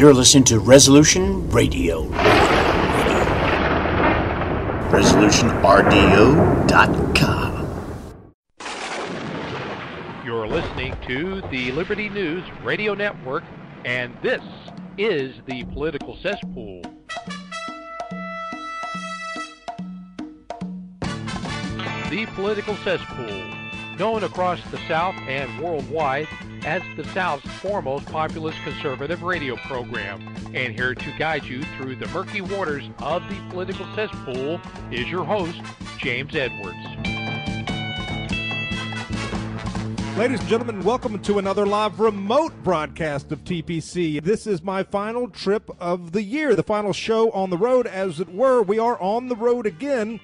You're listening to Resolution Radio. ResolutionRDO.com. You're listening to the Liberty News Radio Network, and this is the Political Cesspool. The Political Cesspool, known across the South and worldwide as the South's foremost populist conservative radio program. And here to guide you through the murky waters of the political cesspool is your host, James Edwards. Ladies and gentlemen, welcome to another live remote broadcast of TPC. This is my final trip of the year, the final show on the road, as it were. We are on the road again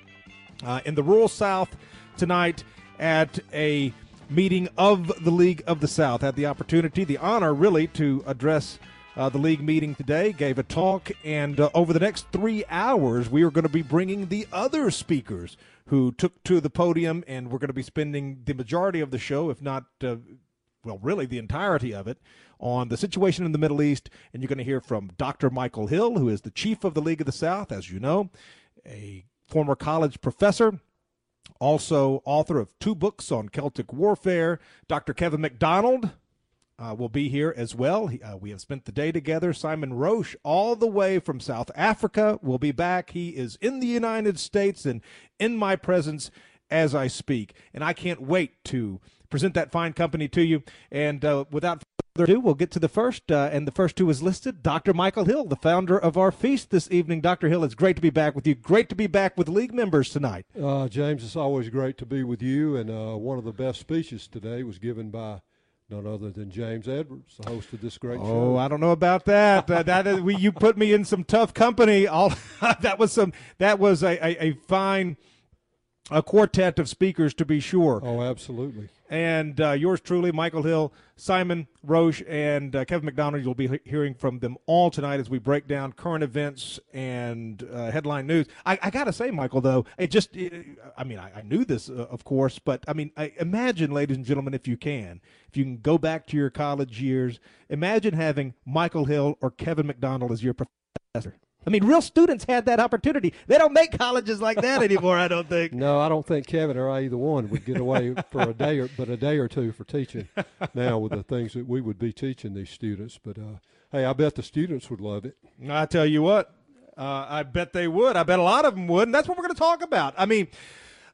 uh, in the rural South tonight at a meeting of the League of the South. Had the opportunity, the honor, really, to address uh, the league meeting today, gave a talk, and uh, over the next three hours, we are going to be bringing the other speakers who took to the podium, and we're going to be spending the majority of the show, if not, uh, well, really the entirety of it, on the situation in the Middle East. And you're going to hear from Dr. Michael Hill, who is the chief of the League of the South, as you know, a former college professor also author of two books on Celtic warfare. Dr. Kevin MacDonald uh, will be here as well. He, uh, we have spent the day together. Simon Roche, all the way from South Africa, will be back. He is in the United States and in my presence as I speak. And I can't wait to present that fine company to you. And uh, without ado, we'll get to the first. Uh, and the first two is listed Dr. Michael Hill, the founder of our feast this evening. Dr. Hill, it's great to be back with you. Great to be back with league members tonight. Uh, James, it's always great to be with you. And uh, one of the best speeches today was given by none other than James Edwards, the host of this great oh, show. Oh, I don't know about that. uh, that is, we, you put me in some tough company. All that was some. That was a, a, a fine a quartet of speakers to be sure. Oh, absolutely. And uh, yours truly, Michael Hill, Simon Roche, and uh, Kevin MacDonald. You'll be hearing from them all tonight as we break down current events and uh, headline news. I, I got to say, Michael, though, it just, it, I mean, I, I knew this, uh, of course, but I mean, I, imagine, ladies and gentlemen, if you can, if you can go back to your college years, imagine having Michael Hill or Kevin MacDonald as your professor. I mean, real students had that opportunity. They don't make colleges like that anymore. I don't think. No, I don't think Kevin or I either one would get away for a day or but a day or two for teaching now with the things that we would be teaching these students. But uh, hey, I bet the students would love it. I tell you what, uh, I bet they would. I bet a lot of them would, and that's what we're going to talk about. I mean.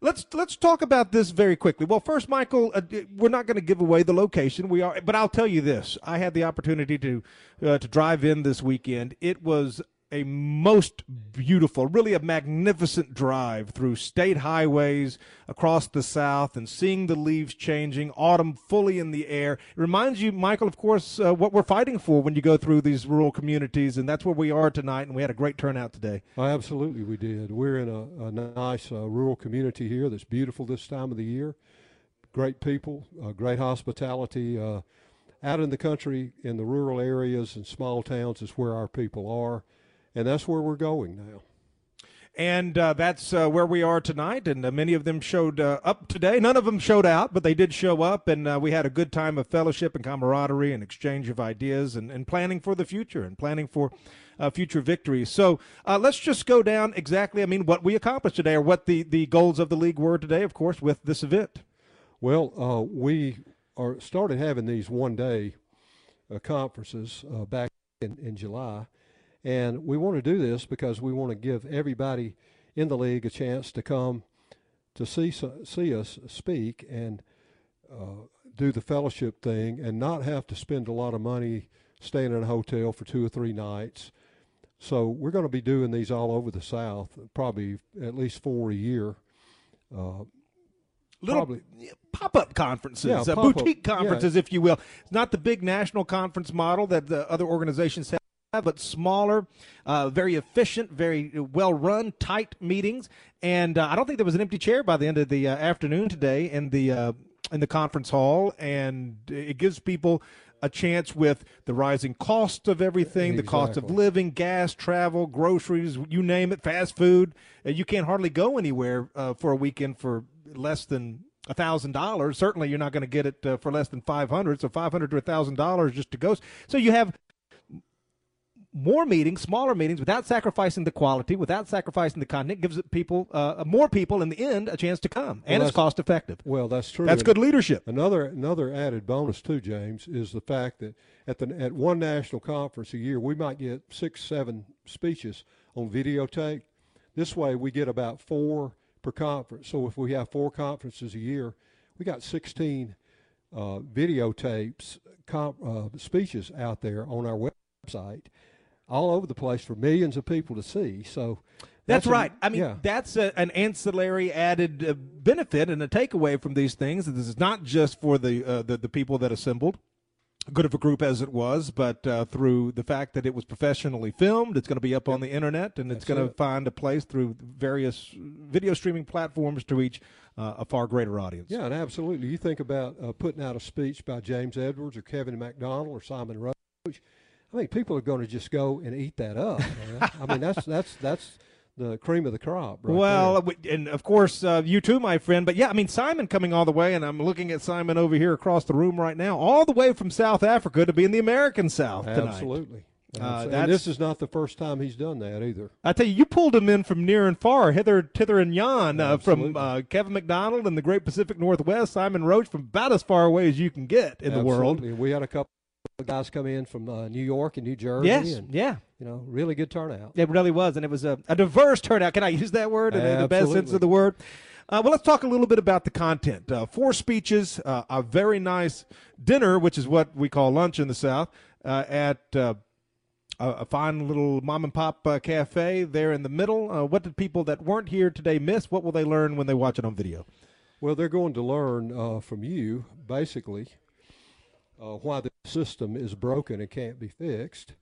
Let's let's talk about this very quickly. Well, first, Michael, uh, we're not going to give away the location. We are, but I'll tell you this: I had the opportunity to uh, to drive in this weekend. It was a most beautiful, really a magnificent drive through state highways across the South and seeing the leaves changing, autumn fully in the air. It reminds you, Michael, of course, uh, what we're fighting for when you go through these rural communities, and that's where we are tonight, and we had a great turnout today. Absolutely, we did. We're in a, a nice uh, rural community here that's beautiful this time of the year. Great people, uh, great hospitality. Uh, out in the country, in the rural areas and small towns, is where our people are and that's where we're going now. And uh, that's uh, where we are tonight. And uh, many of them showed uh, up today. None of them showed out, but they did show up. And uh, we had a good time of fellowship and camaraderie and exchange of ideas and, and planning for the future and planning for uh, future victories. So let's just go down exactly, I mean, what we accomplished today or what the, the goals of the league were today, of course, with this event. Well, we are started having these one day conferences back in, in July. And we want to do this because we want to give everybody in the league a chance to come to see see us speak and uh, do the fellowship thing and not have to spend a lot of money staying in a hotel for two or three nights. So we're going to be doing these all over the South, probably at least four a year. Uh, Little pop-up conferences, yeah, uh, pop-up, boutique conferences, yeah. if you will. It's not the big national conference model that the other organizations have but smaller, uh, very efficient, very well run, tight meetings. And uh, I don't think there was an empty chair by the end of the uh, afternoon today in the uh, in the conference hall, and it gives people a chance with the rising cost of everything, exactly. the cost of living, gas, travel, groceries, you name it, fast food. Uh, you can't hardly go anywhere uh, for a weekend for less than a thousand dollars. Certainly, you're not going to get it uh, for less than five hundred. So five hundred to a thousand dollars just to go. So you have more meetings, smaller meetings, without sacrificing the quality, without sacrificing the content, gives people, uh, more people in the end, a chance to come, and Well, it's cost effective. Well, that's true. That's And good leadership. Another another added bonus too, James, is the fact that at the at one national conference a year, we might get six, seven speeches on videotape. This way, we get about four per conference. So if we have four conferences a year, we got 16 uh, videotapes, comp, uh, speeches out there on our website, all over the place for millions of people to see. So That's, a- right. I mean, yeah. that's a, an ancillary added uh, benefit and a takeaway from these things. This is not just for the uh, the, the people that assembled, good of a group as it was, but uh, through the fact that it was professionally filmed, it's going to be up on the internet, and it's That's going to find a place through various video streaming platforms to reach uh, a far greater audience. Yeah, and absolutely. You think about uh, putting out a speech by James Edwards or Kevin MacDonald or Simon Roche. I mean, people are going to just go and eat that up. man. I mean, that's that's that's the cream of the crop. Right well, there. and of course uh, you too, my friend. But yeah, I mean Simon coming all the way, and I'm looking at Simon over here across the room right now, all the way from South Africa to be in the American South tonight. absolutely. Uh, and this is not the first time he's done that either. I tell you, you pulled him in from near and far, hither, tither, and yon, uh, from uh, Kevin MacDonald and the Great Pacific Northwest, Simon Roche, from about as far away as you can get in the world. Absolutely. We had a couple guys come in from uh, New York and New Jersey. Yes, and, yeah. You know, really good turnout. It really was, and it was a, a diverse turnout. Can I use that word in the- the best sense of the word? Uh, well, let's talk a little bit about the content. Uh, four speeches, uh, a very nice dinner, which is what we call lunch in the South, uh, at uh, a, a fine little mom and pop uh, cafe there in the middle. Uh, what did people that weren't here today miss? What will they learn when they watch it on video? Well, they're going to learn uh, from you, basically, uh, why the system is broken and can't be fixed.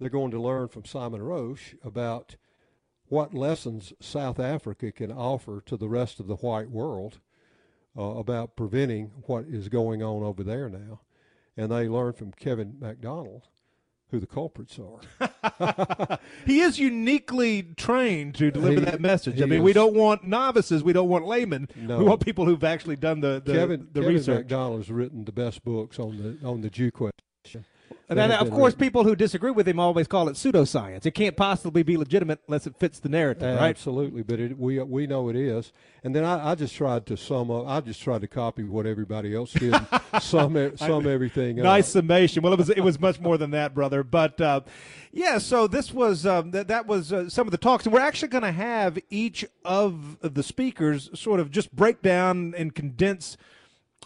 They're going to learn from Simon Roche about what lessons South Africa can offer to the rest of the white world uh, about preventing what is going on over there now. And they learn from Kevin MacDonald who the culprits are. He is uniquely trained to deliver He- that message. I mean, we don't want novices. We don't want laymen. No. We want people who've actually done the, the, Kevin, the Kevin research. Has written the best books on the on the Jew question. And then, of course, people who disagree with him always call it pseudoscience. It can't possibly be legitimate unless it fits the narrative, right? Absolutely, but it, we we know it is. And then I, I just tried to sum up. I just tried to copy what everybody else did, sum sum everything up. Nice summation. Well, it was it was much more than that, brother. But uh, yeah, so this was um, that that was uh, some of the talks, and we're actually going to have each of the speakers sort of just break down and condense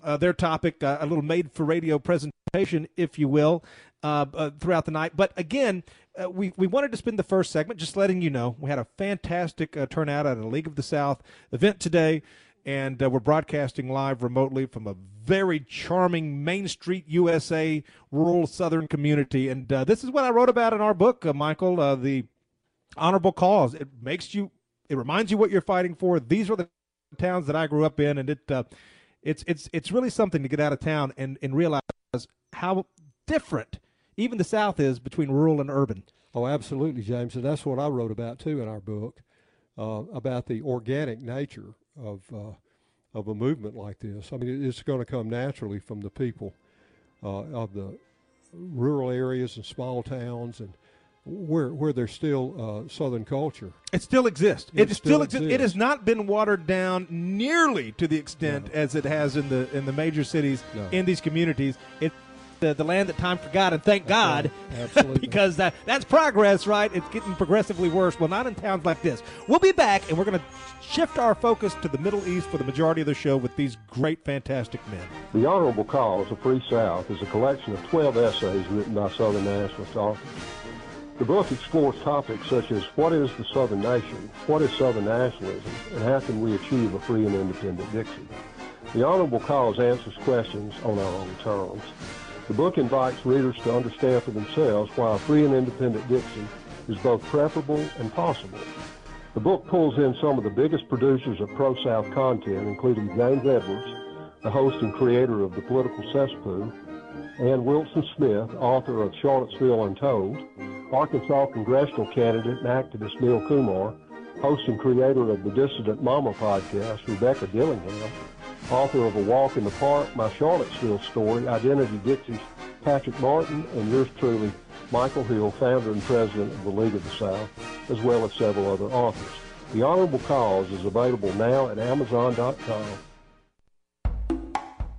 uh, their topic, uh, a little made for radio presentation, if you will, uh, uh, throughout the night. But again, uh, we, we wanted to spend the first segment just letting you know we had a fantastic uh, turnout at a League of the South event today, and uh, we're broadcasting live remotely from a very charming Main Street, USA rural southern community. And uh, this is what I wrote about in our book, Michael, the honorable cause. It makes you, it reminds you what you're fighting for. These are the towns that I grew up in, and it, it's it's it's really something to get out of town and and realize how different even the South is between rural and urban. Oh, absolutely, James, and that's what I wrote about too in our book uh, about the organic nature of uh, of a movement like this. I mean, it's going to come naturally from the people uh, of the rural areas and small towns and where where there's still uh, Southern culture. It still exists. It It, still, still exists. It has not been watered down nearly to the extent as it has in the in the major cities No. in these communities. It's the, the land that time forgot, and thank God. Absolutely. because that that's progress, right? It's getting progressively worse. Well, not in towns like this. We'll be back, and we're going to shift our focus to the Middle East for the majority of the show with these great, fantastic men. The Honorable Cause of Free South is a collection of 12 essays written by Southern nationalist authors. The book explores topics such as what is the Southern nation, what is Southern nationalism, and how can we achieve a free and independent Dixie. The Honorable Cause answers questions on our own terms. The book invites readers to understand for themselves why a free and independent Dixie is both preferable and possible. The book pulls in some of the biggest producers of pro-South content, including James Edwards, the host and creator of The Political Cesspool, and Wilson Smith, author of Charlottesville Untold, Arkansas congressional candidate and activist Neil Kumar, host and creator of the Dissident Mama podcast, Rebecca Dillingham, author of A Walk in the Park, My Charlottesville Story, Identity Dixie's Patrick Martin, and yours truly, Michael Hill, founder and president of the League of the South, as well as several other authors. The Honorable Cause is available now at Amazon.com.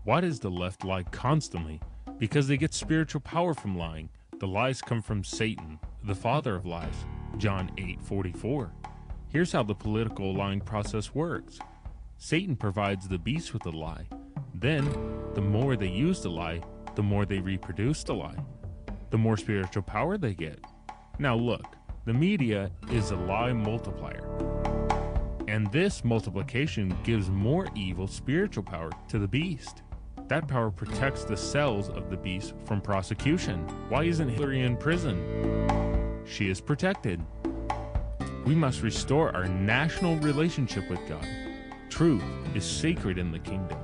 Why does the left lie constantly? Because they get spiritual power from lying. The lies come from Satan, the father of lies. John 8:44. Here's how the political lying process works. Satan provides the beast with a lie. Then, the more they use the lie, the more they reproduce the lie. The more spiritual power they get. Now look, the media is a lie multiplier. And this multiplication gives more evil spiritual power to the beast. That power protects the cells of the beast from prosecution. Why isn't Hillary in prison? She is protected. We must restore our national relationship with God. Truth is sacred in the kingdom,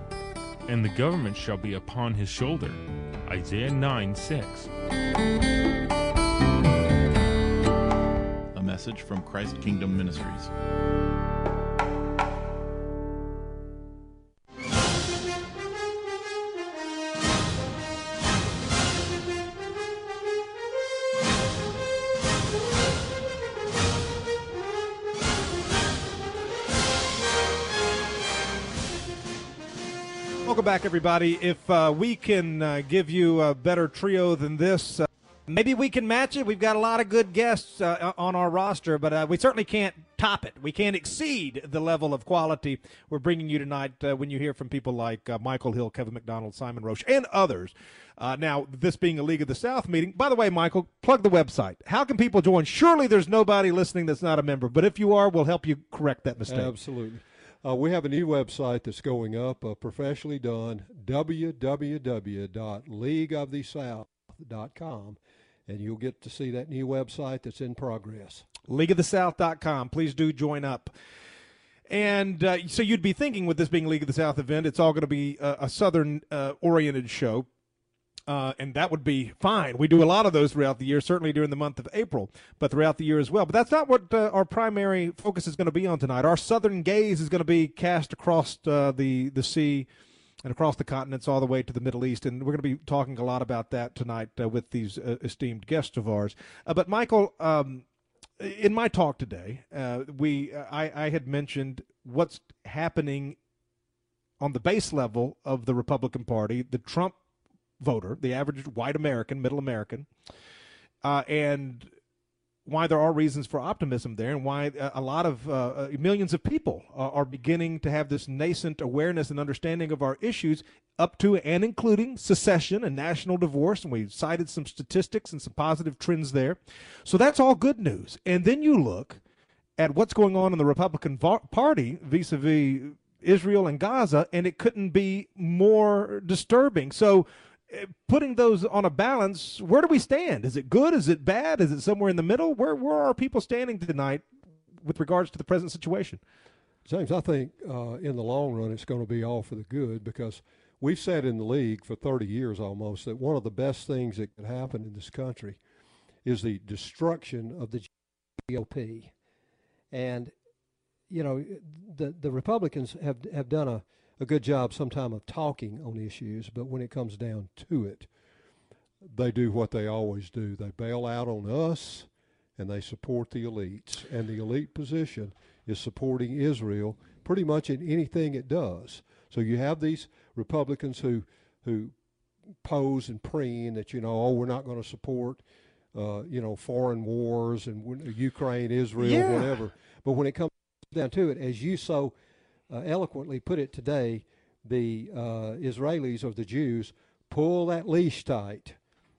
and the government shall be upon his shoulder. Isaiah 9 6. A message from Christ Kingdom Ministries. Welcome back, everybody. If uh, we can uh, give you a better trio than this, uh, maybe we can match it. We've got a lot of good guests uh, on our roster, but uh, we certainly can't top it. We can't exceed the level of quality we're bringing you tonight uh, when you hear from people like Michael Hill, Kevin MacDonald, Simon Roche, and others. now, this being a League of the South meeting, by the way, Michael, plug the website. How can people join? Surely there's nobody listening that's not a member, but if you are, we'll help you correct that mistake. Absolutely. Uh, we have a new website that's going up, uh, professionally done, www.leagueofthesouth.com, and you'll get to see that new website that's in progress. Leagueofthesouth.com. Please do join up. And uh, so you'd be thinking with this being League of the South event, it's all going to be a, a southern uh, oriented show. Uh, and that would be fine. We do a lot of those throughout the year, certainly during the month of April, but throughout the year as well. But that's not what uh, our primary focus is going to be on tonight. Our southern gaze is going to be cast across uh, the the sea and across the continents all the way to the Middle East, and we're going to be talking a lot about that tonight uh, with these uh, esteemed guests of ours. Uh, but Michael. Um, in my talk today, we I, I had mentioned what's happening on the base level of the Republican Party. The Trump voter, the average white American, middle American, uh, and why there are reasons for optimism there, and why a lot of uh, uh, millions of people are beginning to have this nascent awareness and understanding of our issues, up to and including secession and national divorce. And we cited some statistics and some positive trends there. So that's all good news. And then you look at what's going on in the Republican Party vis a vis Israel and Gaza, and it couldn't be more disturbing. So putting those on a balance, where do we stand? Is it good? Is it bad? Is it somewhere in the middle? Where where are people standing tonight with regards to the present situation? James, I think uh, in the long run it's going to be all for the good because we've said in the league for 30 years almost that one of the best things that could happen in this country is the destruction of the GOP. And you know, the the Republicans have have done a a good job sometime of talking on issues, but when it comes down to it, they do what they always do. They bail out on us and they support the elites. And the elite position is supporting Israel pretty much in anything it does. So you have these Republicans who who pose and preen that you know, oh, we're not going to support, uh, you know, foreign wars and Ukraine, Israel, yeah. whatever. But when it comes down to it, as you so eloquently put it today, the uh, Israelis or the Jews pull that leash tight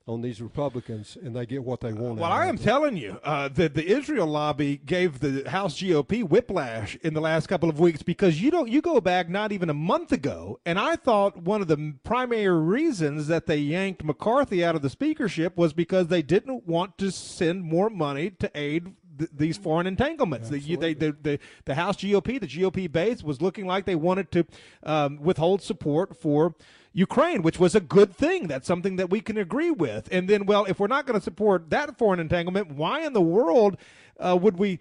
on these Republicans, and they get what they want. Well, I am telling you uh, that the Israel lobby gave the House GOP whiplash in the last couple of weeks because you don't. You go back not even a month ago, and I thought one of the primary reasons that they yanked McCarthy out of the speakership was because they didn't want to send more money to aid th- these foreign entanglements. The, they, the, the, the House GOP, the GOP base, was looking like they wanted to um, withhold support for Ukraine, which was a good thing. That's something that we can agree with. And then, well, if we're not going to support that foreign entanglement, why in the world uh, would we?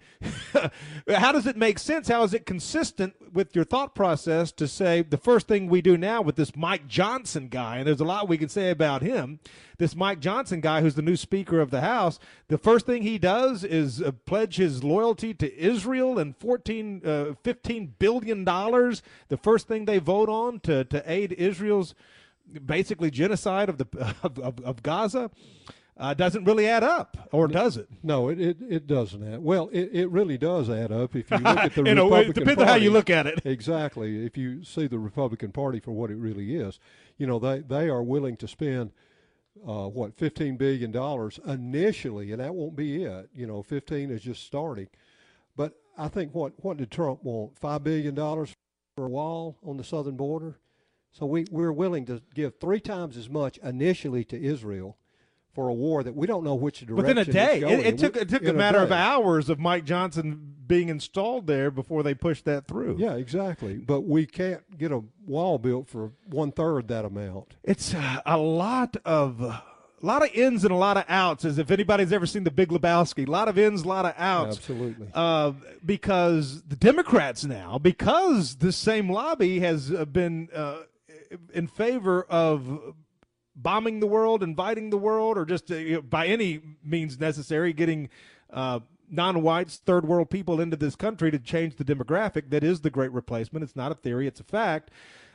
how does it make sense? How is it consistent with your thought process to say the first thing we do now with this Mike Johnson guy, and there's a lot we can say about him. This Mike Johnson guy, who's the new Speaker of the House, the first thing he does is uh, pledge his loyalty to Israel and 14, uh, 15 billion dollars. The first thing they vote on to to aid Israel's basically genocide of the of, of, of Gaza uh, doesn't really add up, or does it? No, it, it, it doesn't add. Well, it, it really does add up if you look at the you know, Republican it depends Party. on how you look at it. Exactly. If you see the Republican Party for what it really is, you know, they, they are willing to spend, uh, what, $15 billion initially, and that won't be it. You know, 15 is just starting. But I think what, what did Trump want? $5 billion for a wall on the southern border? So we, we're willing to give three times as much initially to Israel for a war that we don't know which direction Within a day, it, it took it took In a matter of hours of Mike Johnson being installed there before they pushed that through. Yeah, exactly. But we can't get a wall built for one third that amount. It's uh, a lot of a lot of ins and a lot of outs. As if anybody's ever seen the Big Lebowski, a lot of ins, a lot of outs. Absolutely. Uh, because the Democrats now, because this same lobby has uh, been uh, in favor of bombing the world, inviting the world, or just uh, by any means necessary, getting uh, non-whites, third world people into this country to change the demographic. That is the Great Replacement. It's not a theory; it's a fact.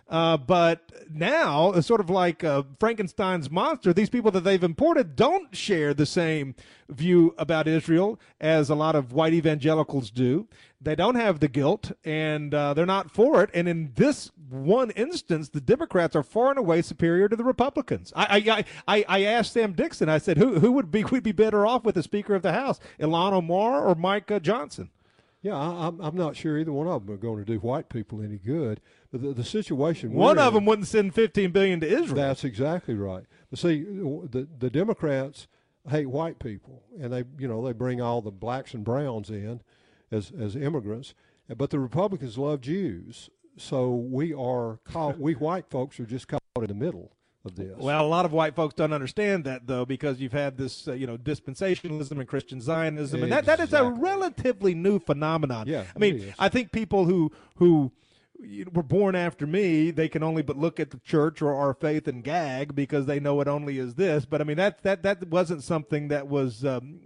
Uh, but now, it's sort of like uh, Frankenstein's monster, these people that they've imported don't share the same view about Israel as a lot of white evangelicals do. They don't have the guilt, and uh, they're not for it. And in this one instance, the Democrats are far and away superior to the Republicans. I I, I, I asked Sam Dixon. I said, who who would be would be better off with the Speaker of the House, Ilhan Omar or Mike uh, Johnson? Yeah, I, I'm, I'm not sure either one of them are going to do white people any good. But the, the situation One of in- them wouldn't send 15 billion to Israel. That's exactly right. But see, the the Democrats hate white people, and they you know they bring all the blacks and browns in as as immigrants, but the Republicans love Jews. So we are caught. we white folks are just caught in the middle of this. Well, a lot of white folks don't understand that though, because you've had this, uh, you know, dispensationalism and Christian Zionism, and that, that is a relatively new phenomenon. Yeah, I mean. I think people who who were born after me, they can only but look at the church or our faith and gag because they know it only is this. But I mean, that that that wasn't something that was. Um,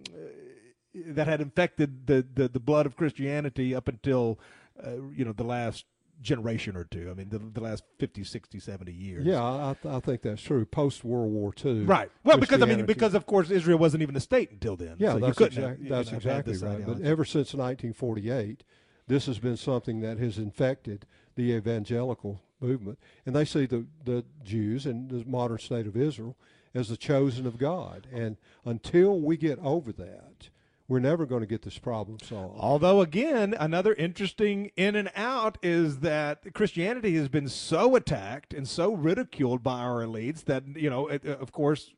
that had infected the, the, the blood of Christianity up until, uh, you know, the last generation or two. I mean, the, the last 50, 60, 70 years. yeah, I, I think that's true. Post World War II, Right. Well, because I mean, because of course Israel wasn't even a state until then. Yeah, so you that's, exact- that's know, exactly right. But ever since 1948, this has been something that has infected the evangelical movement, and they see the the Jews and the modern state of Israel as the chosen of God. And until we get over that, we're never going to get this problem solved. Although, again, another interesting in and out is that Christianity has been so attacked and so ridiculed by our elites that, you know, of course,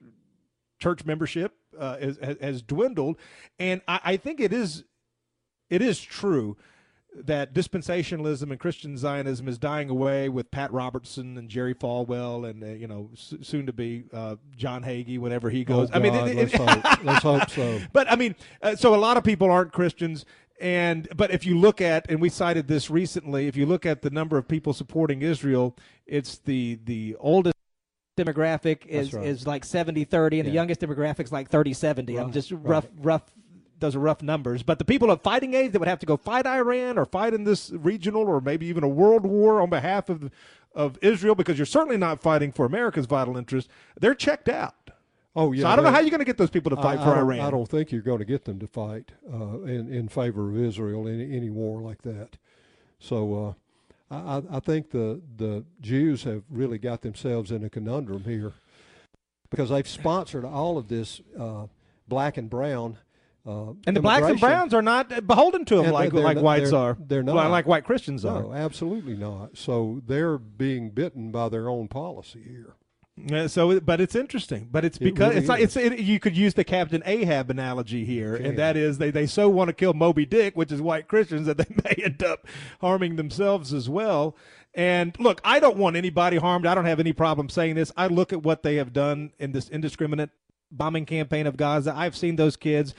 church membership uh, has dwindled. And I, I think it is it is true that dispensationalism and Christian Zionism is dying away with Pat Robertson and Jerry Falwell and uh, you know s- soon to be uh, John Hagee whenever he goes. Oh, I mean, God, it- let's, hope, let's hope so. but I mean, uh, so a lot of people aren't Christians, and but if you look at, and we cited this recently, if you look at the number of people supporting Israel, it's the the oldest demographic is right. is like 70 30 and the youngest demographic is like 30 70 i'm Right, just right. rough rough those are rough numbers. But the people of fighting age that would have to go fight Iran or fight in this regional or maybe even a world war on behalf of of Israel, because you're certainly not fighting for America's vital interest, they're checked out. Oh yeah. so I don't know how you're going to get those people to fight I, for I Iran. I don't think you're going to get them to fight uh, in in favor of Israel in any war like that. So uh, I, I- think the the Jews have really got themselves in a conundrum here because they've sponsored all of this uh, black and brown. Uh, and the blacks and browns are not beholden to them And like like not- whites they're- are. they're Well, not. like white Christians are. No, absolutely not. So they're being bitten by their own policy here. Yeah, so, but it's interesting. But it's It because really it's like is. it's it, you could use the Captain Ahab analogy here, and that is they they so want to kill Moby Dick, which is white Christians, that they may end up harming themselves as well. And look, I don't want anybody harmed. I don't have any problem saying this. I look at what they have done in this indiscriminate bombing campaign of Gaza. I've seen those kids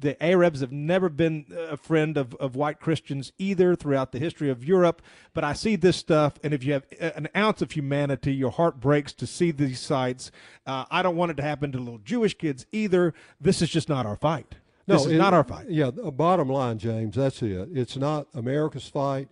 the Arabs have never been a friend of, of white Christians either throughout the history of Europe. But I see this stuff, and if you have an ounce of humanity, your heart breaks to see these sights. Uh, I don't want it to happen to little Jewish kids either. This is just not our fight. This is it- not our fight. Yeah, bottom line, James, that's it. It's not America's fight,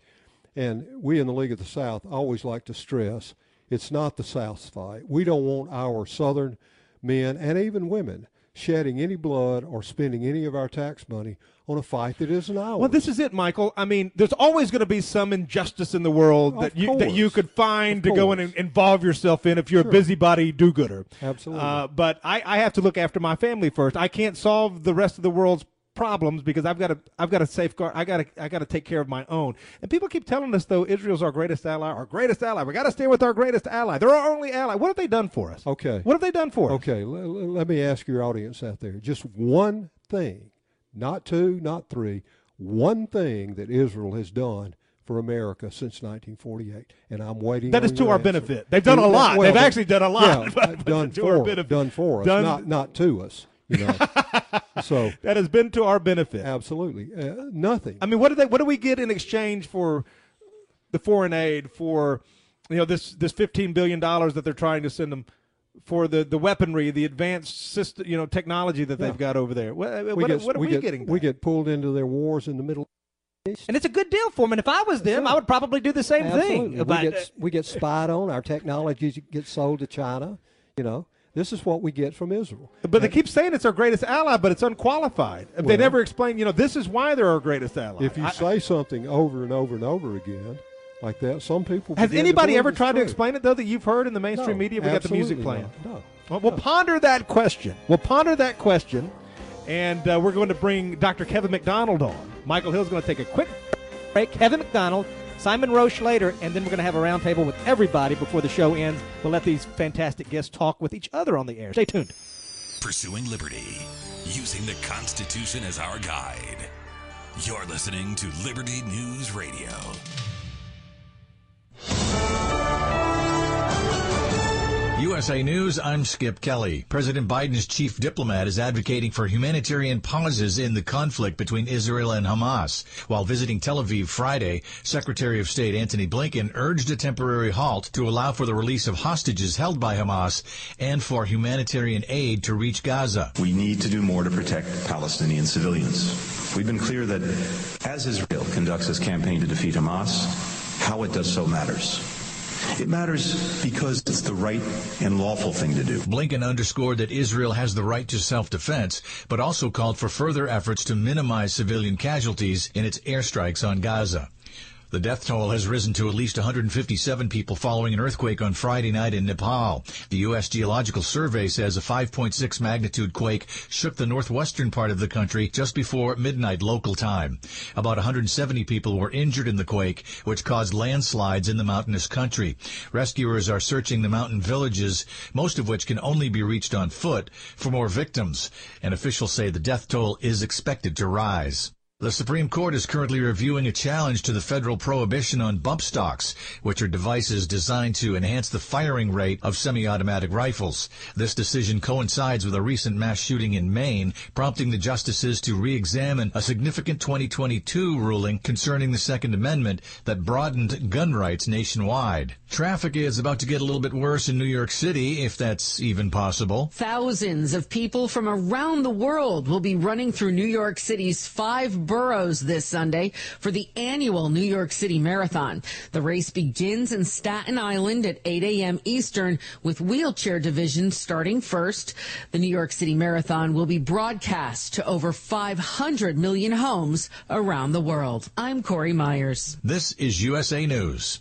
and we in the League of the South always like to stress it's not the South's fight. We don't want our Southern men and even women shedding any blood or spending any of our tax money on a fight that isn't ours. Well, this is it, Michael. I mean, there's always going to be some injustice in the world Of that you that you could find Of to go and involve yourself in if you're a busybody do-gooder. Absolutely. Uh, but I, I have to look after my family first. I can't solve the rest of the world's problems because I've got to I've got to safeguard. I got to I got to take care of my own. And people keep telling us though Israel's our greatest ally, our greatest ally. We got to stay with our greatest ally. They're our only ally. What have they done for us? Okay. What have they done for us? Okay, l- l- let me ask your audience out there just one thing, not two, not three, one thing that Israel has done for America since 1948, and I'm waiting. That is to our answer. benefit. They've done a lot. well, They've actually done a lot. Yeah, but- but done for benefit. done for us, Done- not not to us. You know, so That has been to our benefit. absolutely uh, nothing. I mean, what do they? What do we get in exchange for the foreign aid for you know this this fifteen billion dollars that they're trying to send them for the, the weaponry, the advanced system, you know, technology that they've got over there? What, we what, get, what are we, get, getting? We get pulled into their wars in the Middle East, And it's a good deal for them. And if I was them, I would probably do the same Absolutely. thing. We But, get we get spied on. Our technology gets sold to China. You know, this is what we get from Israel. But they keep saying it's our greatest ally, but it's unqualified. they never explain, you know, this is why they're our greatest ally. If you I- say something over and over and over again like that, some people has anybody ever tried to explain it though that you've heard in the mainstream No, media? We got the music playing. not. No. Well, we'll ponder that question. We'll ponder that question, and uh, we're going to bring Dr. Kevin MacDonald on. Michael Hill's going to take a quick break. Kevin MacDonald, Simon Roche later, and then we're going to have a roundtable with everybody before the show ends. We'll let these fantastic guests talk with each other on the air. Stay tuned. Pursuing liberty, using the Constitution as our guide. You're listening to Liberty News Radio. USA News, I'm Skip Kelly. President Biden's chief diplomat is advocating for humanitarian pauses in the conflict between Israel and Hamas. While visiting Tel Aviv Friday, Secretary of State Antony Blinken urged a temporary halt to allow for the release of hostages held by Hamas and for humanitarian aid to reach Gaza. We need to do more to protect Palestinian civilians. We've been clear that as Israel conducts its campaign to defeat Hamas, how it does so matters. It matters because it's the right and lawful thing to do. Blinken underscored that Israel has the right to self-defense, but also called for further efforts to minimize civilian casualties in its airstrikes on Gaza. The death toll has risen to at least 157 people following an earthquake on Friday night in Nepal. The U.S. Geological Survey says a 5.6 magnitude quake shook the northwestern part of the country just before midnight local time. About 170 people were injured in the quake, which caused landslides in the mountainous country. Rescuers are searching the mountain villages, most of which can only be reached on foot, for more victims. And officials say the death toll is expected to rise. The Supreme Court is currently reviewing a challenge to the federal prohibition on bump stocks, which are devices designed to enhance the firing rate of semi-automatic rifles. This decision coincides with a recent mass shooting in Maine, prompting the justices to re-examine a significant 2022 ruling concerning the Second Amendment that broadened gun rights nationwide. Traffic is about to get a little bit worse in New York City, if that's even possible. Thousands of people from around the world will be running through New York City's five boroughs this Sunday for the annual New York City Marathon. The race begins in Staten Island at 8 a.m. Eastern with wheelchair division starting first. The New York City Marathon will be broadcast to over 500 million homes around the world. I'm Corey Myers. This is USA News.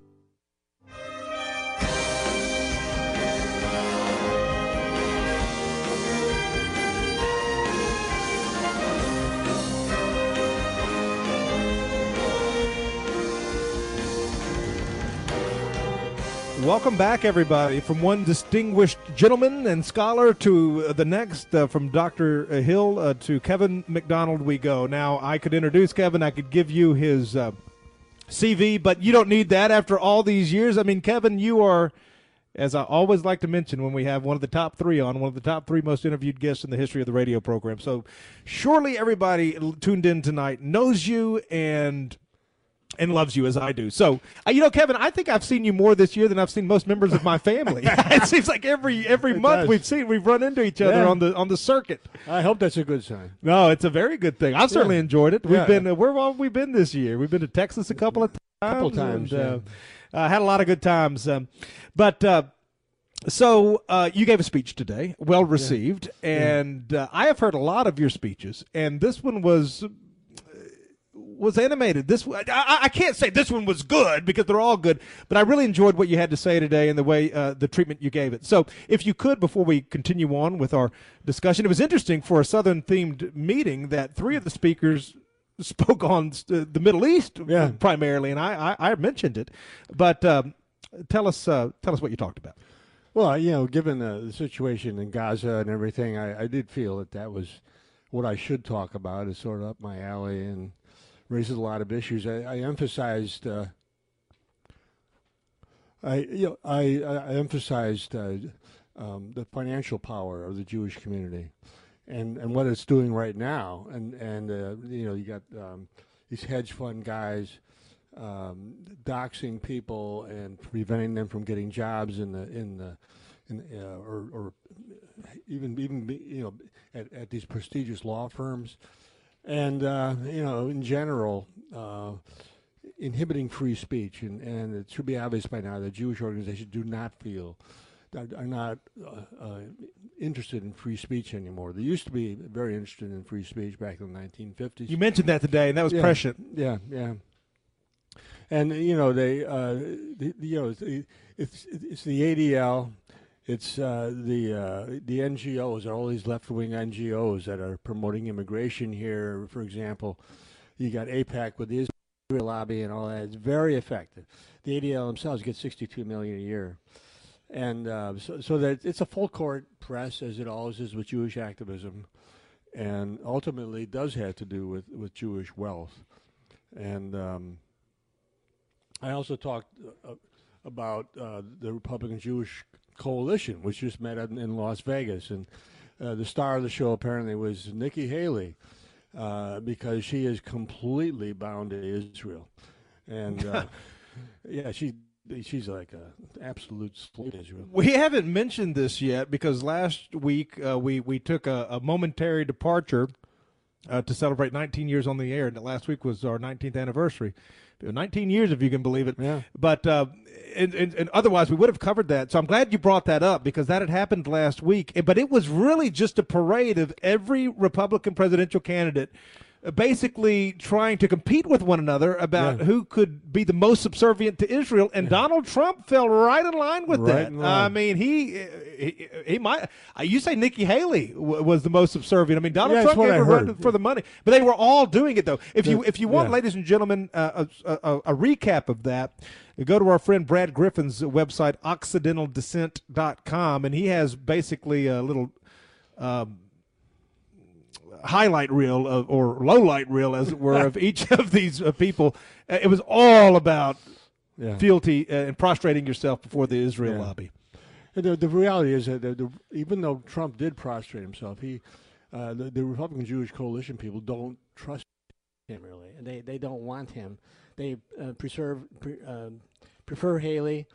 Welcome back, everybody. From one distinguished gentleman and scholar to uh, the next, uh, from Dr. Hill uh, to Kevin MacDonald, we go. Now, I could introduce Kevin, I could give you his uh, CV, but you don't need that after all these years. I mean, Kevin, you are, as I always like to mention when we have one of the top three on, one of the top three most interviewed guests in the history of the radio program. So, surely everybody tuned in tonight knows you and and loves you as I do. So, uh, you know, Kevin, I think I've seen you more this year than I've seen most members of my family. it seems like every every It month does. we've seen we've run into each other Yeah. on the on the circuit. I hope that's a good sign. No, it's a very good thing. I've certainly Yeah. enjoyed it. We've Yeah. been uh, where have we been this year? We've been to Texas a couple of times. Couple times, and, uh, uh, had a lot of good times. Um, but uh, so uh, you gave a speech today, well received, and uh, I have heard a lot of your speeches, and this one was was animated. This I, I I can't say this one was good because they're all good, but I really enjoyed what you had to say today and the way uh, the treatment you gave it. So, if you could, before we continue on with our discussion, it was interesting for a Southern themed meeting that three of the speakers spoke on uh, the Middle East primarily, and I, I, I mentioned it. But um, tell us uh, tell us what you talked about. Well, you know, given the, the situation in Gaza and everything, I, I did feel that that was what I should talk about. Is sort of up my alley and raises a lot of issues. I, I emphasized. Uh, I you know I, I emphasized uh, um, the financial power of the Jewish community, and and what it's doing right now, and and uh, you know you got um, these hedge fund guys um, doxing people and preventing them from getting jobs in the in the in, uh, or, or even even you know at, at these prestigious law firms, and uh, you know in general uh, inhibiting free speech, and, and it should be obvious by now that Jewish organizations do not feel are, are not uh, uh, interested in free speech anymore. They used to be very interested in free speech back in the 1950s. You mentioned that today, and that was Yeah, prescient. Yeah, yeah. And you know they, uh, the, you know, it's, it's it's the ADL, it's uh, the uh, the NGOs, all these left wing NGOs that are promoting immigration here. For example, you got AIPAC with the Israel lobby and all that. It's very effective. The ADL themselves get 62 million a year, and uh, so so that it's a full court press as it always is with Jewish activism, and ultimately does have to do with with Jewish wealth, and. Um, I also talked uh, about uh, the Republican Jewish Coalition, which just met in, in Las Vegas, and uh, the star of the show apparently was Nikki Haley, uh, because she is completely bound to Israel, and uh, yeah, she she's like a absolute slave to Israel. We haven't mentioned this yet because last week uh, we we took a, a momentary departure uh, to celebrate 19 years on the air, and last week was our 19th anniversary. 19 years, if you can believe it. Yeah. But uh, and, and, and otherwise, we would have covered that. So I'm glad you brought that up because that had happened last week. But it was really just a parade of every Republican presidential candidate. Uh, Basically, trying to compete with one another about Yeah. who could be the most subservient to Israel, and Donald Trump fell right in line with Right that. line. I mean, he, he he might. uh, You say Nikki Haley w- was the most subservient. I mean, Donald Yeah, Trump gave a run for the money, but they were all doing it though. If you if you want, yeah. ladies and gentlemen, uh, a, a, a recap of that, go to our friend Brad Griffin's website, occidentaldissent.com, and he has basically a little. Um, highlight reel of, or low light reel, as it were, of each of these uh, people. Uh, It was all about Yeah. fealty uh, and prostrating yourself before the Israel Yeah. lobby. The, the reality is that the, the, even though Trump did prostrate himself, he uh, the, the Republican Jewish coalition people don't trust him really, and they, they don't want him. They uh, preserve pre, um, prefer Haley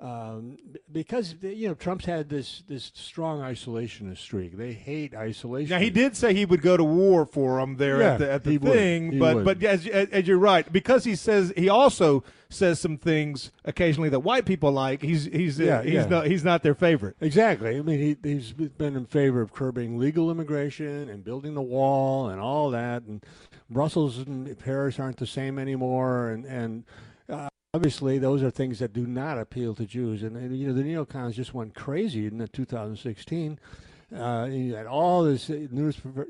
um, because you know Trump's had this this strong isolationist streak. They hate isolation. Now he did say he would go to war for them there Yeah, at the, at the thing, but would. but as, as as you're right, because he says he also says some things occasionally that white people like. He's he's uh, Yeah, he's yeah. not he's not their favorite. Exactly. I mean, he, he's been in favor of curbing legal immigration and building the wall and all that. And Brussels and Paris aren't the same anymore. And and uh, obviously, those are things that do not appeal to Jews. And you know, the neocons just went crazy in the 2016. Uh, you had all this uh, news, uh,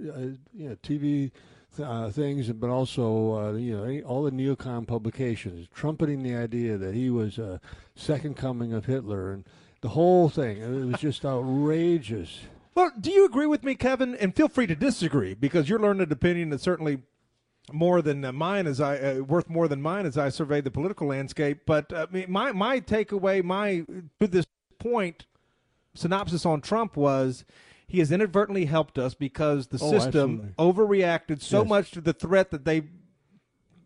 you know, TV. Uh, things, but also uh, you know all the neocon publications trumpeting the idea that he was a second coming of Hitler, and the whole thing. It was just outrageous. Well, do you agree with me, Kevin? And feel free to disagree because your learned opinion is certainly more than uh, mine as I uh, worth more than mine as I survey the political landscape. But uh, my my takeaway, my to this point, synopsis on Trump was he has inadvertently helped us because the Oh, system overreacted so Yes. much to the threat that they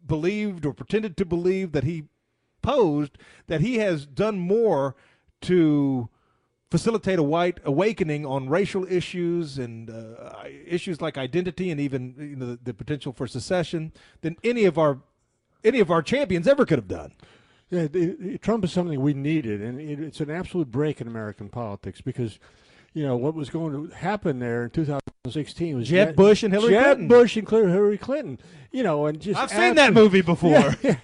believed or pretended to believe that he posed that he has done more to facilitate a white awakening on racial issues and uh, issues like identity and even you know, the, the potential for secession than any of our any of our champions ever could have done. Yeah, it- it- Trump is something we needed, and it, it's an absolute break in American politics because, you know, what was going to happen there in 2016 was Jeb Bush and Hillary Jeb Clinton. Bush and Hillary Clinton. You know, and just I've seen that movie before. Yeah, yeah.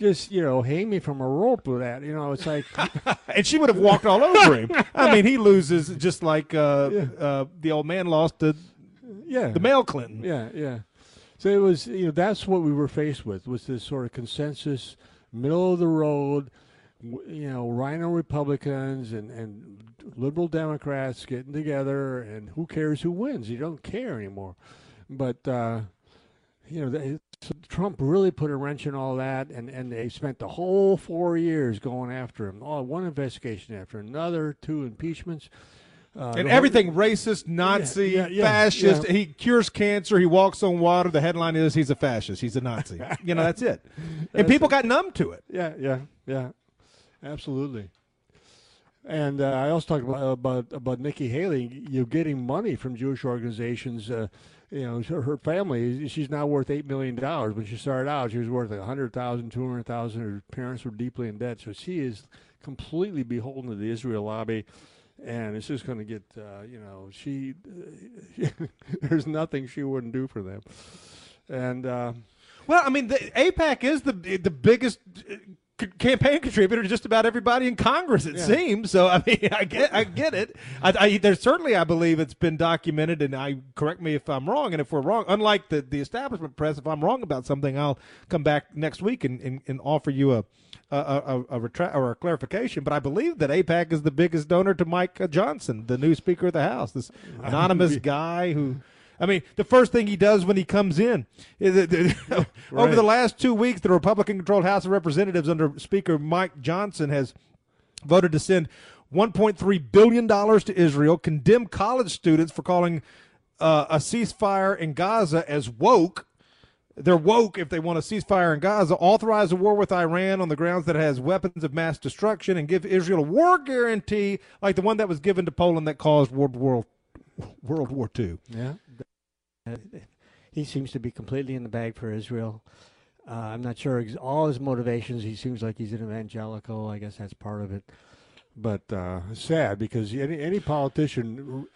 Just you know, hang me from a rope with that. You know, it's like and she would have walked all over him. I mean, he loses just like uh, uh, the old man lost to yeah the male Clinton. Yeah, yeah. So it was, you know, that's what we were faced with was this sort of consensus, middle of the road, you know, RINO Republicans and and liberal Democrats getting together, and who cares who wins? You don't care anymore. But uh, you know, so Trump really put a wrench in all that, and and they spent the whole four years going after him. Oh, one investigation after another, two impeachments. Uh, and the whole- everything racist, Nazi, yeah, yeah, fascist. yeah. He cures cancer. He walks on water. The headline is he's a fascist. He's a Nazi. you know, that's it. And people it. got numb to it. Yeah, yeah, yeah, absolutely. And uh, I also talked about about about Nikki Haley. You know, getting money from Jewish organizations. Uh, you know, her, her family. She's now worth eight million dollars. When she started out, she was worth a hundred thousand, two hundred thousand. Her parents were deeply in debt, so she is completely beholden to the Israel lobby. And it's just going to get, uh, you know, she. there's nothing she wouldn't do for them. And uh, Well, I mean, the, AIPAC is the the biggest campaign contributor to just about everybody in Congress. It Yeah. seems so. I mean, I get I get it. I, I, there's certainly, I believe, it's been documented, and I correct me if I'm wrong. And if we're wrong, unlike the the establishment press, if I'm wrong about something, I'll come back next week and, and, and offer you a. A, a, a, retra- or a clarification, but I believe that AIPAC is the biggest donor to Mike Johnson, the new Speaker of the House, this anonymous guy who I mean, the first thing he does when he comes in, is that- that- over the last two weeks, the Republican-controlled House of Representatives under Speaker Mike Johnson has voted to send 1.3 billion dollars to Israel, condemn college students for calling uh, a ceasefire in Gaza as woke. They're woke if they want a ceasefire in Gaza, authorize a war with Iran on the grounds that it has weapons of mass destruction, and give Israel a war guarantee like the one that was given to Poland that caused World War World War II. Yeah. He seems to be completely in the bag for Israel. Uh, I'm not sure ex- all his motivations. He seems like he's an evangelical. I guess that's part of it. But uh, sad because any any politician,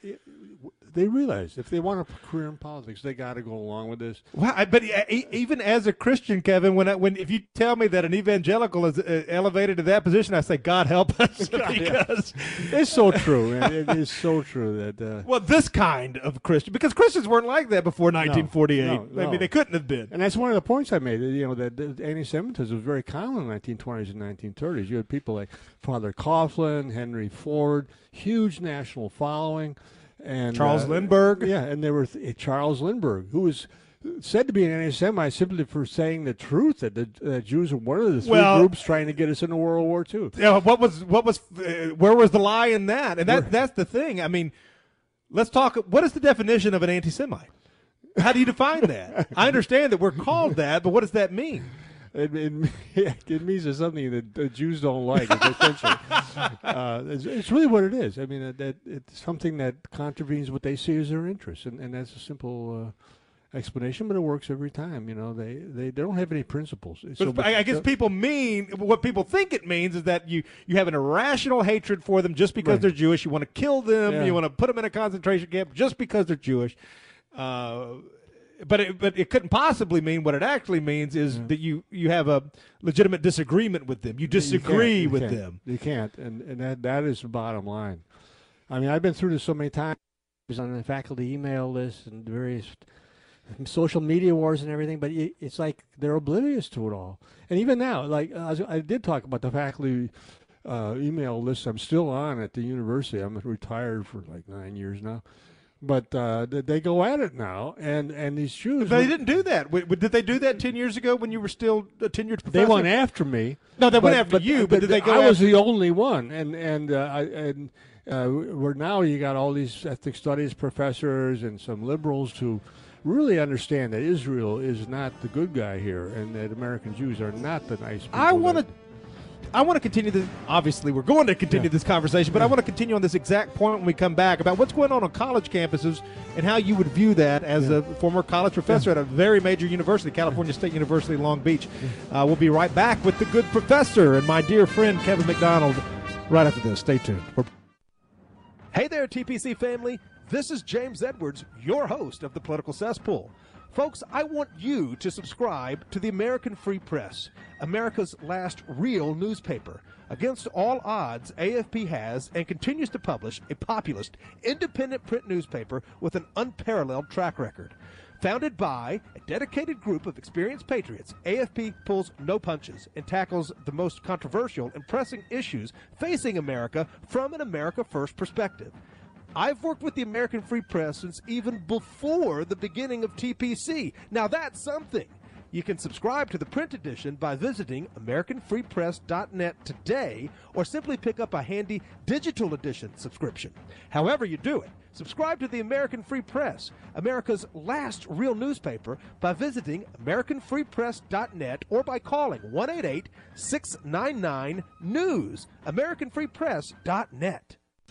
they realize if they want a career in politics, they got to go along with this. Well, I, but even as a Christian, Kevin, when I, when if you tell me that an evangelical is uh, elevated to that position, I say, God help us, because It's so true. man. It is so true that. Uh, well, this kind of Christian, because Christians weren't like that before 1948. no, I no. mean, they couldn't have been. And that's one of the points I made. You know that, that anti-Semitism was very common in the 1920s and 1930s. You had people like Father Coughlin, Henry Ford, huge national following, and Charles uh, Lindbergh. Yeah, and there were th- Charles Lindbergh, who was said to be an anti-Semite simply for saying the truth that the uh, Jews are one of the three Well- groups trying to get us into World War II. Yeah, what was what was uh, where was the lie in that? And that that's the thing. I mean, let's talk. What is the definition of an anti-Semite? How do you define that? I understand that we're called that, but what does that mean? It, it, it means it's something that the Jews don't like. Essentially, uh, it's, it's really what it is. I mean, that, that it's something that contravenes what they see as their interests, and, and that's a simple uh, explanation, but it works every time. You know, they, they, they don't have any principles. So, But I, I guess people mean what people think it means is that you you have an irrational hatred for them just because Right. they're Jewish. You want to kill them. Yeah. You want to put them in a concentration camp just because they're Jewish. Uh, but it, but it couldn't possibly mean what it actually means is that you you have a legitimate disagreement with them. You You disagree can't- you with them. You can't, and and that that is the bottom line. I mean, I've been through this so many times on the faculty email list and various social media wars and everything, but it, it's like they're oblivious to it all. And even now, like I, was, I did talk about the faculty uh, email list I'm still on at the university. I'm retired for like nine years now. But uh, they- go at it now, and, and these Jews. They didn't do that. Did they do that ten years ago when you were still a tenured professor? They went after me. No, they went but- after you, but did they go I was the only one, and and uh, I, and uh, where now you got all these ethnic studies professors and some liberals who really understand that Israel is not the good guy here, and that American Jews are not the nice. People I want to. I want to continue this. Obviously, we're going to continue Yeah. this conversation, but I want to continue on this exact point when we come back about what's going on on college campuses and how you would view that as a former college professor at a very major university, California State University, Long Beach. Uh, we'll be right back with the good professor and my dear friend Kevin MacDonald. Right after this, stay tuned. We're- Hey there, TPC family. This is James Edwards, your host of the Political Cesspool. Folks, I want you to subscribe to the American Free Press, America's last real newspaper. Against all odds, AFP has and continues to publish a populist, independent print newspaper with an unparalleled track record. Founded by a dedicated group of experienced patriots, AFP pulls no punches and tackles the most controversial and pressing issues facing America from an America First perspective. I've worked with the American Free Press since even before the beginning of TPC. Now that's something. You can subscribe to the print edition by visiting AmericanFreePress.net today or simply pick up a handy digital edition subscription. However, you do it, subscribe to the American Free Press, America's last real newspaper, by visiting AmericanFreePress.net or by calling 188 699 News. AmericanFreePress.net.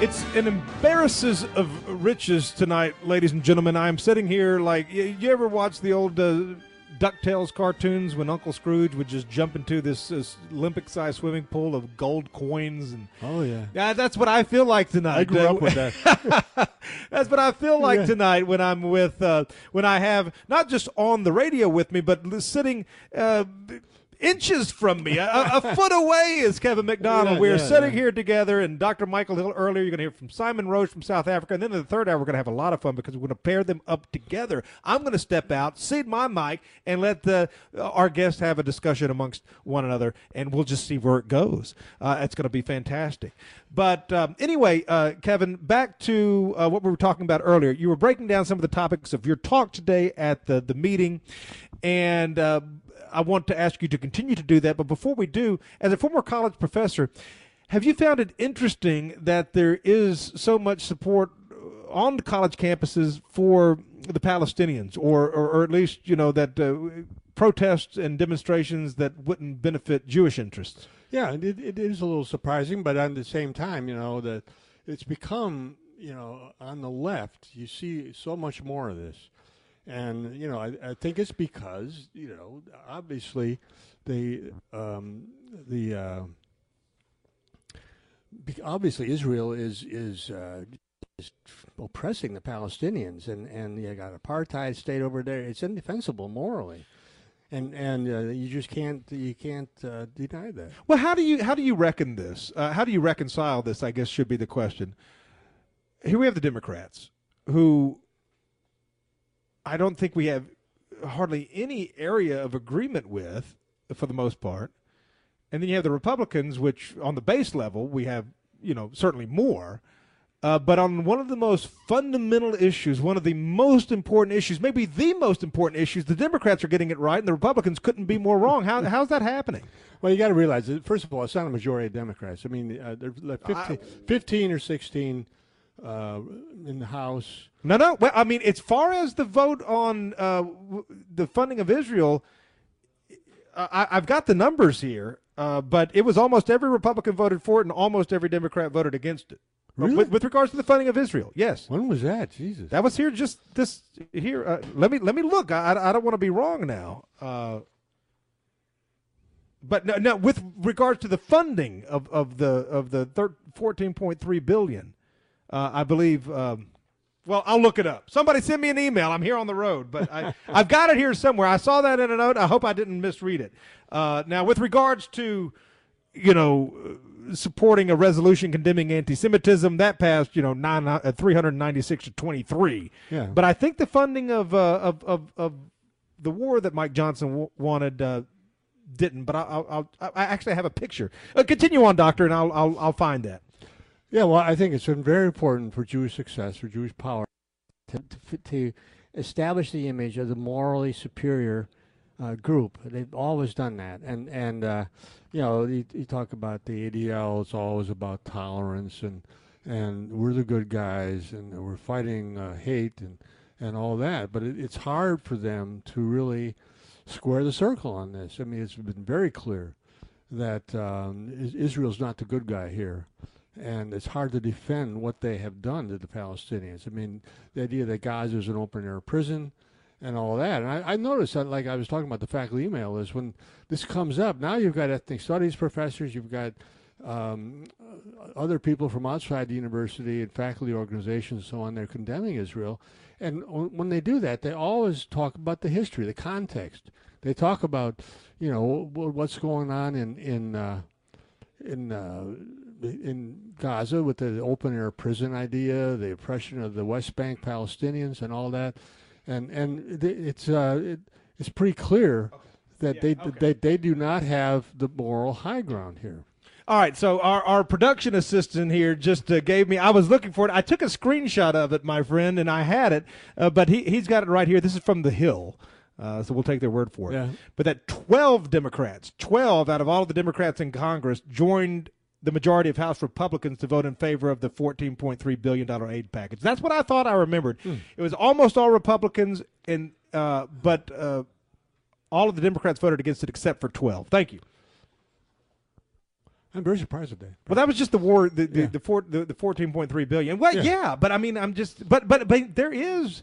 It's an embarrasses of riches tonight, ladies and gentlemen. I'm sitting here like y- you ever watch the old uh, Ducktales cartoons when Uncle Scrooge would just jump into this, this Olympic-sized swimming pool of gold coins and Oh yeah. yeah, that's what I feel like tonight. I grew Uh, up with that. that's what I feel like Yeah. tonight when I'm with uh, when I have not just on the radio with me, but sitting. Uh, Inches from me, a, a foot away is Kevin MacDonald. Yeah, We're yeah, sitting yeah. here together, and Dr. Michael Hill earlier. You're going to hear from Simon Roche from South Africa, and then in the third hour, we're going to have a lot of fun because we're going to pair them up together. I'm going to step out, seat my mic, and let the our guests have a discussion amongst one another, and we'll just see where it goes. Uh, it's going to be fantastic. But um, anyway, uh, Kevin, back to uh, what we were talking about earlier. You were breaking down some of the topics of your talk today at the the meeting, and uh, I want to ask you to continue to do that. But before we do, as a former college professor, have you found it interesting that there is so much support on college campuses for the Palestinians, or, or, or at least you know that uh, protests and demonstrations that wouldn't benefit Jewish interests? Yeah, it, it is a little surprising, but at the same time, you know that it's become you know on the left you see so much more of this, and you know I, I think it's because you know obviously the um, the uh, obviously Israel is is uh, is oppressing the Palestinians, and and you got apartheid state over there. It's indefensible morally, and and uh, you just can't you can't uh, deny that. Well, how do you how do you reckon this? Uh, how do you reconcile this? I guess should be the question. Here we have the Democrats, who I don't think we have hardly any area of agreement with, for the most part, and then you have the Republicans, which on the base level we have you know certainly more. Uh, but on one of the most fundamental issues, one of the most important issues, maybe the most important issues, the Democrats are getting it right, and the Republicans couldn't be more wrong. How, how's that happening? Well, you got to realize that, first of all, it's not a majority of Democrats. I mean, uh, there's like 15, 15 or 16 uh, in the House. No, no. Well, I mean, as far as the vote on uh, w- the funding of Israel, I, have got the numbers here, uh, but it was almost every Republican voted for it, and almost every Democrat voted against it. Really? With, with, regards to the funding of Israel, yes. When was that? Jesus. That was here just this here. Uh, let me let me look. I, I don't want to be wrong now. Uh, but no, no, with regards to the funding of, of the of the fourteen point three billion, uh, I believe. Um, well, I'll look it up. Somebody send me an email. I'm here on the road, but I, I've got it here somewhere. I saw that in a note. I hope I didn't misread it. Uh, now, with regards to, you know supporting a resolution condemning anti-Semitism. That passed, you know, nine, uh, 396 to 23. Yeah. But I think the funding of uh, of, of, of the war that Mike Johnson w- wanted uh, didn't. But I'll, I'll, I'll, I actually have a picture. Uh, continue on, Doctor, and I'll, I'll I'll find that. Yeah, well, I think it's been very important for Jewish success, for Jewish power, to, to, to establish the image of the morally superior uh, group. They've always done that, and and uh, you know, you, you, talk about the ADL. It's always about tolerance and and we're the good guys and we're fighting uh, hate and and all that. But it, it's hard for them to really square the circle on this. I mean, it's been very clear that um, Israel's not the good guy here. And it's hard to defend what they have done to the Palestinians. I mean, the idea that Gaza is an open air prison, and all that. And I, I, noticed that, like I was talking about the faculty email, is when this comes up, now you've got ethnic studies professors, you've got um, other people from outside the university and faculty organizations and so on, they're condemning Israel. And when they do that, they always talk about the history, the context. They talk about, you know, what's going on in in uh, in uh, in Gaza with the open air prison idea, the oppression of the West Bank Palestinians, and all that and and it's uh, it, it's pretty clear okay. that yeah, they, okay. they they do not have the moral high ground here. All right, so our, our production assistant here just uh, gave me. I was looking for it. I took a screenshot of it, my friend, and I had it, uh, but he he's got it right here. This is from the Hill. Uh, so we'll take their word for it. Yeah. But that 12 Democrats, 12 out of all of the Democrats in Congress, joined the majority of House Republicans to vote in favor of the $14.3 billion aid package. That's what I thought I remembered. Hmm. It was almost all Republicans, and uh, but uh, all of the Democrats voted against it except for 12. Thank you. I'm very surprised at that. Well, that was just the war, the the, yeah. the, four, the, the 14.3 billion. Well, yeah. yeah, but I mean, I'm just, but but but there is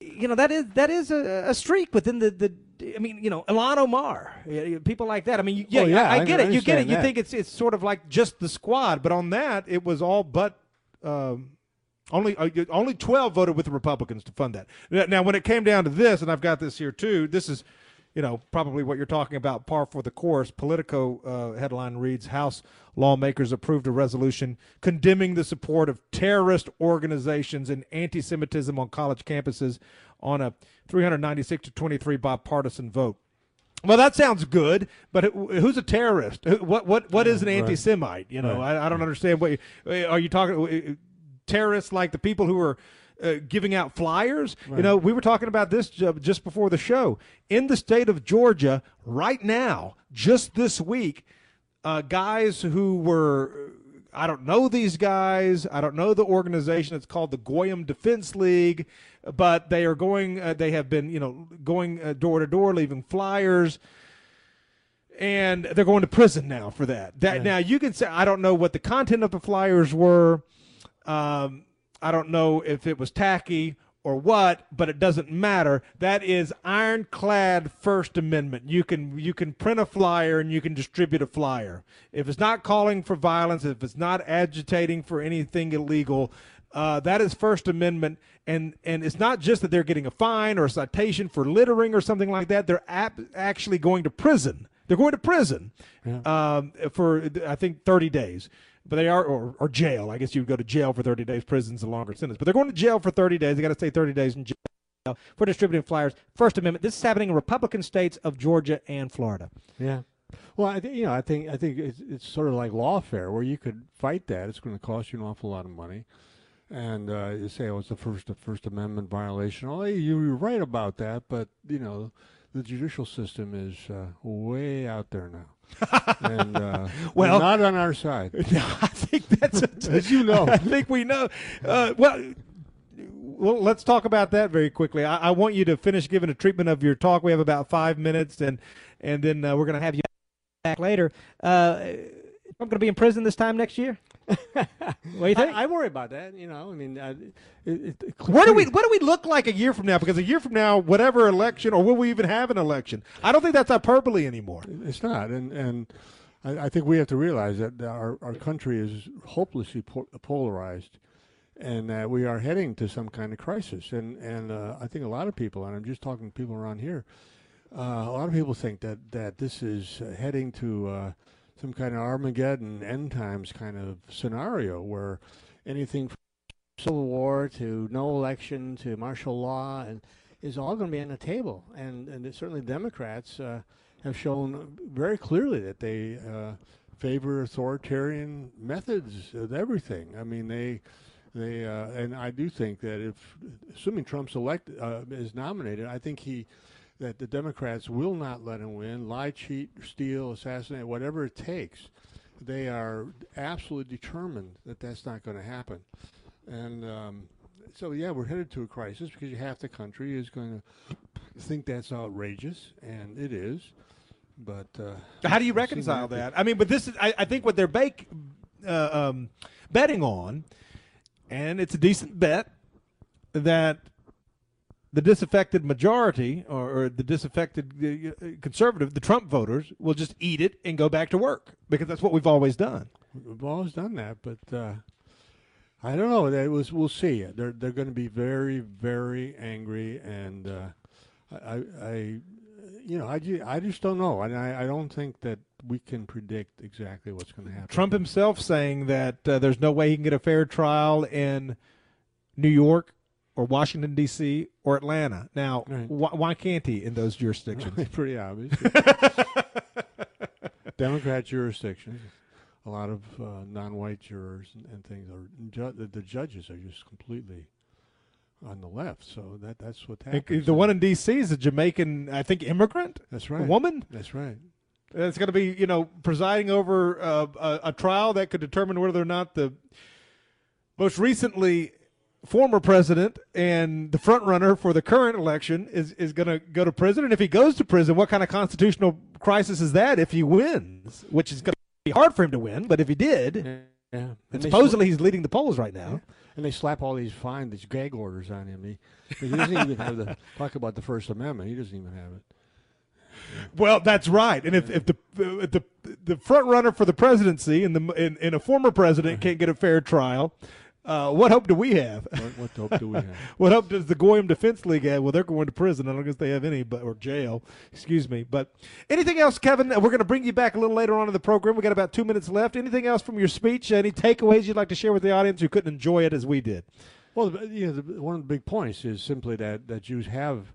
you know that is that is a, a streak within the, the I mean, you know, Ilhan Omar, people like that. I mean, yeah, yeah I, I, get I it. You get it. That. You think it's it's sort of like just the squad, but on that, it was all but um, only uh, only twelve voted with the Republicans to fund that. Now, when it came down to this, and I've got this here too. This is, you know, probably what you're talking about. Par for the course. Politico uh, headline reads: House lawmakers approved a resolution condemning the support of terrorist organizations and anti-Semitism on college campuses on a 396 to 23 bipartisan vote. Well, that sounds good, but who's a terrorist? What what what is an anti-Semite? You know, right. I, I, don't understand. What are you talking? Terrorists like the people who are uh, giving out flyers. You know, we were talking about this just before the show. In the state of Georgia, right now, just this week, uh, guys who were. I don't know these guys. I don't know the organization. It's called the Goyim Defense League, but they are going. Uh, they have been, you know, going uh, door to door, leaving flyers and they're going to prison now for that. That now you can say I don't know what the content of the flyers were. Um, I don't know if it was tacky or what, but it doesn't matter. That is ironclad First Amendment. You can you can print a flyer and you can distribute a flyer. If it's not calling for violence, if it's not agitating for anything illegal, uh, that is First Amendment, and and it's not just that they're getting a fine or a citation for littering or something like that. They're ap- actually going to prison. They're going to prison um, for I think 30 days. But they are or, or jail. I guess you would go to jail for 30 days. Prison's a longer sentence. But they're going to jail for 30 days. They got to stay 30 days in jail for distributing flyers. First Amendment. This is happening in Republican states of Georgia and Florida. Yeah. Well, I think you know, I think I think it's, it's sort of like lawfare, where you could fight that. It's going to cost you an awful lot of money, and uh, you say, "Oh, it's the first the First Amendment violation." Oh, you're right about that, but you know, the judicial system is uh, way out there now, and uh, Well- not on our side. I think that's a, as you know. I think we know. Uh, well, well, let's talk about that very quickly. I, I want you to finish giving a treatment of your talk. We have about five minutes, and and then uh, we're going to have you back later. Uh, I'm going to be in prison this time next year. what do you think? I, I worry about that. You know, I mean, uh, it, it, What do we what do we look like a year from now? Because a year from now, whatever election, or will we even have an election? I don't think that's hyperbole anymore. It's not, and and I, I think we have to realize that our our country is hopelessly po- polarized, and that we are heading to some kind of crisis. And and uh, I think a lot of people, and I'm just talking to people around here, uh, a lot of people think that that this is heading to uh, some kind of Armageddon end times kind of scenario where anything from civil war to no election to martial law and is all going to be on the table. And and certainly Democrats uh, have shown very clearly that they uh, favor authoritarian methods of everything. I mean they. They uh, and I do think that if, assuming Trump's elect uh, is nominated, I think he that the Democrats will not let him win, lie, cheat, steal, assassinate, whatever it takes. They are absolutely determined that that's not going to happen. And um, so, yeah, we're headed to a crisis because half the country is going to think that's outrageous, and it is. But uh, How do you reconcile that? I mean, but this is I, I think what they're bake, uh, um, betting on, and it's a decent bet that the disaffected majority or, or the disaffected uh, conservative, the Trump voters, will just eat it and go back to work because that's what we've always done. We've always done that, but uh, I don't know. That was we'll see. They're they're going to be very very angry, and uh, I, I you know I, I just don't know, and I, I don't think that we can predict exactly what's going to happen. Trump himself saying that uh, there's no way he can get a fair trial in New York or Washington D.C. or Atlanta. Now, why, why can't he in those jurisdictions? Pretty obvious. Democrat jurisdictions, a lot of uh, non-white jurors and, and things are ju- the, judges are just completely on the left. So that that's what And happens. The one in D.C. is a Jamaican, I think, immigrant. That's A right. woman. That's right. It's going to be, you know, presiding over uh, a, a trial that could determine whether or not the most recently former president and the front runner for the current election is, is going to go to prison. And if he goes to prison, what kind of constitutional crisis is that if he wins? Which is going to be hard for him to win, but if he did, Yeah. and supposedly he's leading the polls right now. And they slap all these fine, these gag orders on him. He, he doesn't even have the talk about the First Amendment. He doesn't even have it. Well, that's right. And if, if the if the the front runner for the presidency and the and, and a former president uh-huh. can't get a fair trial, uh, what hope do we have? What, what hope do we have? what hope does the Goyim Defense League have? Well, they're going to prison. I don't guess they have any, but or jail. Excuse me. But anything else, Kevin? We're going to bring you back a little later on in the program. We got about two minutes left. Anything else from your speech? Any takeaways you'd like to share with the audience who couldn't enjoy it as we did? Well, you know, the, one of the big points is simply that, that Jews have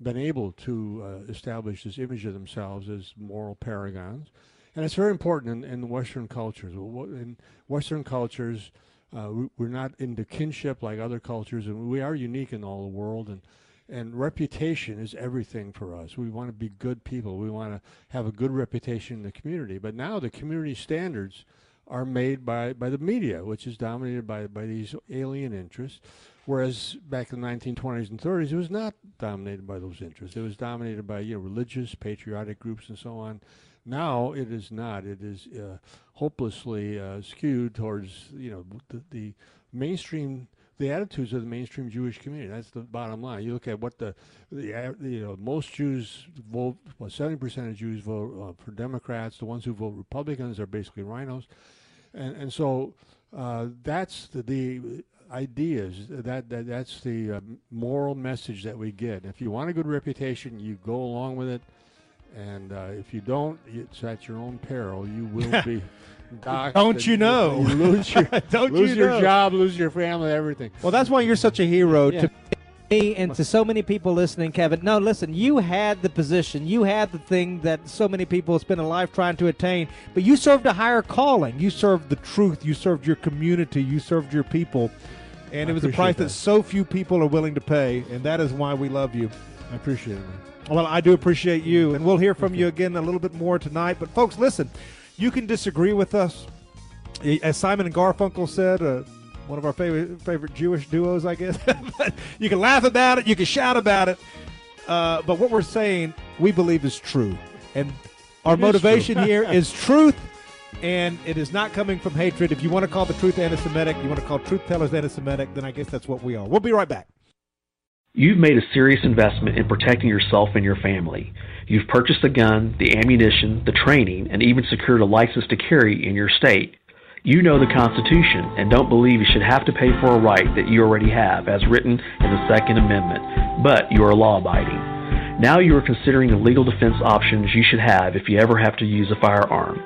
been able to uh, establish this image of themselves as moral paragons, and it's very important in, in Western cultures. In Western cultures, Uh, we, we're not into kinship like other cultures, and we are unique in all the world. And and reputation is everything for us. We want to be good people. We want to have a good reputation in the community. But now the community standards are made by, by the media, which is dominated by, by these alien interests. Whereas back in the 1920s and 30s, it was not dominated by those interests. It was dominated by you know religious, patriotic groups and so on. Now it is not. It is uh, hopelessly uh, skewed towards you know the, the mainstream the attitudes of the mainstream Jewish community. That's the bottom line. You look at what the, the you know most Jews vote. Well, seventy percent of Jews vote uh, for Democrats. The ones who vote Republicans are basically RINOs. and and so uh, that's the, the ideas that, that that's the uh, moral message that we get. If you want a good reputation, you go along with it. And uh, if you don't, it's at your own peril. You will be Don't you know? You lose your, Don't you lose you your know? job, lose your family, everything. Well, that's why you're such a hero Yeah. to me and to so many people listening, Kevin. No, listen, you had the position, you had the thing that so many people spend a life trying to attain, but you served a higher calling. You served the truth, you served your community, you served your people. And I it was a price that. that. so few people are willing to pay, and that is why we love you. I appreciate it. Man. Well, I do appreciate you, and we'll hear from you again a little bit more tonight. But folks, listen, you can disagree with us, as Simon and Garfunkel said. Uh, one of our favorite favorite Jewish duos, I guess. You can laugh about it, you can shout about it, uh, but what we're saying, we believe is true, and our It motivation here is truth, and it is not coming from hatred. If you want to call the truth anti-Semitic, you want to call truth tellers anti-Semitic, then I guess that's what we are. We'll be right back. You've made a serious investment in protecting yourself and your family. You've purchased the gun, the ammunition, the training, and even secured a license to carry in your state. You know the Constitution and don't believe you should have to pay for a right that you already have, as written in the Second Amendment, but you are law abiding. Now you are considering the legal defense options you should have if you ever have to use a firearm.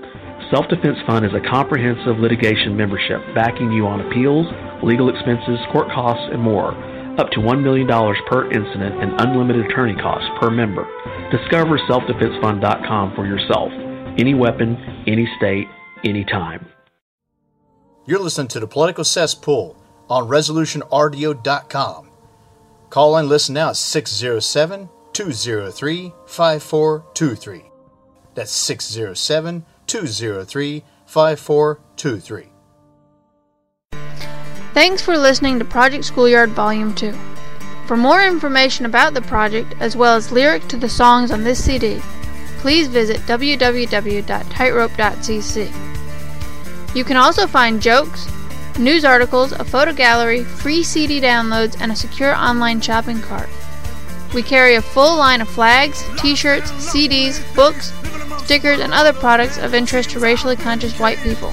Self Defense Fund is a comprehensive litigation membership backing you on appeals, legal expenses, court costs, and more up to $1 million per incident and unlimited attorney costs per member. Discover selfdefensefund.com for yourself. Any weapon, any state, anytime. You're listening to the Political Cesspool on ResolutionRDO.com. Call and listen now at 607 203 5423. That's 607 203 5423. Thanks for listening to Project Schoolyard Volume 2. For more information about the project, as well as lyrics to the songs on this CD, please visit www.tightrope.cc. You can also find jokes, news articles, a photo gallery, free CD downloads, and a secure online shopping cart. We carry a full line of flags, t shirts, CDs, books, stickers, and other products of interest to racially conscious white people.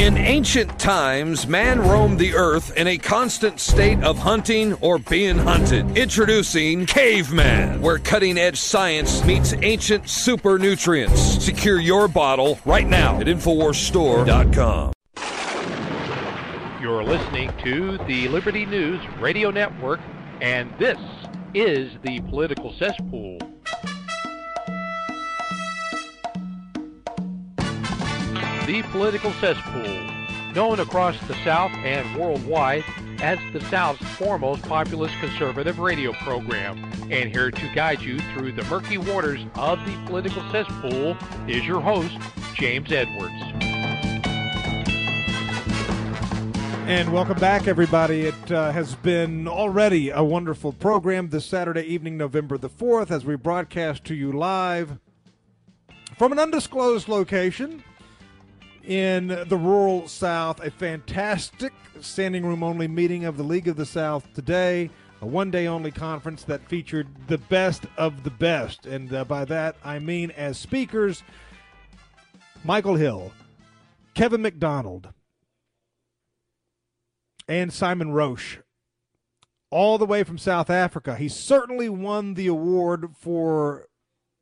In ancient times, man roamed the earth in a constant state of hunting or being hunted. Introducing Caveman, where cutting edge science meets ancient super nutrients. Secure your bottle right now at InfoWarsStore.com. You're listening to the Liberty News Radio Network, and this is the Political Cesspool. The Political Cesspool, known across the South and worldwide as the South's foremost populist conservative radio program. And here to guide you through the murky waters of the political cesspool is your host, James Edwards. And welcome back, everybody. It uh, has been already a wonderful program this Saturday evening, November the 4th, as we broadcast to you live from an undisclosed location in the rural South. A fantastic standing room only meeting of the League of the South today. A one day only conference that featured the best of the best. And uh, by that, I mean as speakers, Michael Hill, Kevin MacDonald, and Simon Roche, all the way from South Africa. He certainly won the award for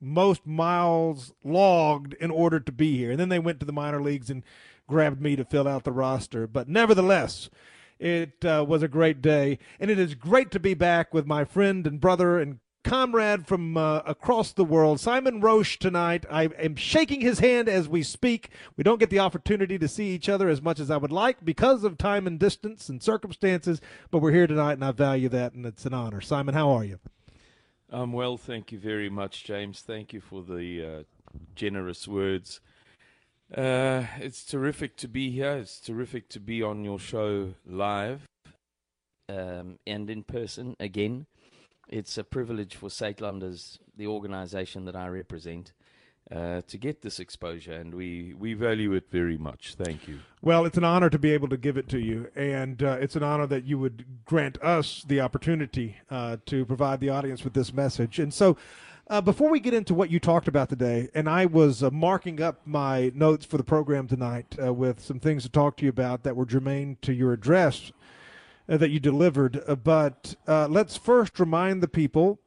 most miles logged in order to be here. And then they went to the minor leagues and grabbed me to fill out the roster. But nevertheless, it uh, was a great day, and it is great to be back with my friend and brother and comrade from uh, across the world, Simon Roche, tonight. I am shaking his hand as we speak. We don't get the opportunity to see each other as much as I would like because of time and distance and circumstances, but we're here tonight, and I value that, and it's an honor. Simon, how are you? I'm well, thank you very much, James. Thank you for the uh, generous words. Uh, it's terrific to be here. It's terrific to be on your show live um, and in person again. It's a privilege for Suidlanders, the organization that I represent, uh, to get this exposure, and we, we value it very much. Thank you. Well, it's an honor to be able to give it to you, and uh, it's an honor that you would grant us the opportunity uh, to provide the audience with this message. And so, uh, before we get into what you talked about today, and I was uh, marking up my notes for the program tonight with some things to talk to you about that were germane to your address that you delivered. But let's first remind the people.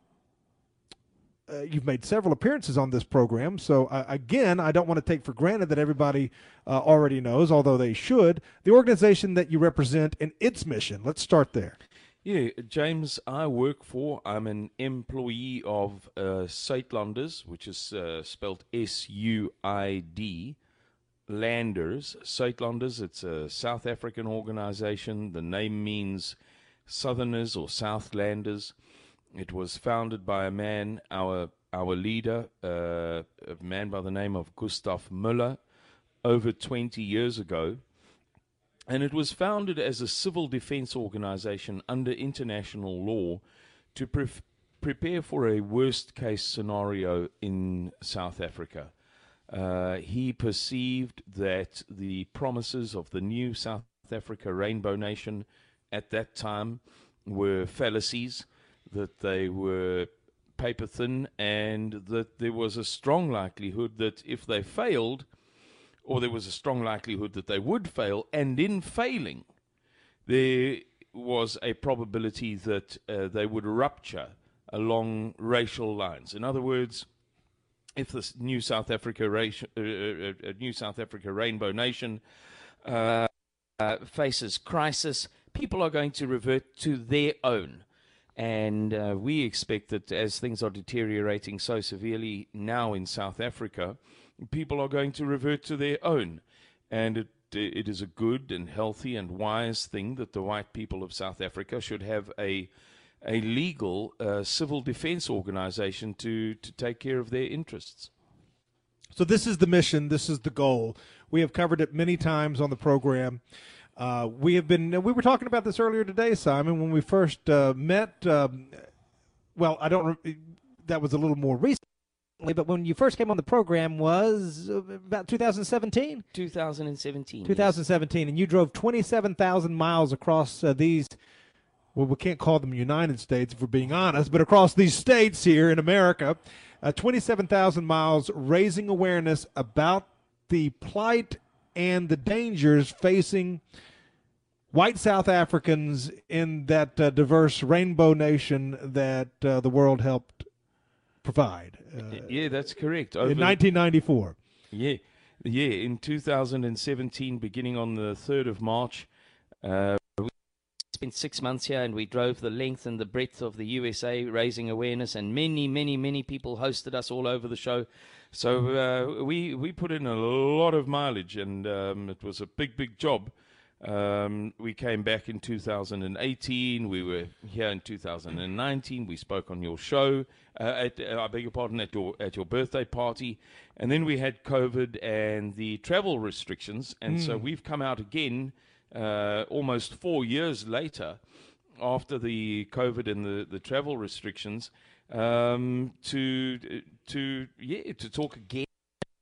You've made several appearances on this program, so again, I don't want to take for granted that everybody already knows, although they should, the organization that you represent and its mission. Let's start there. Yeah, James, I work for, I'm an employee of uh, Suidlanders, which is uh, spelled S U I D, Landers. Suidlanders, it's a South African organization. The name means Southerners or Southlanders. It was founded by a man, our our leader, uh, a man by the name of Gustav Müller, over 20 years ago and it was founded as a civil defense organization under international law to pre- prepare for a worst case scenario in South Africa. Uh, he perceived that the promises of the new South Africa Rainbow Nation at that time were fallacies, that they were paper thin, and that there was a strong likelihood that if they failed, or there was a strong likelihood that they would fail, and in failing, there was a probability that uh, they would rupture along racial lines. In other words, if the new South Africa, uh, uh, uh, new South Africa Rainbow Nation uh, uh, faces crisis, people are going to revert to their own. And we expect that as things are deteriorating so severely now in South Africa, people are going to revert to their own. And it, it is a good and healthy and wise thing that the white people of South Africa should have a, a legal uh, civil defense organization to, to take care of their interests. So, this is the mission, this is the goal. We have covered it many times on the program. Uh, we have been, we were talking about this earlier today, Simon, when we first uh, met. Um, well, I don't, that was a little more recent but when you first came on the program was about 2017 2017 2017 yes. and you drove 27,000 miles across uh, these well we can't call them United States if we're being honest but across these states here in America uh, 27,000 miles raising awareness about the plight and the dangers facing white South Africans in that uh, diverse rainbow nation that uh, the world helped provide. Uh, yeah, that's correct. Over, in 1994. Yeah, yeah. In 2017, beginning on the 3rd of March, uh, we spent six months here and we drove the length and the breadth of the USA, raising awareness, and many, many, many people hosted us all over the show. So uh, we we put in a lot of mileage, and um, it was a big, big job. Um, we came back in 2018. We were here in 2019. We spoke on your show. Uh, at, uh, I beg your pardon, at your at your birthday party, and then we had COVID and the travel restrictions, and mm. so hmm. we've come out again uh, almost four years later, after the COVID and the, the travel restrictions, um, to to yeah to talk again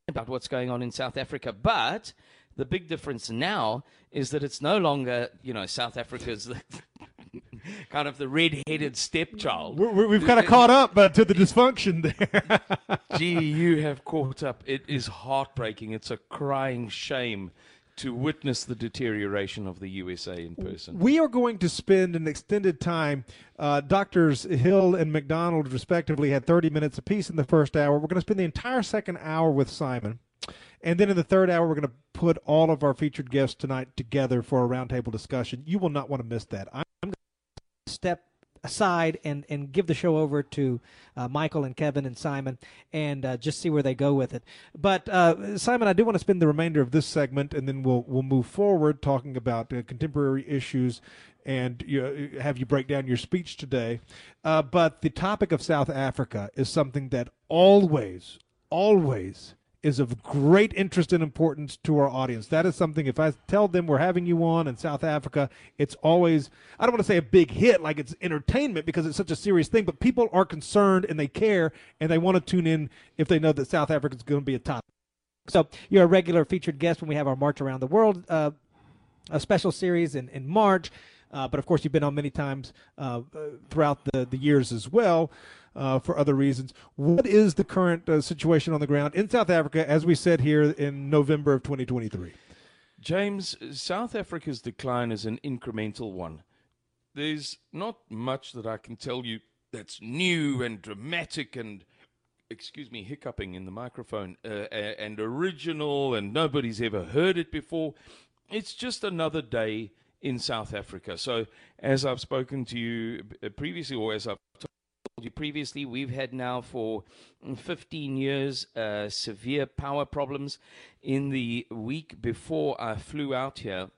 about what's going on in South Africa, but the big difference now is that it's no longer, you know, South Africa's kind of the red-headed stepchild. we have kind of caught up uh, to the dysfunction there. Gee, you have caught up. It is heartbreaking. It's a crying shame to witness the deterioration of the USA in person. We are going to spend an extended time. Uh, Doctors Hill and MacDonald, respectively, had 30 minutes apiece in the first hour. We're going to spend the entire second hour with Simon. And then in the third hour, we're going to put all of our featured guests tonight together for a roundtable discussion. You will not want to miss that. I'm going to step aside and, and give the show over to uh, Michael and Kevin and Simon and uh, just see where they go with it. But uh, Simon, I do want to spend the remainder of this segment and then we'll we'll move forward talking about uh, contemporary issues and you have you break down your speech today. Uh, but the topic of South Africa is something that always, always is of great interest and importance to our audience. That is something, if I tell them we're having you on in South Africa, it's always, I don't want to say a big hit like it's entertainment because it's such a serious thing, but people are concerned and they care and they want to tune in if they know that South Africa is going to be a topic. So you're a regular featured guest when we have our March Around the World uh, a special series in, in March. Uh, but of course, you've been on many times uh, throughout the, the years as well uh, for other reasons. What is the current uh, situation on the ground in South Africa as we said here in November of 2023? James, South Africa's decline is an incremental one. There's not much that I can tell you that's new and dramatic and excuse me, hiccuping in the microphone, uh, and original, and nobody's ever heard it before. It's just another day in South Africa. So, as I've spoken to you uh, previously, or as I've you previously, we've had now for 15 years uh, severe power problems. In the week before I flew out here,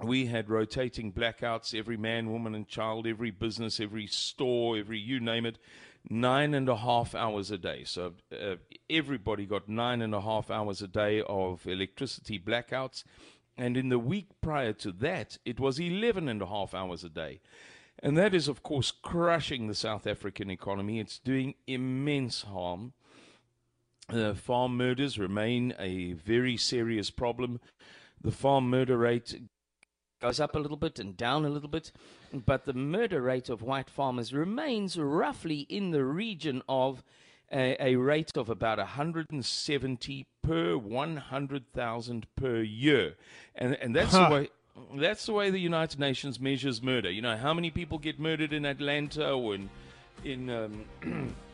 we had rotating blackouts every man, woman, and child, every business, every store, every you name it, nine and a half hours a day. So uh, everybody got nine and a half hours a day of electricity blackouts. And in the week prior to that, it was 11 and a half hours a day. And that is, of course, crushing the South African economy. It's doing immense harm. Uh, farm murders remain a very serious problem. The farm murder rate goes up a little bit and down a little bit, but the murder rate of white farmers remains roughly in the region of a, a rate of about 170 per 100,000 per year. And, and that's huh. the way that's the way the United Nations measures murder. You know, how many people get murdered in Atlanta or in, in um,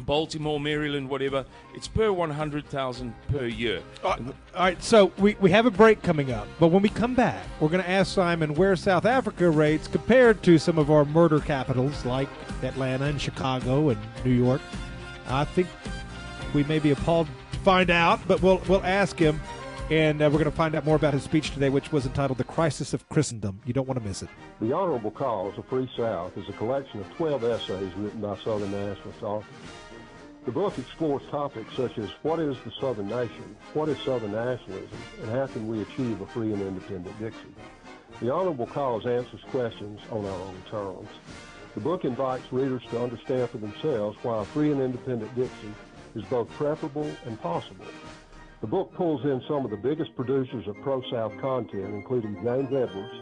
Baltimore, Maryland, whatever. It's per 100,000 per year. All right, all right, so we, we have a break coming up, but when we come back, we're going to ask Simon where South Africa rates compared to some of our murder capitals like Atlanta and Chicago and New York. I think we may be appalled to find out, but we'll, we'll ask him and uh, we're going to find out more about his speech today, which was entitled The Crisis of Christendom. You don't want to miss it. The Honorable Cause of Free South is a collection of 12 essays written by Southern nationalist authors. The book explores topics such as what is the Southern nation, what is Southern nationalism, and how can we achieve a free and independent Dixie. The Honorable Cause answers questions on our own terms. The book invites readers to understand for themselves why a free and independent Dixie is both preferable and possible the book pulls in some of the biggest producers of pro-South content, including James Edwards,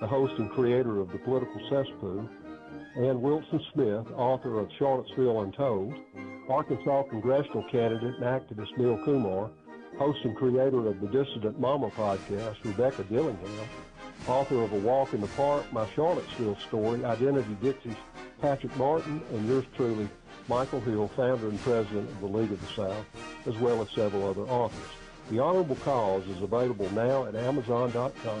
the host and creator of The Political Cesspool, and Wilson Smith, author of Charlottesville Untold, Arkansas congressional candidate and activist Neil Kumar, host and creator of the Dissident Mama podcast, Rebecca Dillingham, author of A Walk in the Park, My Charlottesville Story, Identity Dixie's Patrick Martin, and yours truly, Michael Hill, founder and president of the League of the South, as well as several other authors. The Honorable Cause is available now at Amazon.com.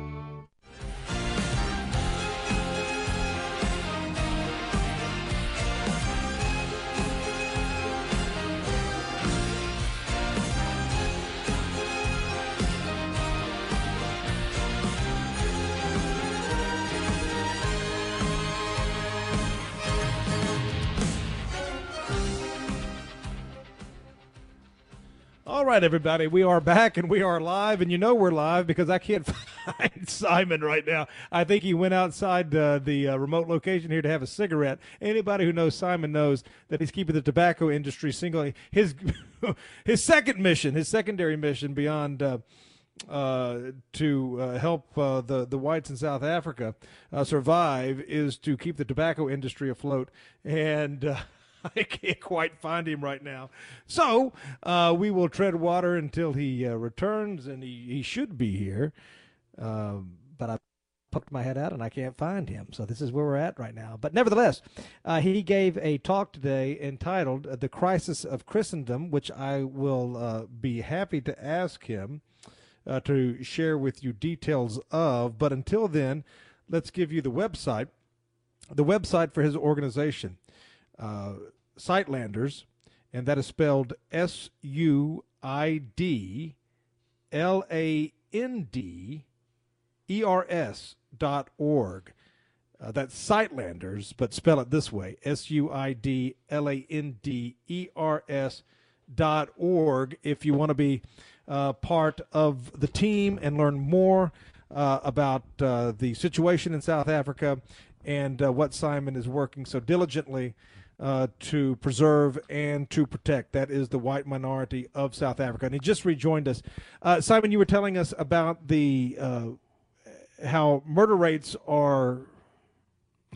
All right, everybody, we are back and we are live, and you know we're live because I can't find Simon right now. I think he went outside uh, the uh, remote location here to have a cigarette. Anybody who knows Simon knows that he's keeping the tobacco industry single. His his second mission, his secondary mission beyond. Uh, uh, to uh, help uh, the the whites in South Africa uh, survive is to keep the tobacco industry afloat, and uh, I can't quite find him right now. So uh, we will tread water until he uh, returns, and he, he should be here. Um, but I poked my head out and I can't find him. So this is where we're at right now. But nevertheless, uh, he gave a talk today entitled "The Crisis of Christendom," which I will uh, be happy to ask him uh, to share with you details of. But until then, let's give you the website. The website for his organization uh, Suidlanders, and that is spelled S U I D L A N D E R S dot org. Uh, that's Suidlanders, but spell it this way S U I D L A N D E R S dot org if you want to be uh, part of the team and learn more uh, about uh, the situation in South Africa and uh, what Simon is working so diligently uh, to preserve and to protect. That is the white minority of South Africa. And he just rejoined us. Uh, Simon, you were telling us about the uh, how murder rates are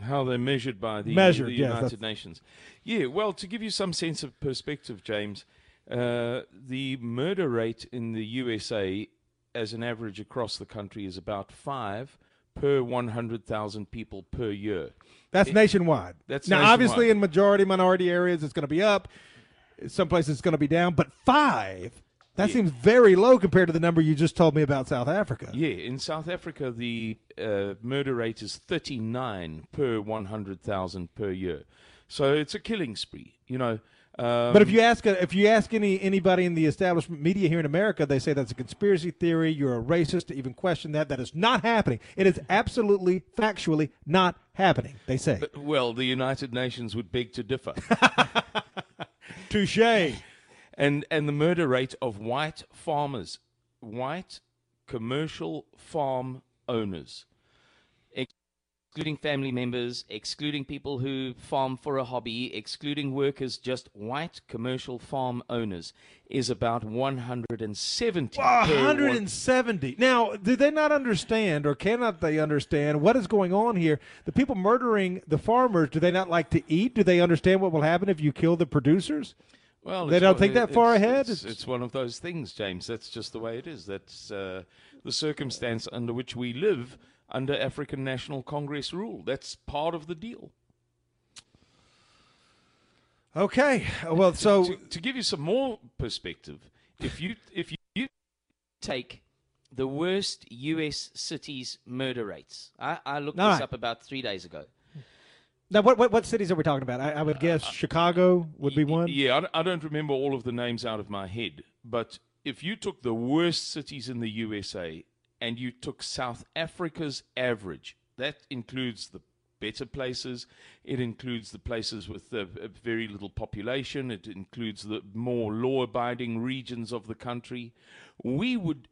how they're measured by the, Measured, the United that's- Nations. Yeah, well, to give you some sense of perspective, James, uh, the murder rate in the USA, as an average across the country, is about five per 100,000 people per year. That's It- nationwide. That's now, nationwide. obviously, in majority minority areas, it's going to be up. Some places it's going to be down, but five. That Yeah. seems very low compared to the number you just told me about South Africa. Yeah, in South Africa, the uh, murder rate is 39 per 100,000 per year. So it's a killing spree, you know. Um, but if you ask if you ask any anybody in the establishment media here in America, they say that's a conspiracy theory. You're a racist to even question that. That is not happening. It is absolutely factually not happening. They say. Well, the United Nations would beg to differ. Touche. And and the murder rate of white farmers, white commercial farm owners, excluding family members, excluding people who farm for a hobby, excluding workers, just white commercial farm owners, is about 170. Wow, per one- 170. Now, do they not understand, or cannot they understand what is going on here? The people murdering the farmers, do they not like to eat? Do they understand what will happen if you kill the producers? Well, they don't think that far it's- ahead. It's, it's one of those things, James. That's just the way it is. That's uh, the circumstance under which we live under African National Congress rule. That's part of the deal. Okay. Well, so to, to give you some more perspective, if you if you take the worst U.S. cities murder rates. I, I looked All this right. up about three days ago. now, what, what what cities are we talking about? I, I would guess uh, uh, Chicago would be one. Yeah, I I don't remember all of the names out of my head, but if you took the worst cities in the USA and you took South Africa's average, that includes the better places, it includes the places with the uh, very little population, it includes the more law-abiding regions of the country. We would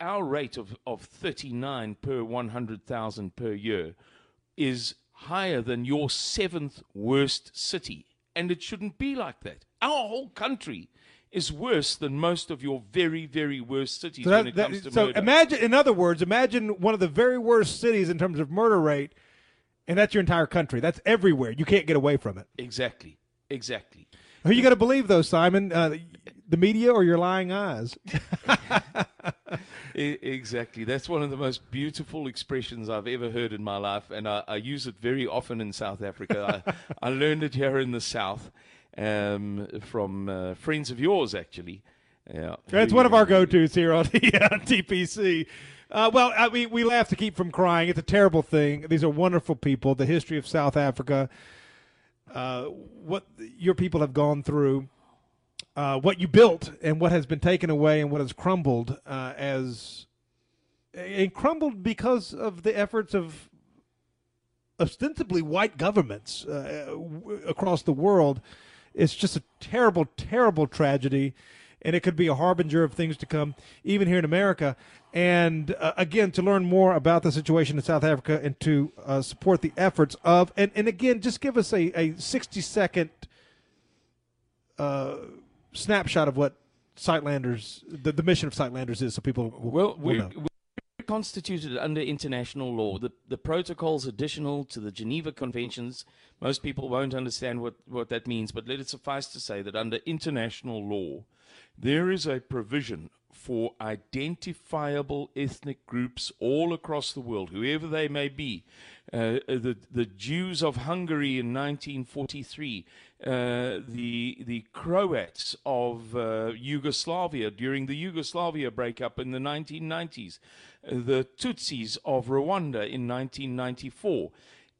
our rate of of 39 per 100,000 per year is higher than your seventh worst city. And it shouldn't be like that. Our whole country is worse than most of your very, very worst cities So, when it that- comes to so murder. So imagine, in other words, imagine one of the very worst cities in terms of murder rate, and that's your entire country. That's everywhere. You can't get away from it. exactly. Exactly. Who you going to believe, though, Simon? Uh, the media or your lying eyes? Exactly. That's one of the most beautiful expressions I've ever heard in my life, and I, I use it very often in South Africa. I, I learned it here in the South, um, from uh, friends of yours, actually. Yeah, That's one of our go-tos here on the uh, TPC. Uh, well, I mean, we laugh to keep from crying. It's a terrible thing. These are wonderful people. The history of South Africa, uh, what your people have gone through, uh, what you built, and what has been taken away, and what has crumbled uh, as and crumbled because of the efforts of ostensibly white governments uh, w- across the world. It's just a terrible, terrible tragedy, and it could be a harbinger of things to come, even here in America. And uh, again, to learn more about the situation in South Africa and to uh, support the efforts of, and, and again, just give us a, a 60 second uh, snapshot of what Suidlanders, the, the mission of Suidlanders is, so people will, Well, will we know. Constituted under international law. The the protocols additional to the Geneva Conventions. Most people won't understand what, what that means, but let it suffice to say that under international law, there is a provision for identifiable ethnic groups all across the world, whoever they may be. Uh, the the Jews of Hungary in 1943, uh, the the Croats of uh, Yugoslavia during the Yugoslavia breakup in the 1990s, uh, the Tutsis of Rwanda in 1994.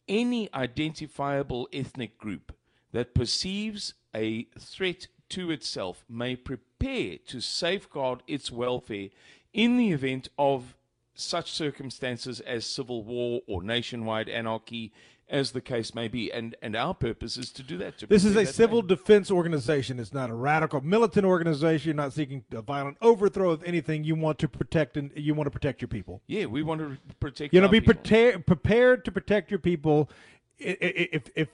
Any identifiable ethnic group that perceives a threat to itself may prepare to safeguard its welfare in the event of such circumstances as civil war or nationwide anarchy, as the case may be. And, and our purpose is to do that. To This is a civil defense organization. It's not a radical militant organization. You're not seeking a violent overthrow of anything. You want to protect and you want to protect your people. Yeah, we want to protect. You know, be prepared prepared to protect your people. I- i- If if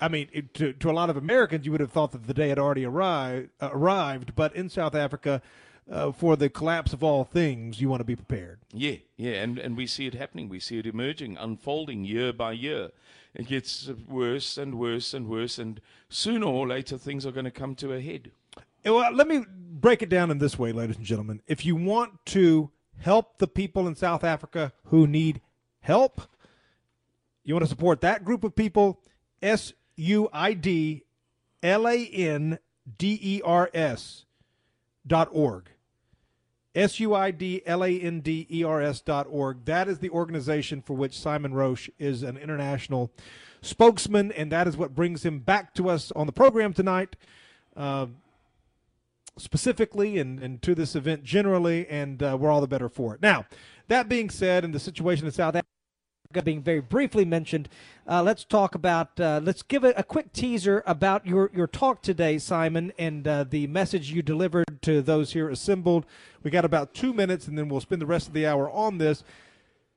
I mean, it, to to a lot of Americans, you would have thought that the day had already arrived. Uh, arrived, but in South Africa, uh, for the collapse of all things, you want to be prepared. Yeah, yeah, and, and we see it happening. We see it emerging, unfolding year by year. It gets worse and worse and worse, and sooner or later things are going to come to a head. Eh, Well, let me break it down in this way, ladies and gentlemen. If you want to help the people in South Africa who need help, you want to support that group of people, S U I D L A N D E R S dot org. S U I D L A N D E R S dot org. That is the organization for which Simon Roche is an international spokesman, and that is what brings him back to us on the program tonight. Uh, specifically and, and to this event generally, and uh, we're all the better for it. Now, that being said, and the situation in South being very briefly mentioned, uh, let's talk about, uh, let's give it a quick teaser about your, your talk today, Simon, and uh, the message you delivered to those here assembled. We got about two minutes, and then we'll spend the rest of the hour on this.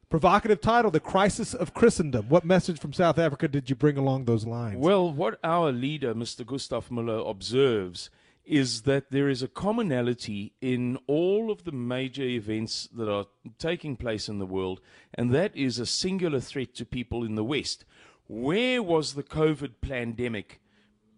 Provocative title, The Crisis of Christendom. What message from South Africa did you bring along those lines? Well, what our leader, Mr. Gustav Muller, observes is that there is a commonality in all of the major events that are taking place in the world, and that is a singular threat to people in the West. Where was the COVID pandemic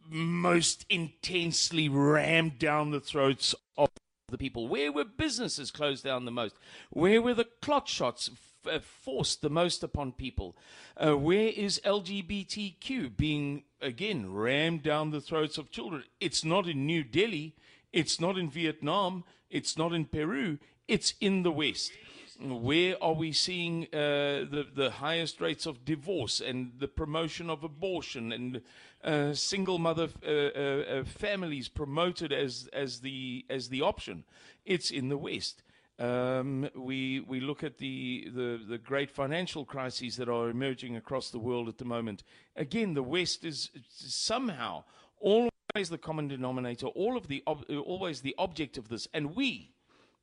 most intensely rammed down the throats of the people? Where were businesses closed down the most? Where were the clot shots f- forced the most upon people? Uh, where is LGBTQ being, again, rammed down the throats of children? It's not in New Delhi. It's not in Vietnam. It's not in Peru. It's in the West. Where are we seeing uh, the the highest rates of divorce and the promotion of abortion and uh, single mother uh, uh, uh, families promoted as as the as the option? It's in the West. Um, we we look at the, the the great financial crises that are emerging across the world at the moment. Again, the West is somehow always the common denominator, all of the ob- always the object of this, and we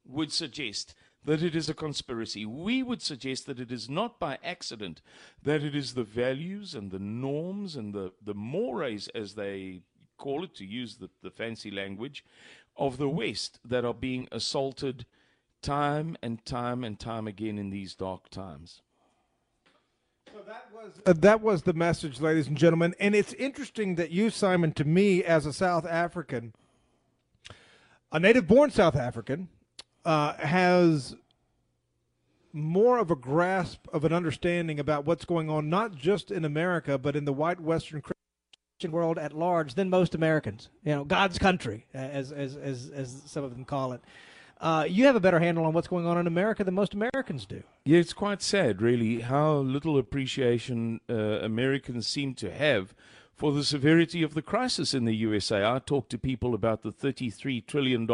would suggest that it is a conspiracy. We would suggest that it is not by accident, that it is the values and the norms and the, the mores, as they call it, to use the, the fancy language, of the West that are being assaulted time and time and time again in these dark times. Uh, that was the message, ladies and gentlemen. And it's interesting that you, Simon, to me as a South African, a native born South African, uh, has more of a grasp of an understanding about what's going on, not just in America, but in the white Western Christian world at large than most Americans. You know, God's country, as as as, as some of them call it. Uh, you have a better handle on what's going on in America than most Americans do. Yeah, it's quite sad, really, how little appreciation uh, Americans seem to have for the severity of the crisis in the USA. I talk to people about the $33 trillion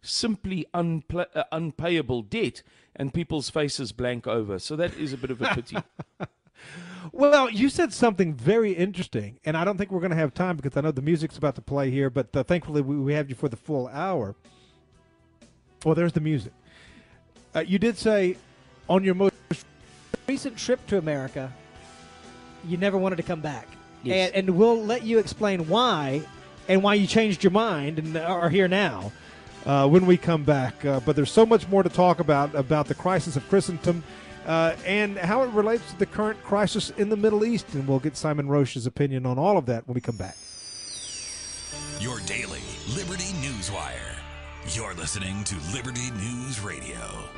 simply unpla- uh, unpayable debt, and people's faces blank over. So that is a bit of a pity. Well, you said something very interesting, and I don't think we're going to have time because I know the music's about to play here, but uh, thankfully we, we have you for the full hour. Well, there's the music. Uh, you did say on your most recent trip to America, you never wanted to come back. Yes. And, and we'll let you explain why and why you changed your mind and are here now. uh, when we come back. Uh, but there's so much more to talk about about the crisis of Christendom uh, and how it relates to the current crisis in the Middle East. And we'll get Simon Roche's opinion on all of that when we come back. Your daily Liberty News Wire. You're listening to Liberty News Radio.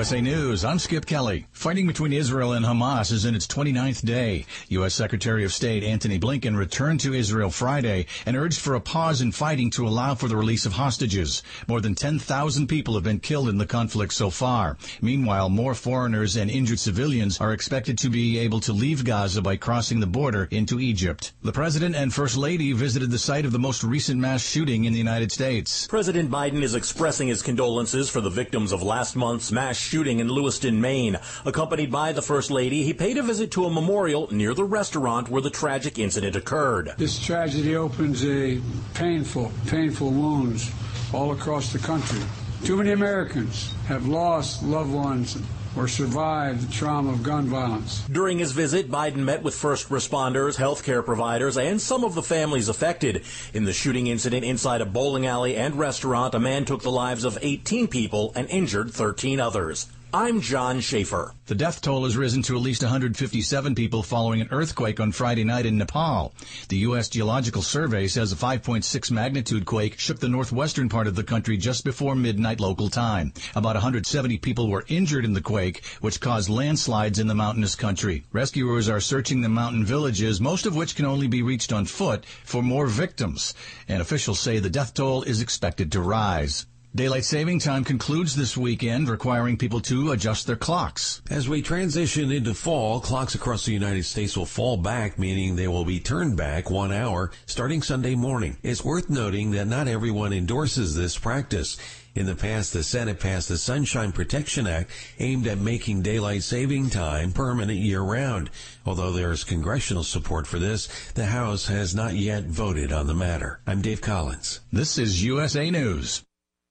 USA News, I'm Skip Kelly. Fighting between Israel and Hamas is in its 29th day. U.S. Secretary of State Antony Blinken returned to Israel Friday and urged for a pause in fighting to allow for the release of hostages. More than 10,000 people have been killed in the conflict so far. Meanwhile, more foreigners and injured civilians are expected to be able to leave Gaza by crossing the border into Egypt. The President and First Lady visited the site of the most recent mass shooting in the United States. President Biden is expressing his condolences for the victims of last month's mass shooting in Lewiston, Maine. Accompanied by the First Lady, he paid a visit to a memorial near the restaurant where the tragic incident occurred. This tragedy opens a painful, painful wounds all across the country. Too many Americans have lost loved ones or survive the trauma of gun violence. During his visit, Biden met with first responders, healthcare providers, and some of the families affected. In the shooting incident inside a bowling alley and restaurant, a man took the lives of 18 people and injured 13 others. I'm John Schaefer. The death toll has risen to at least 157 people following an earthquake on Friday night in Nepal. The U.S. Geological Survey says a 5.6 magnitude quake shook the northwestern part of the country just before midnight local time. About 170 people were injured in the quake, which caused landslides in the mountainous country. Rescuers are searching the mountain villages, most of which can only be reached on foot, for more victims. And officials say the death toll is expected to rise. Daylight saving time concludes this weekend, requiring people to adjust their clocks. As we transition into fall, clocks across the United States will fall back, meaning they will be turned back one hour starting Sunday morning. It's worth noting that not everyone endorses this practice. In the past, the Senate passed the Sunshine Protection Act aimed at making daylight saving time permanent year round. Although there is congressional support for this, the House has not yet voted on the matter. I'm Dave Collins. This is USA News.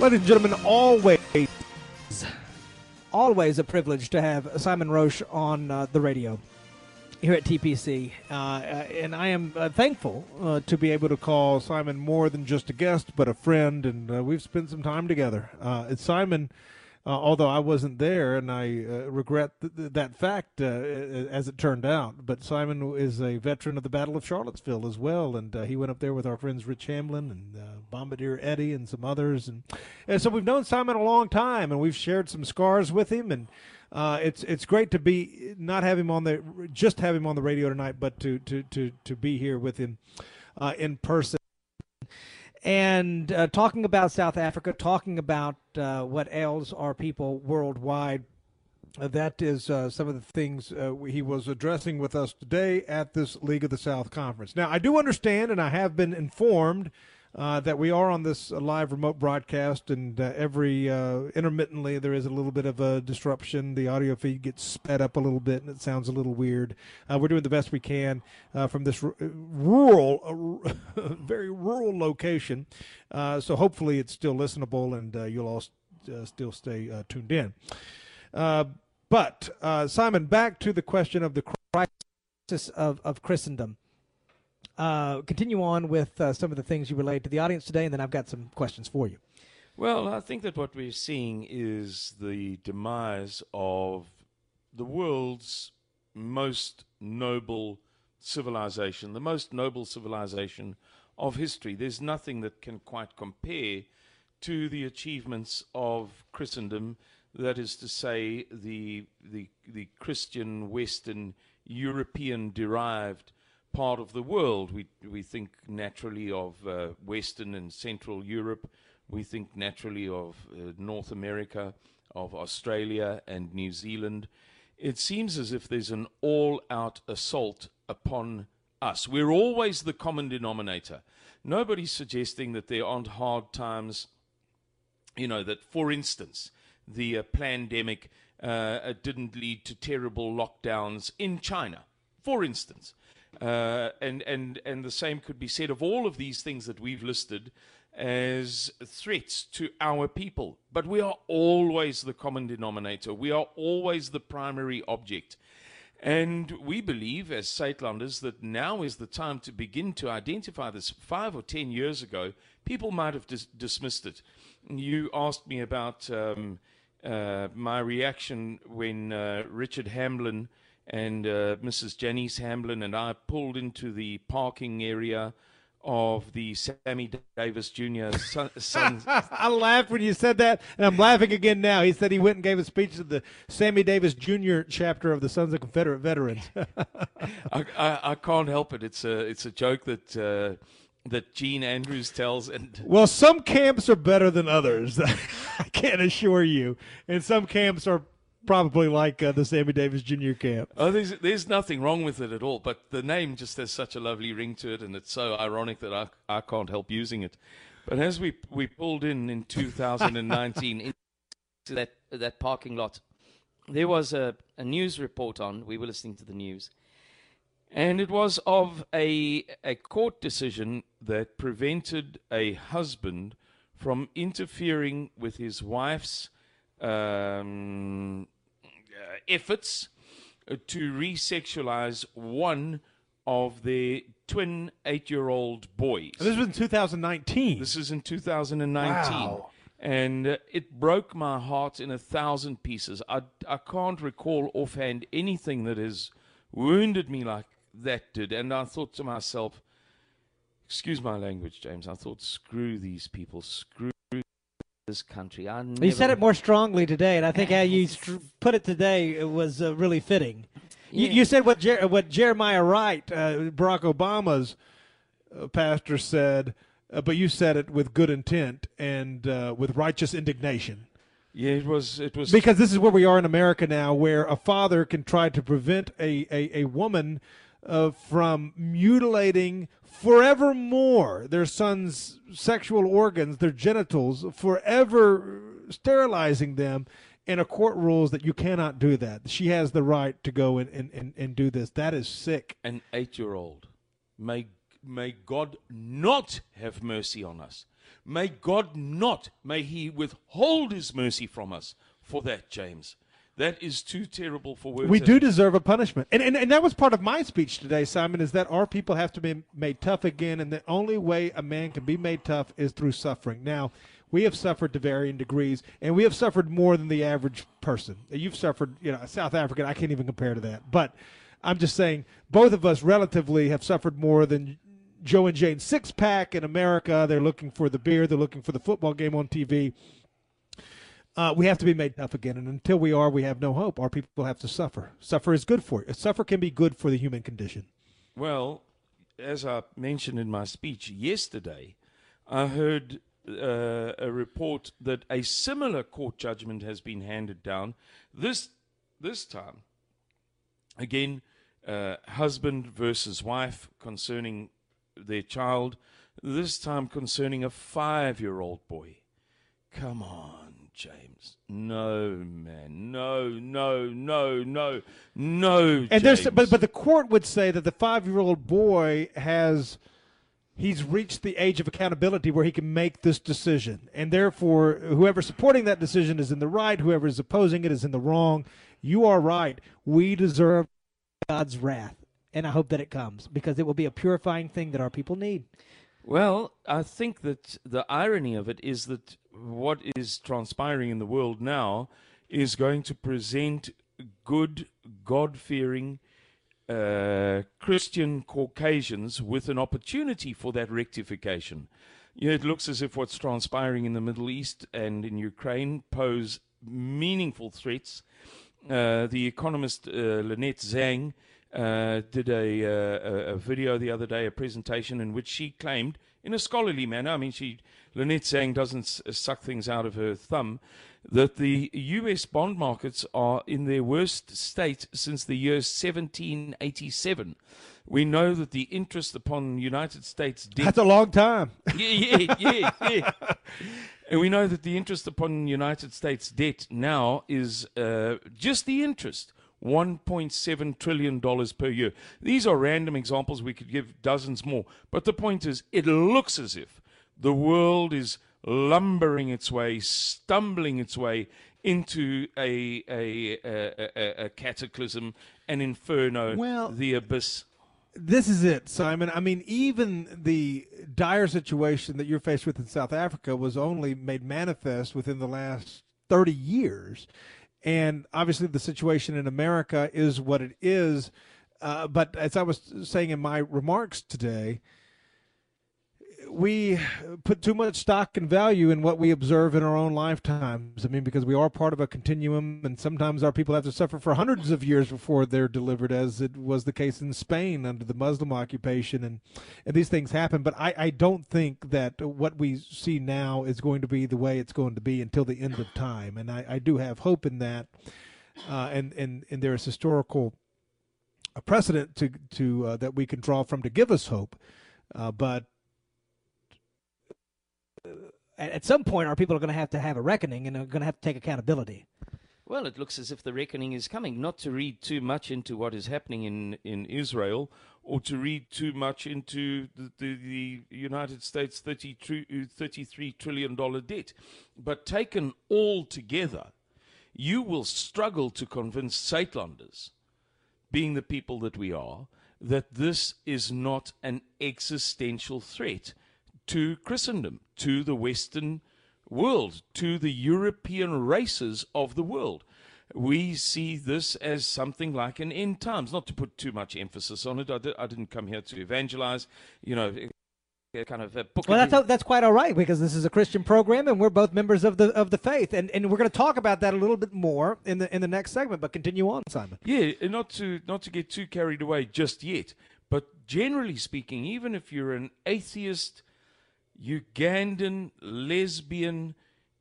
Ladies and gentlemen, always, Always a privilege to have Simon Roche on uh, the radio here at TPC. Uh, uh, and I am uh, thankful uh, to be able to call Simon more than just a guest, but a friend, and uh, we've spent some time together. Uh, Simon although I wasn't there, and I regret th- th- that fact as it turned out. But Simon is a veteran of the Battle of Charlottesville as well, and he went up there with our friends Rich Hamblin and Bombardier Eddie and some others, and, and so we've known Simon a long time, and we've shared some scars with him, and uh, it's it's great to be not have him on the just have him on the radio tonight, but to to to to be here with him uh, in person and uh, talking about South Africa, talking about uh, what ails our people worldwide. Uh, that is uh, some of the things uh, he was addressing with us today at this League of the South conference. Now, I do understand, and I have been informed uh, that we are on this live remote broadcast, and uh, every uh, intermittently there is a little bit of a disruption. The audio feed gets sped up a little bit, and it sounds a little weird. Uh, we're doing the best we can uh, from this r- rural, very rural location, so hopefully it's still listenable, and you'll all st- still stay tuned in. but Simon, back to the question of the crisis of, of Christendom uh, continue on with uh, some of the things you relayed to the audience today, and then I've got some questions for you. Well, I think that what we're seeing is the demise of the world's most noble civilization, the most noble civilization of history. There's nothing that can quite compare to the achievements of Christendom, that is to say, the, the, the Christian, Western, European derived part of the world. We, we think naturally of uh, Western and Central Europe. We think naturally of uh, North America, of Australia and New Zealand. It seems as if there's an all out assault upon us. We're always the common denominator. Nobody's suggesting that there aren't hard times, you know, that, for instance, the uh, pandemic uh, didn't lead to terrible lockdowns in China, for instance. Uh, and, and, and the same could be said of all of these things that we've listed as threats to our people. But we are always the common denominator. We are always the primary object. And we believe, as Suidlanders, that now is the time to begin to identify this. Five or ten years ago, people might have dis- dismissed it. You asked me about um, uh, my reaction when uh, Richard Hamblin and uh, Mrs. Janice Hamblin and I pulled into the parking area of the Sammy Davis Jr. son. son. I laughed when you said that, and I'm laughing again now. He said he went and gave a speech to the Sammy Davis Jr. chapter of the Sons of Confederate Veterans. I, I, I, can't help it. It's a it's a joke that. Uh, that Gene Andrews tells and well some camps are better than others I can't assure you and some camps are probably like uh, the Sammy Davis Jr. camp. Oh, there's there's nothing wrong with it at all, but the name just has such a lovely ring to it, and it's so ironic that I I can't help using it. But as we we pulled in in 2019 into that that parking lot, there was a, a news report on. We were listening to the news, and it was of a a court decision that prevented a husband from interfering with his wife's um, uh, efforts uh, to resexualize one of their twin eight-year-old boys. this was in 2019. This is in 2019. Wow. And uh, it broke my heart in a thousand pieces. I, I can't recall offhand anything that has wounded me like that did. And I thought to myself, excuse my language, James, I thought, screw these people, screw this country. I never... You said it more strongly today, and I think how you put it today it was uh, really fitting. Yeah. You, you, said what Jer- what Jeremiah Wright, uh, Barack Obama's uh, pastor, said, uh, but you said it with good intent and uh, with righteous indignation. Yeah, it was. It was because this is where we are in America now, where a father can try to prevent a a, a woman uh, from mutilating forevermore their son's sexual organs, their genitals, forever sterilizing them. And a court rules that you cannot do that. She has the right to go and, and, and, and do this. That is sick. An eight year old. May, may God not have mercy on us. May God not, may He withhold His mercy from us for that, James. That is too terrible for words. We do deserve a punishment. And, and and that was part of my speech today, Simon, is that our people have to be made tough again, and the only way a man can be made tough is through suffering. Now, We have suffered to varying degrees, and we have suffered more than the average person. You've suffered, you know, South African. I can't even compare to that. But I'm just saying, both of us relatively have suffered more than Joe and Jane six pack in America. They're looking for the beer. They're looking for the football game on TV. Uh, we have to be made tough again, and until we are, we have no hope. Our people have to suffer. Suffer is good for you. Suffer can be good for the human condition. Well, as I mentioned in my speech yesterday, I heard uh, a report that a similar court judgment has been handed down. This this time, again, uh, husband versus wife concerning their child. This time concerning a five-year-old boy. Come on, James. No, man. No, no, no, no, no. And there's, but but the court would say that the five year old boy has, he's reached the age of accountability where he can make this decision, and therefore whoever's supporting that decision is in the right, whoever is opposing it is in the wrong. You are right. We deserve God's wrath, and I hope that it comes because it will be a purifying thing that our people need. Well, I think that the irony of it is that what is transpiring in the world now is going to present good, God fearing uh, Christian Caucasians with an opportunity for that rectification. You know, it looks as if what's transpiring in the Middle East and in Ukraine pose meaningful threats. Uh, the economist uh, Lynette Zang uh, did a, uh, a, a video the other day, a presentation in which she claimed, in a scholarly manner, I mean, she Lynette Zang doesn't suck things out of her thumb, that the U.S. bond markets are in their worst state since the year 1787. We know that the interest upon United States debt. That's a long time. yeah, yeah, yeah, yeah. And we know that the interest upon United States debt now is uh, just the interest. $1.7 trillion per year. These are random examples. We could give dozens more. But the point is, it looks as if the world is lumbering its way, stumbling its way into a, a, a, a, a cataclysm, an inferno, Well- the abyss. This is it, Simon. I mean, even the dire situation that you're faced with in South Africa was only made manifest within the last 30 years. And obviously, the situation in America is what it is. Uh, but as I was saying in my remarks today, we put too much stock and value in what we observe in our own lifetimes. I mean, because we are part of a continuum, and sometimes our people have to suffer for hundreds of years before they're delivered, as it was the case in Spain under the Muslim occupation, and and these things happen. But I, I don't think that what we see now is going to be the way it's going to be until the end of time, and I, I do have hope in that, uh, and and and there is historical a precedent to to uh, that we can draw from to give us hope, uh, but At, some point, our people are going to have to have a reckoning and are going to have to take accountability. Well, it looks as if the reckoning is coming. Not to read too much into what is happening in, in Israel or to read too much into the, the, the United States 30 tr- uh, $33 trillion debt. But taken all together, you will struggle to convince Suidlanders, being the people that we are, that this is not an existential threat to Christendom, to the Western world, to the European races of the world. We see this as something like an end times. Not to put too much emphasis on it. I, di- I didn't come here to evangelize. You know, kind of a book. Well, that's that's quite all right because this is a Christian program and we're both members of the of the faith, and and we're going to talk about that a little bit more in the in the next segment. But continue on, Simon. Yeah, not to not to get too carried away just yet, but generally speaking, even if you're an atheist, Ugandan, lesbian,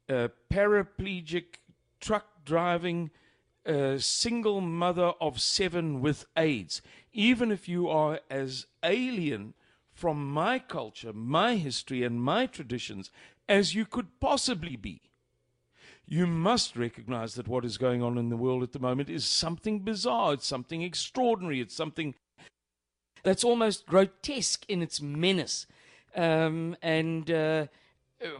uh, paraplegic, truck driving, uh, single mother of seven with AIDS, even if you are as alien from my culture, my history, and my traditions as you could possibly be, you must recognize that what is going on in the world at the moment is something bizarre, it's something extraordinary, it's something that's almost grotesque in its menace. Um, and uh,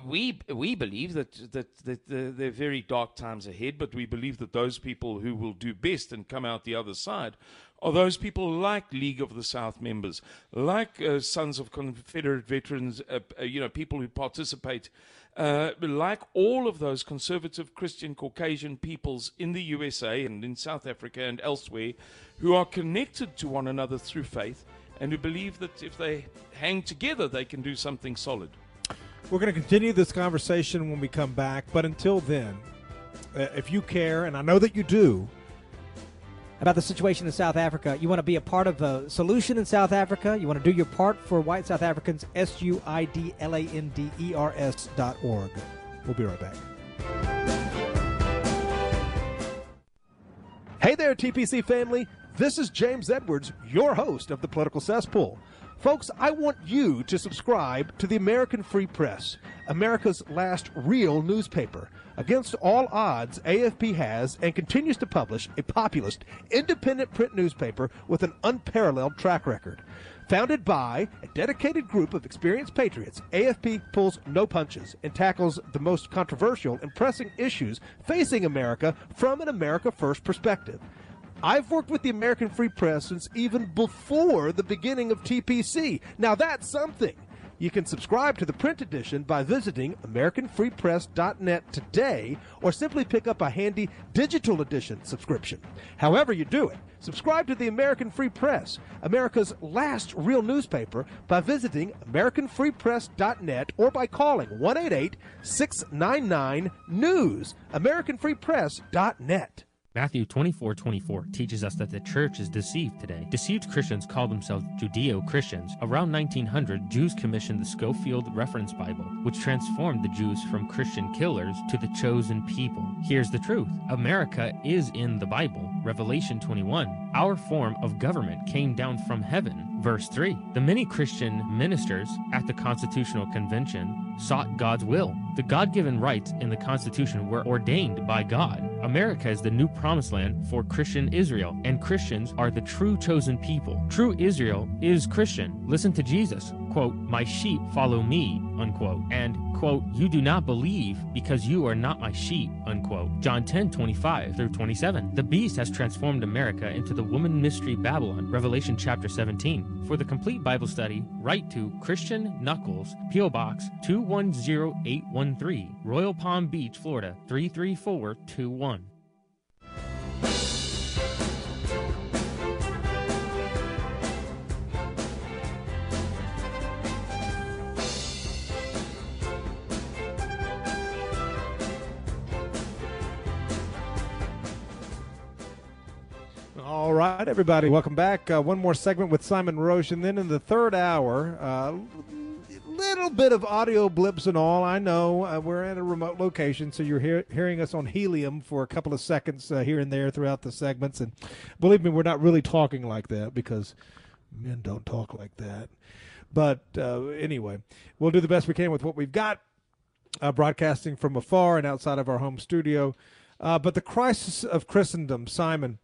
we we believe that that, that the, there are very dark times ahead, but we believe that those people who will do best and come out the other side are those people like League of the South members, like uh, Sons of Confederate Veterans, uh, uh, you know, people who participate, uh, like all of those conservative Christian Caucasian peoples in the USA and in South Africa and elsewhere who are connected to one another through faith and who believe that if they hang together, they can do something solid. We're going to continue this conversation when we come back, but until then, uh, if you care, and I know that you do, about the situation in South Africa. You want to be a part of the solution in South Africa. You want to do your part for white South Africans. S U I D L A N D E R S dot org. We'll be right back. Hey there, TPC family. This is James Edwards, your host of the Political Cesspool. Folks, I want you to subscribe to the American Free Press, America's last real newspaper. Against all odds, AFP has and continues to publish a populist, independent print newspaper with an unparalleled track record. Founded by a dedicated group of experienced patriots, AFP pulls no punches and tackles the most controversial and pressing issues facing America from an America First perspective. I've worked with the American Free Press since even before the beginning of TPC. Now that's something. You can subscribe to the print edition by visiting AmericanFreePress.net today or simply pick up a handy digital edition subscription. However, you do it, subscribe to the American Free Press, America's last real newspaper, by visiting AmericanFreePress.net or by calling 188 699 News. AmericanFreePress.net. Matthew 24 24 teaches us that the church is deceived today. Deceived Christians call themselves Judeo Christians. Around 1900, Jews commissioned the Scofield Reference Bible, which transformed the Jews from Christian killers to the chosen people. Here's the truth America is in the Bible. Revelation 21. Our form of government came down from heaven. Verse 3. The many Christian ministers at the Constitutional Convention sought God's will. The God given rights in the Constitution were ordained by God. America is the new promised land for Christian Israel, and Christians are the true chosen people. True Israel is Christian. Listen to Jesus. Quote, My sheep follow me, unquote. And, quote, You do not believe because you are not my sheep, unquote. John 10, 25 through 27. The beast has transformed America into the woman mystery Babylon, Revelation chapter 17. For the complete Bible study, write to Christian Knuckles, P.O. Box 210813, Royal Palm Beach, Florida 33421. All right, everybody, welcome back. Uh, one more segment with Simon Roche, and then in the third hour, uh, little bit of audio blips and all. I know uh, we're at a remote location, so you're hear- hearing us on helium for a couple of seconds uh, here and there throughout the segments. And believe me, we're not really talking like that because men don't talk like that. But uh, anyway, we'll do the best we can with what we've got, uh, broadcasting from afar and outside of our home studio. But the crisis of Christendom, Simon.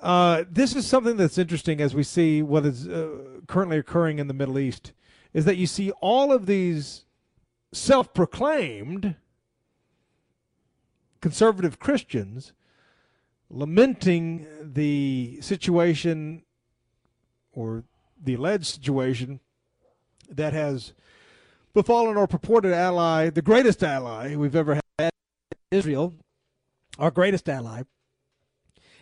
Uh, this is something that's interesting as we see what is uh, currently occurring in the Middle East is that you see all of these self proclaimed conservative Christians lamenting the situation or the alleged situation that has befallen our purported ally, the greatest ally we've ever had, Israel, our greatest ally.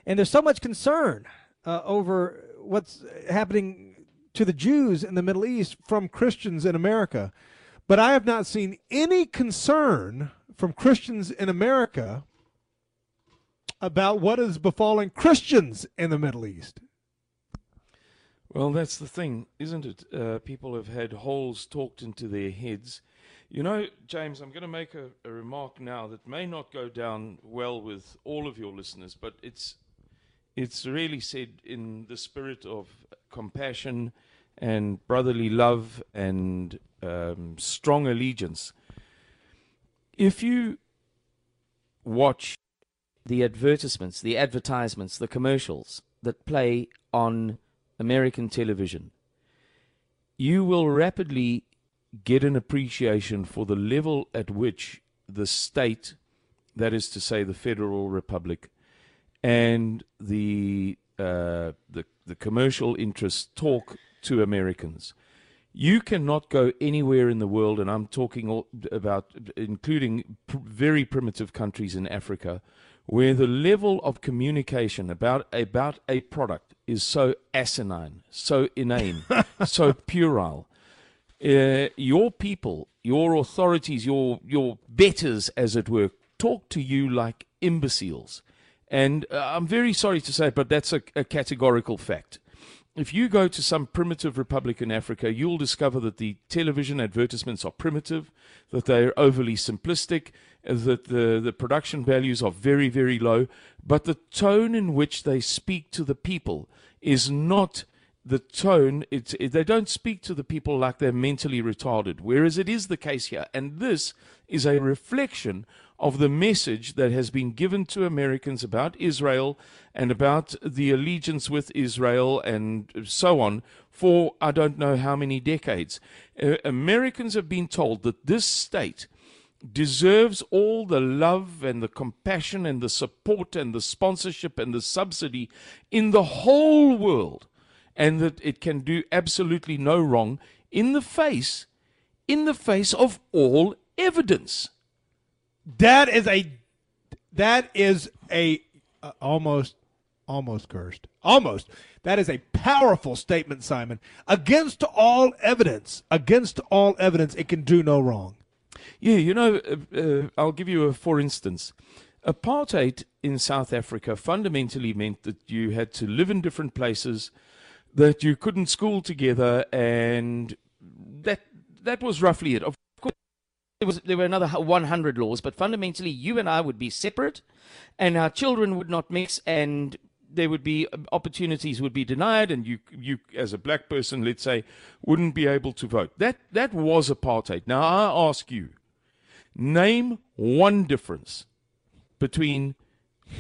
And there's so much concern uh, over what's happening to the Jews in the Middle East from Christians in America. But I have not seen any concern from Christians in America about what is befalling Christians in the Middle East. Well, that's the thing, isn't it? Uh, people have had holes talked into their heads. You know, James, I'm going to make a, a remark now that may not go down well with all of your listeners, but it's it's really said in the spirit of compassion and brotherly love and um, strong allegiance. If you watch the advertisements, the advertisements, the commercials that play on American television, you will rapidly get an appreciation for the level at which the state, that is to say, the Federal Republic, and the uh, the the commercial interests talk to Americans. You cannot go anywhere in the world, and I'm talking all about including pr- very primitive countries in Africa, where the level of communication about about a product is so asinine, so inane, so puerile. Uh, your people, your authorities, your your betters, as it were, talk to you like imbeciles. And uh, I'm very sorry to say, but that's a, a categorical fact if you go to some primitive republic in Africa, you'll discover that the television advertisements are primitive, that they're overly simplistic, that the, the production values are very, very low, but the tone in which they speak to the people is not the tone, it's, it, they don't speak to the people like they're mentally retarded, whereas it is the case here. And this is a reflection of the message that has been given to Americans about Israel and about the allegiance with Israel and so on for I don't know how many decades. Uh, Americans have been told that this state deserves all the love and the compassion and the support and the sponsorship and the subsidy in the whole world and that it can do absolutely no wrong in the face in the face of all evidence that is a that is a uh, almost almost cursed. Almost. That is a powerful statement, Simon. Against all evidence, against all evidence, it can do no wrong. Yeah, you know, uh, uh, I'll give you a for instance. Apartheid in South Africa fundamentally meant that you had to live in different places, that you couldn't school together, and that that was roughly it. There was there were another 100 laws, but fundamentally, you and I would be separate, and our children would not mix, and there would be um, opportunities would be denied, and you you as a black person, let's say, wouldn't be able to vote. That that was apartheid. Now I ask you, name one difference between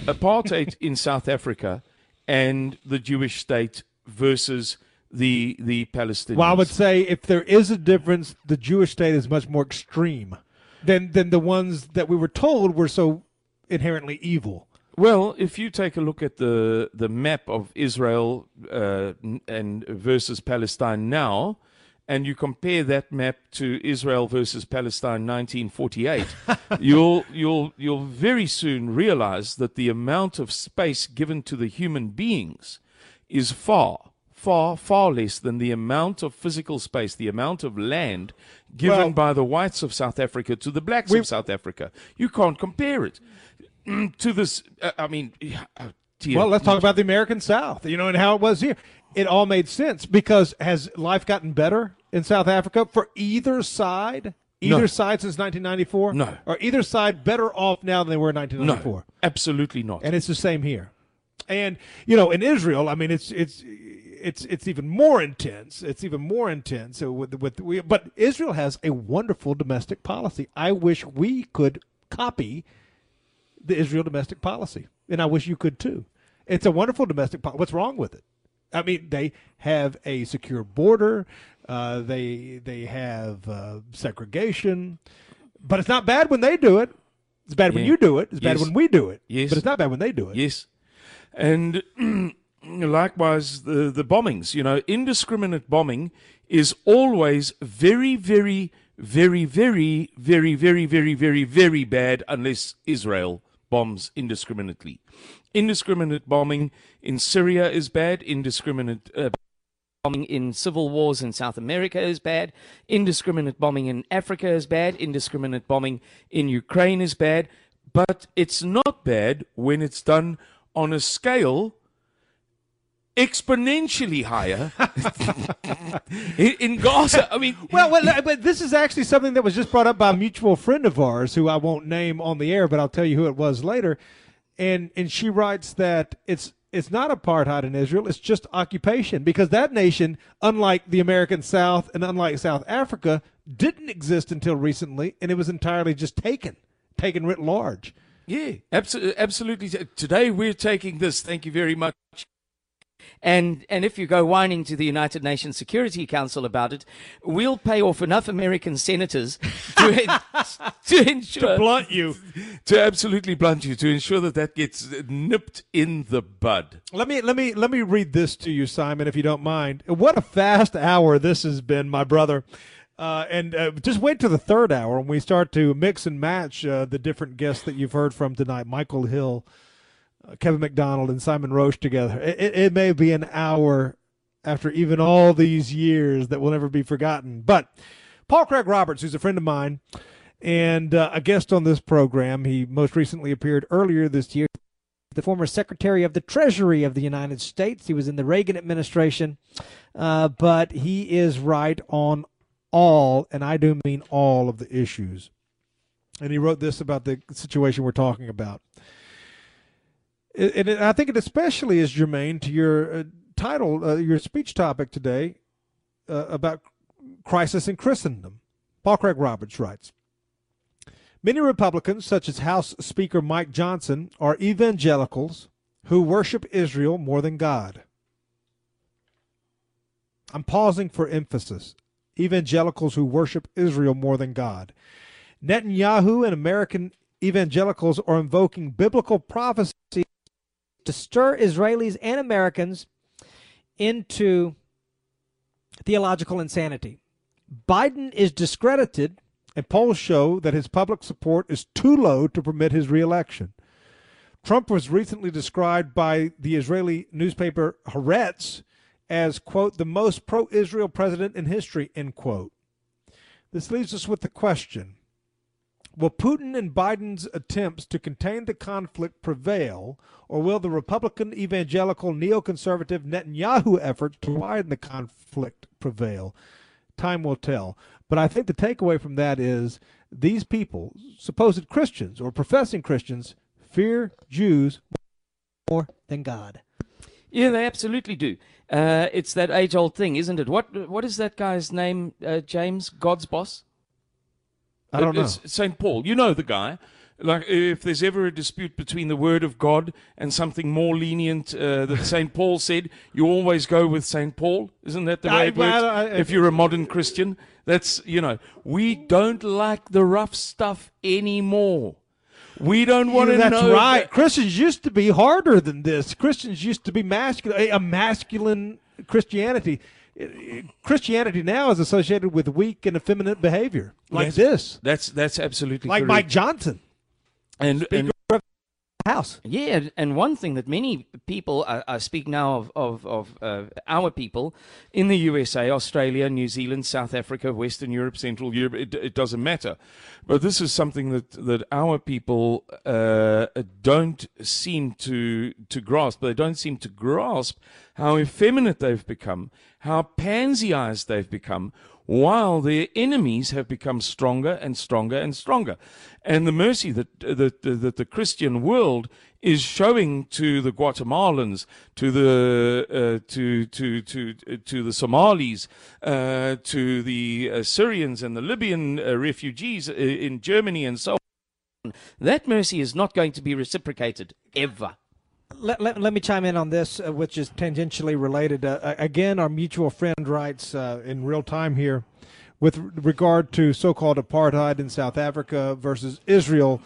apartheid in South Africa and the Jewish state versus the the Palestinians. Well, I would say if there is a difference, the Jewish state is much more extreme than than the ones that we were told were so inherently evil. Well, if you take a look at the the map of Israel uh, and versus Palestine now, and you compare that map to Israel versus Palestine 1948, you'll you'll you'll very soon realize that the amount of space given to the human beings is far far, far less than the amount of physical space, the amount of land given well, by the whites of South Africa to the blacks of South Africa. You can't compare it to this. Uh, I mean, uh, well, let's talk about the American South, you know, and how it was here. It all made sense because has life gotten better in South Africa for either side? Either no. side since 1994? No. Or either side better off now than they were in 1994? No, absolutely not. And it's the same here. And you know, in Israel, I mean, it's it's it's it's even more intense. It's even more intense So with with we. But Israel has a wonderful domestic policy. I wish we could copy the Israel domestic policy, and I wish you could too. It's a wonderful domestic policy. What's wrong with it? I mean, they have a secure border. Uh, they they have uh, segregation, but it's not bad when they do it. It's bad yeah. when you do it. It's yes. bad when we do it. Yes. But it's not bad when they do it. Yes. And likewise the the bombings you know indiscriminate bombing is always very very very very very very very very very bad unless Israel bombs indiscriminately. Indiscriminate bombing in Syria is bad. Indiscriminate uh, bombing in civil wars in South America is bad. Indiscriminate bombing in Africa is bad. Indiscriminate bombing in Ukraine is bad. But it's not bad when it's done on a scale exponentially higher in, in, Gaza. I mean, well, well, uh, but this is actually something that was just brought up by a mutual friend of ours, who I won't name on the air, but I'll tell you who it was later. And and she writes that it's it's not apartheid in Israel; it's just occupation because that nation, unlike the American South and unlike South Africa, didn't exist until recently, and it was entirely just taken, taken writ large. Yeah, absolutely. Absolutely. Today we're taking this. Thank you very much And and if you go whining to the United Nations Security Council about it, we'll pay off enough American senators to, to ensure to blunt you, to absolutely blunt you, to ensure that that gets nipped in the bud. Let me let me let me read this to you, Simon, if you don't mind. What a fast hour this has been, my brother. Uh, and uh, just wait to the third hour when we start to mix and match uh, the different guests that you've heard from tonight. Michael Hill, Kevin MacDonald, and Simon Roche together. It, it, it, may be an hour after even all these years that will never be forgotten. But Paul Craig Roberts, who's a friend of mine and uh, a guest on this program, he most recently appeared earlier this year. The former Secretary of the Treasury of the United States. He was in the Reagan administration, uh, but he is right on all, and I do mean all of the issues. And he wrote this about the situation we're talking about. And I think it especially is germane to your uh, title, uh, your speech topic today uh, about crisis in Christendom. Paul Craig Roberts writes Many Republicans, such as House Speaker Mike Johnson, are evangelicals who worship Israel more than God. I'm pausing for emphasis evangelicals who worship Israel more than God. Netanyahu and American evangelicals are invoking biblical prophecy to stir Israelis and Americans into theological insanity. Biden is discredited, and polls show that his public support is too low to permit his reelection. Trump was recently described by the Israeli newspaper Haaretz as, quote, the most pro Israel president in history, end quote. This leaves us with the question Will Putin and Biden's attempts to contain the conflict prevail, or will the Republican evangelical neoconservative Netanyahu effort to widen the conflict prevail? Time will tell. But I think the takeaway from that is these people, supposed Christians or professing Christians, fear Jews more than God. Yeah, they absolutely do. Uh, it's that age old thing, isn't it? What What is that guy's name, uh, James? God's boss? I don't know. St. Paul. You know the guy. Like, if there's ever a dispute between the Word of God and something more lenient uh, that St. Paul said, you always go with St. Paul. Isn't that the way I, it works? I, I, if you're a modern Christian, that's, you know, we don't like the rough stuff anymore. We don't want to That's know. That's right. That. Christians used to be harder than this. Christians used to be masculine, a masculine Christianity. Christianity now is associated with weak and effeminate behavior, like that's, this. That's that's absolutely like correct. Mike Johnson, and, and house. Yeah, and one thing that many people, I, I speak now of, of, of uh, our people in the USA, Australia, New Zealand, South Africa, Western Europe, Central Europe, it, it doesn't matter. But this is something that, that our people uh, don't seem to, to grasp. They don't seem to grasp how effeminate they've become, how pansy-eyed they've become, while their enemies have become stronger and stronger and stronger. And the mercy that, that, that the Christian world is showing to the Guatemalans, to the uh, to to to to the Somalis, uh, to the uh, Syrians and the Libyan uh, refugees uh, in Germany and so on. That mercy is not going to be reciprocated ever let, let, let, me chime in on this, uh, which is tangentially related. Uh, again, our mutual friend writes uh, in real time here with regard to so called apartheid in South Africa versus Israel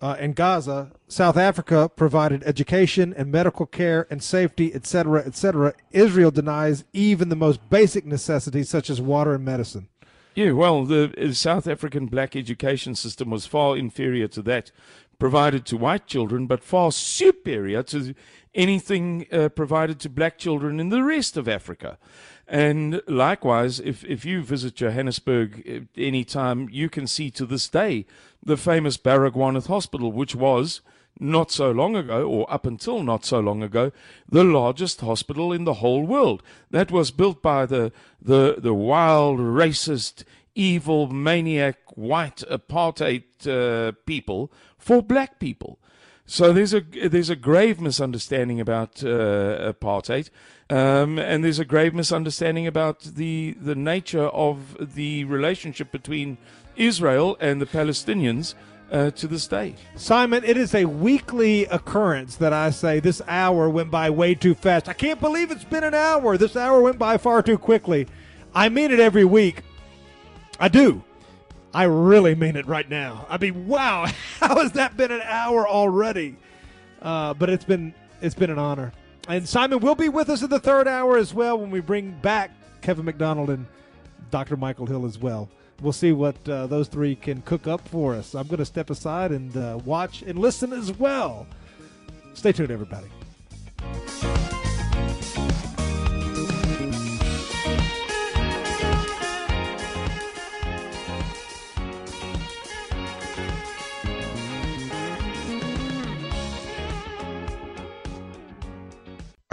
uh, and Gaza. South Africa provided education and medical care and safety, etc., etc. Israel denies even the most basic necessities such as water and medicine. Yeah, well, the South African black education system was far inferior to that provided to white children, but far superior to anything uh, provided to black children in the rest of Africa. And likewise, if, if you visit Johannesburg uh, any time, you can see to this day the famous Baragwanath Hospital, which was not so long ago, or up until not so long ago, the largest hospital in the whole world. That was built by the, the, the wild, racist, evil, maniac, white apartheid uh, people for black people. So there's a there's a grave misunderstanding about uh, apartheid, um, and there's a grave misunderstanding about the the nature of the relationship between Israel and the Palestinians uh, to this day. Simon, it is a weekly occurrence that I say this hour went by way too fast. I can't believe it's been an hour. This hour went by far too quickly. I mean it every week. I do. I really mean it right now. I mean, wow, how has that been an hour already? Uh, but it's been it's been an honor. And Simon will be with us in the third hour as well when we bring back Kevin MacDonald and Dr. Michael Hill as well. We'll see what uh, those three can cook up for us. I'm going to step aside and uh, watch and listen as well. Stay tuned, everybody.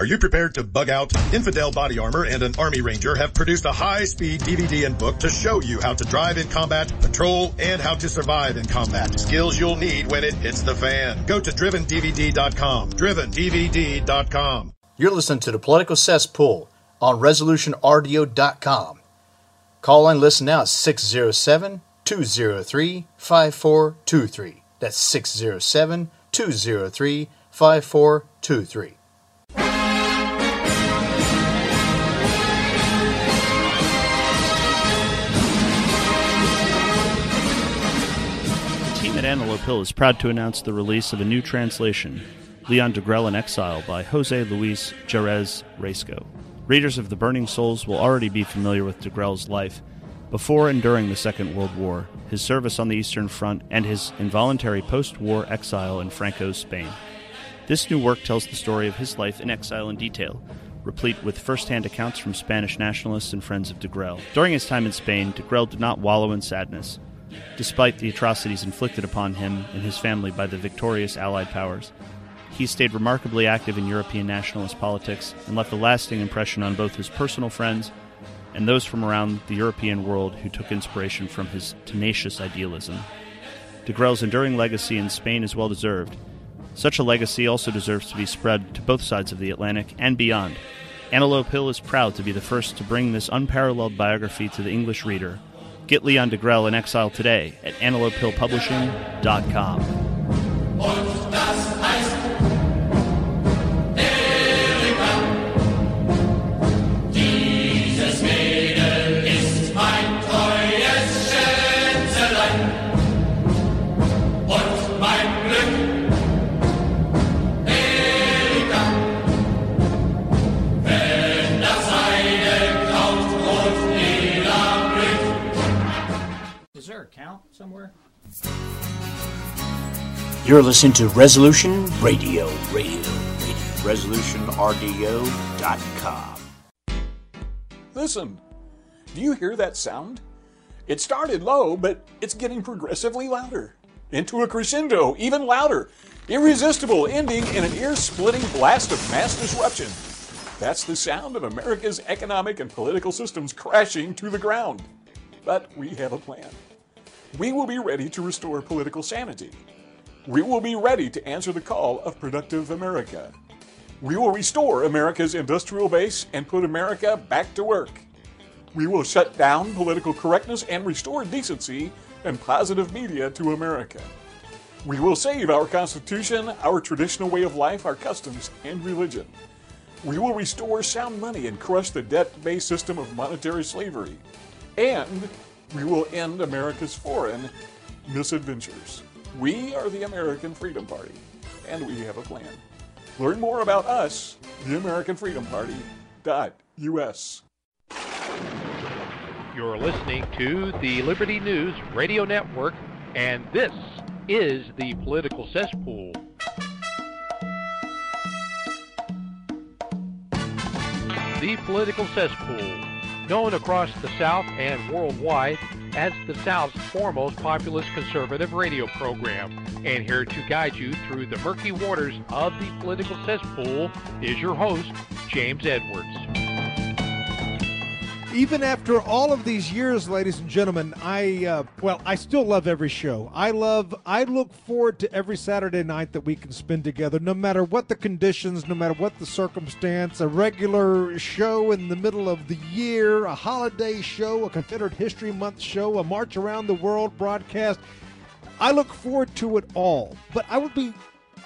Are you prepared to bug out? Infidel Body Armor and an Army Ranger have produced a high-speed DVD and book to show you how to drive in combat, patrol, and how to survive in combat. Skills you'll need when it hits the fan. Go to drivendvd.com. Drivendvd.com. You're listening to the Political Cesspool on ResolutionRDO.com. Call and listen now at 607 203 5423. That's 607 203 5423. Antelope Hill is proud to announce the release of a new translation, Leon Degrelle in Exile by Jose Luis Jerez Riesco. Readers of The Burning Souls will already be familiar with Degrelle's life before and during the Second World War, his service on the Eastern Front, and his involuntary post war exile in Franco's Spain. This new work tells the story of his life in exile in detail, replete with first hand accounts from Spanish nationalists and friends of Degrelle. During his time in Spain, Degrelle did not wallow in sadness. Despite the atrocities inflicted upon him and his family by the victorious Allied powers, he stayed remarkably active in European nationalist politics and left a lasting impression on both his personal friends and those from around the European world who took inspiration from his tenacious idealism. Degrelle's enduring legacy in Spain is well deserved. Such a legacy also deserves to be spread to both sides of the Atlantic and beyond. Antelope Hill is proud to be the first to bring this unparalleled biography to the English reader. Get Leon Degrelle in exile today at antelopehillpublishing.com. somewhere? You're listening to Resolution Radio, Radio, Radio. ResolutionRDO.com. Listen, do you hear that sound? It started low, but it's getting progressively louder. Into a crescendo, even louder. Irresistible, ending in an ear splitting blast of mass disruption. That's the sound of America's economic and political systems crashing to the ground. But we have a plan. We will be ready to restore political sanity. We will be ready to answer the call of productive America. We will restore America's industrial base and put America back to work. We will shut down political correctness and restore decency and positive media to America. We will save our Constitution, our traditional way of life, our customs, and religion. We will restore sound money and crush the debt based system of monetary slavery. And we will end America's foreign misadventures. We are the American Freedom Party, and we have a plan. Learn more about us, the American Freedom. You're listening to the Liberty News Radio Network, and this is the Political Cesspool. The Political Cesspool, known across the South and worldwide as the South's foremost populist conservative radio program. And here to guide you through the murky waters of the political cesspool is your host, James Edwards. Even after all of these years, ladies and gentlemen, I uh, well, I still love every show. I love. I look forward to every Saturday night that we can spend together, no matter what the conditions, no matter what the circumstance. A regular show in the middle of the year, a holiday show, a Confederate History Month show, a March Around the World broadcast. I look forward to it all, but I would be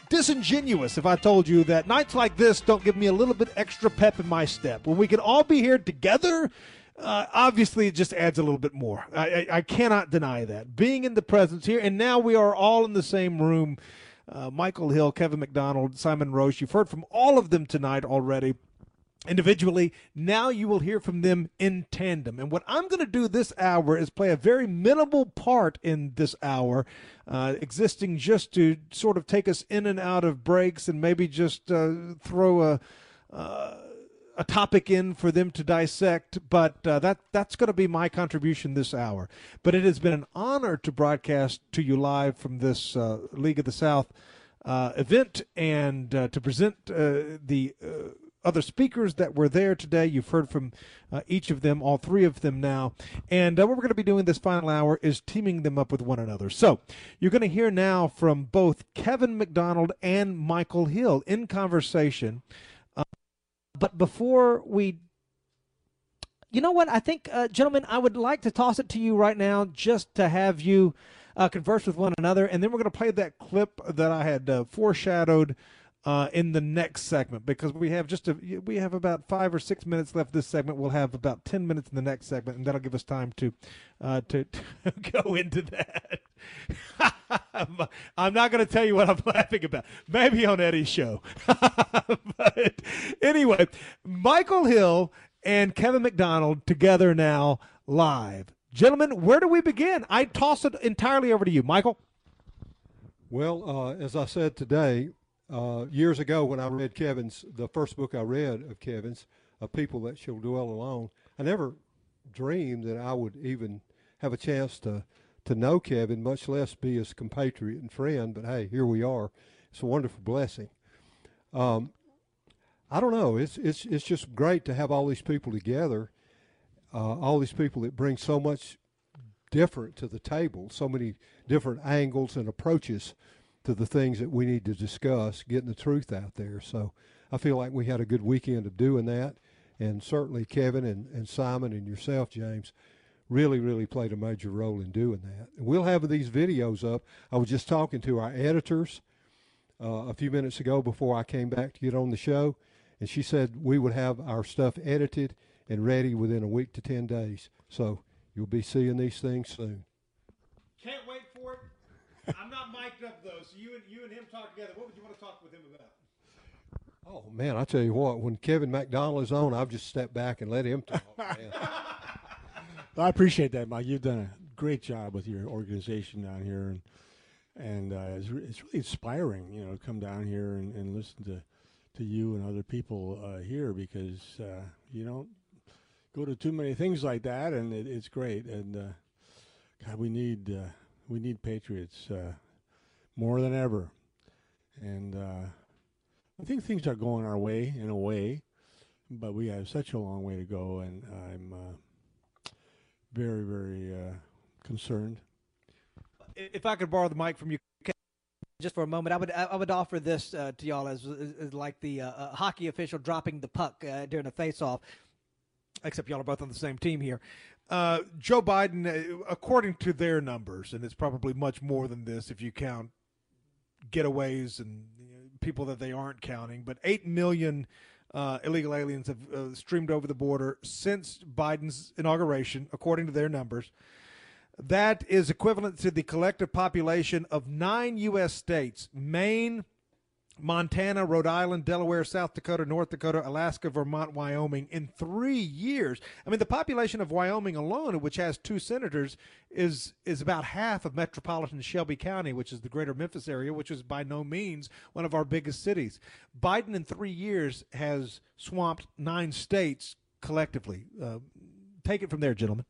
disingenuous if I told you that nights like this don't give me a little bit extra pep in my step. When we can all be here together, uh, obviously it just adds a little bit more. I, I, I, cannot deny that. Being in the presence here, and now we are all in the same room. Uh, Michael Hill, Kevin MacDonald, Simon Roche. You've heard from all of them tonight already individually. Now you will hear from them in tandem. And what I'm going to do this hour is play a very minimal part in this hour, uh, existing just to sort of take us in and out of breaks and maybe just uh, throw a. Uh, a topic in for them to dissect, but uh, that that's going to be my contribution this hour. But it has been an honor to broadcast to you live from this uh, League of the South uh, event and uh, to present uh, the uh, other speakers that were there today. You've heard from uh, each of them, all three of them now. And uh, what we're going to be doing this final hour is teaming them up with one another. So you're going to hear now from both Kevin MacDonald and Michael Hill in conversation. But before we you know what? I think, uh, gentlemen, I would like to toss it to you right now just to have you uh, converse with one another. And then we're going to play that clip that I had uh, foreshadowed uh, in the next segment because we have just a we have about five or six minutes left this segment. We'll have about ten minutes in the next segment, and that'll give us time to uh, to, to go into that. I'm not going to tell you what I'm laughing about. Maybe on Eddie's show. but anyway, Michael Hill and Kevin MacDonald together now live. Gentlemen, where do we begin? I toss it entirely over to you, Michael. Well, uh, as I said today, uh, years ago when I read Kevin's, the first book I read of Kevin's, A People That Shall Dwell Alone, I never dreamed that I would even have a chance to, to know Kevin, much less be his compatriot and friend. But hey, here we are. It's a wonderful blessing. Um, I don't know. It's it's it's just great to have all these people together, uh, all these people that bring so much different to the table, so many different angles and approaches to the things that we need to discuss, getting the truth out there. So I feel like we had a good weekend of doing that. And certainly Kevin and, and Simon and yourself, James, really, really played a major role in doing that. We'll have these videos up. I was just talking to our editors uh, a few minutes ago before I came back to get on the show, and she said we would have our stuff edited and ready within a week to 10 days. So you'll be seeing these things soon. Can't wait. I'm not mic'd up though, so you and you and him talk together. What would you want to talk with him about? Oh man, I tell you what, when Kevin MacDonald is on, I've just stepped back and let him talk. I appreciate that, Mike. You've done a great job with your organization down here, and and uh, it's, re- it's really inspiring, you know, to come down here and, and listen to to you and other people uh, here because uh, you don't go to too many things like that, and it, it's great. And uh, God, we need uh, we need patriots uh, more than ever, and uh, I think things are going our way in a way, but we have such a long way to go, and I'm uh, very very uh, concerned. If I could borrow the mic from you just for a moment, I would I would offer this uh, to y'all as, as, as like the uh, uh, hockey official dropping the puck uh, during a face-off. Except y'all are both on the same team here. Uh, Joe Biden, uh, according to their numbers, and it's probably much more than this if you count getaways and people that they aren't counting, but 8 million uh, illegal aliens have uh, streamed over the border since Biden's inauguration, according to their numbers. That is equivalent to the collective population of nine U.S. states Maine, Montana, Rhode Island, Delaware, South Dakota, North Dakota, Alaska, Vermont, Wyoming in three years. I mean, the population of Wyoming alone, which has two senators, is is about half of metropolitan Shelby County, which is the greater Memphis area, which is by no means one of our biggest cities. Biden in three years has swamped nine states collectively. Uh, take it from there, gentlemen.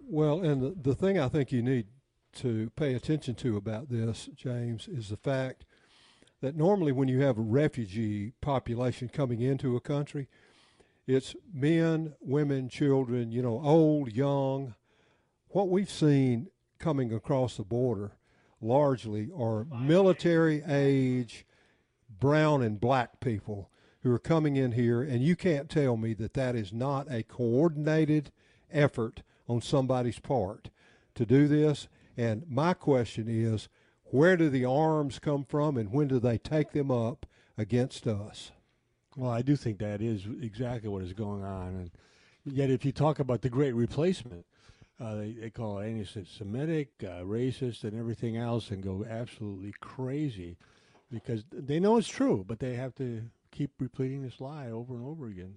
Well, and the, the thing I think you need to pay attention to about this, James, is the fact that normally when you have a refugee population coming into a country, it's men, women, children, you know, old, young. What we've seen coming across the border largely are military age brown and black people who are coming in here, and you can't tell me that that is not a coordinated effort on somebody's part to do this. And my question is, where do the arms come from, and when do they take them up against us? Well, I do think that is exactly what is going on, and yet if you talk about the Great Replacement, uh, they, they call it anti-Semitic, uh, racist, and everything else, and go absolutely crazy because they know it's true, but they have to keep repeating this lie over and over again.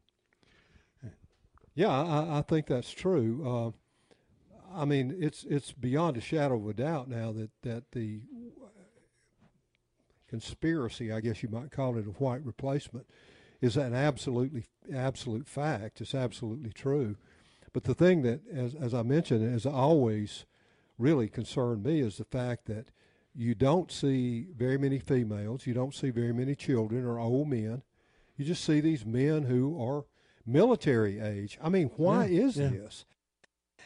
Yeah, I, I think that's true. Uh, I mean, it's it's beyond a shadow of a doubt now that that the conspiracy, I guess you might call it a white replacement, is an absolutely absolute fact. It's absolutely true. But the thing that, as as I mentioned, has always really concerned me is the fact that you don't see very many females, you don't see very many children or old men. You just see these men who are military age. I mean, why Yeah, is yeah. this?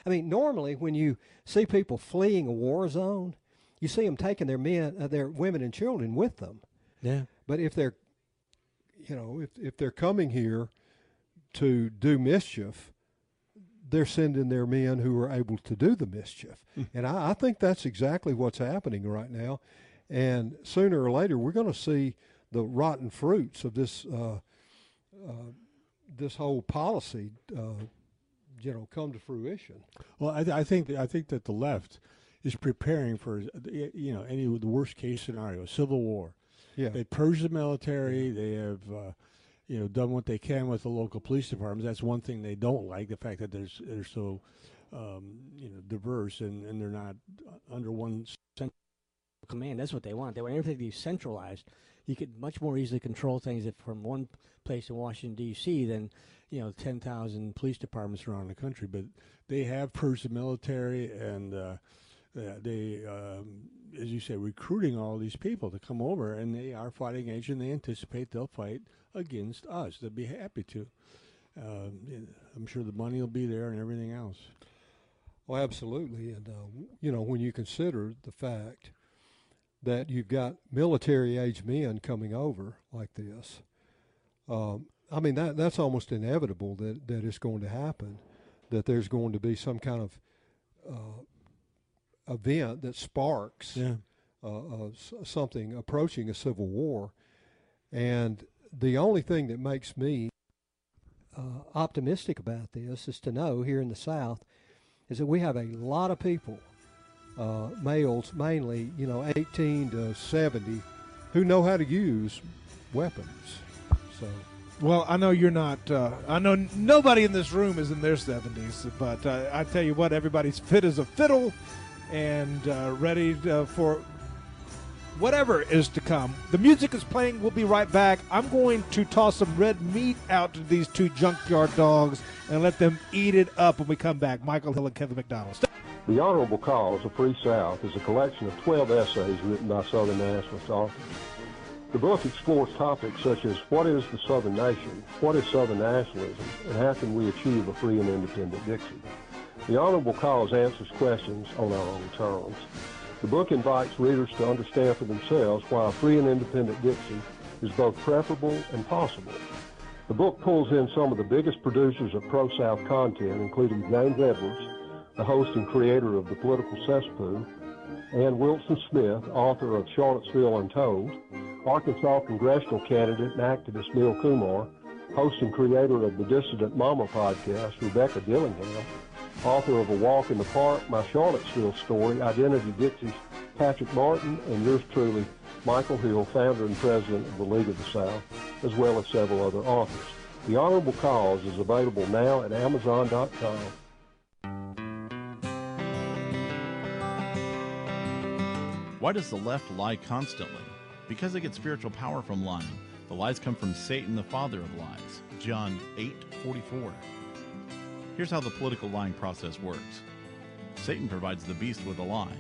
I mean, normally when you see people fleeing a war zone, you see them taking their men, uh, their women and children with them. Yeah. But if they're, you know, if if they're coming here to do mischief, they're sending their men who are able to do the mischief. and I, I think that's exactly what's happening right now. And sooner or later, we're going to see the rotten fruits of this uh, uh, this whole policy, uh, you know, come to fruition. Well, I, I think I think that the left is preparing for you know any the worst case scenario, civil war. Yeah. they purge the military. They have uh, you know done what they can with the local police departments. That's one thing they don't like the fact that there's they're so um, you know diverse and, and they're not under one central command. That's what they want. They want everything to be centralized. You could much more easily control things if from one place in Washington D.C. than you know ten thousand police departments around the country, but they have purged the military and uh, uh, they, um, as you say, recruiting all these people to come over, and they are fighting age, and they anticipate they'll fight against us. They'll be happy to. Um, I'm sure the money will be there and everything else. Well, absolutely, and uh, you know when you consider the fact that you've got military age men coming over like this, um, I mean that that's almost inevitable that that it's going to happen, that there's going to be some kind of uh, event that sparks Yeah. uh, uh, something approaching a civil war, and the only thing that makes me uh, optimistic about this is to know here in the South is that we have a lot of people, uh, males mainly, you know, 18 to 70, who know how to use weapons. So. Well, I know you're not. Uh, I know nobody in this room is in their 70s, but uh, I tell you what, everybody's fit as a fiddle and uh, ready uh, for whatever is to come. The music is playing. We'll be right back. I'm going to toss some red meat out to these two junkyard dogs and let them eat it up when we come back. Michael Hill and Kevin MacDonald. The Honorable Cause of Free South is a collection of 12 essays written by Southern nationalist authors. The book explores topics such as what is the Southern nation, what is Southern nationalism, and how can we achieve a free and independent Dixie. The Honorable Cause answers questions on our own terms. The book invites readers to understand for themselves why a free and independent Dixie is both preferable and possible. The book pulls in some of the biggest producers of pro-South content, including James Edwards, the host and creator of The Political Cesspool, and Wilson Smith, author of Charlottesville Untold, Arkansas congressional candidate and activist Neil Kumar, host and creator of the Dissident Mama podcast, Rebecca Dillingham, author of A Walk in the Park, My Charlottesville Story, Identity Dixie's Patrick Martin, and yours truly, Michael Hill, founder and president of the League of the South, as well as several other authors. The Honorable Cause is available now at Amazon.com. Why does the left lie constantly? Because they get spiritual power from lying. The lies come from Satan, the father of lies. John 8:44. Here's how the political lying process works. Satan provides the beast with a lie.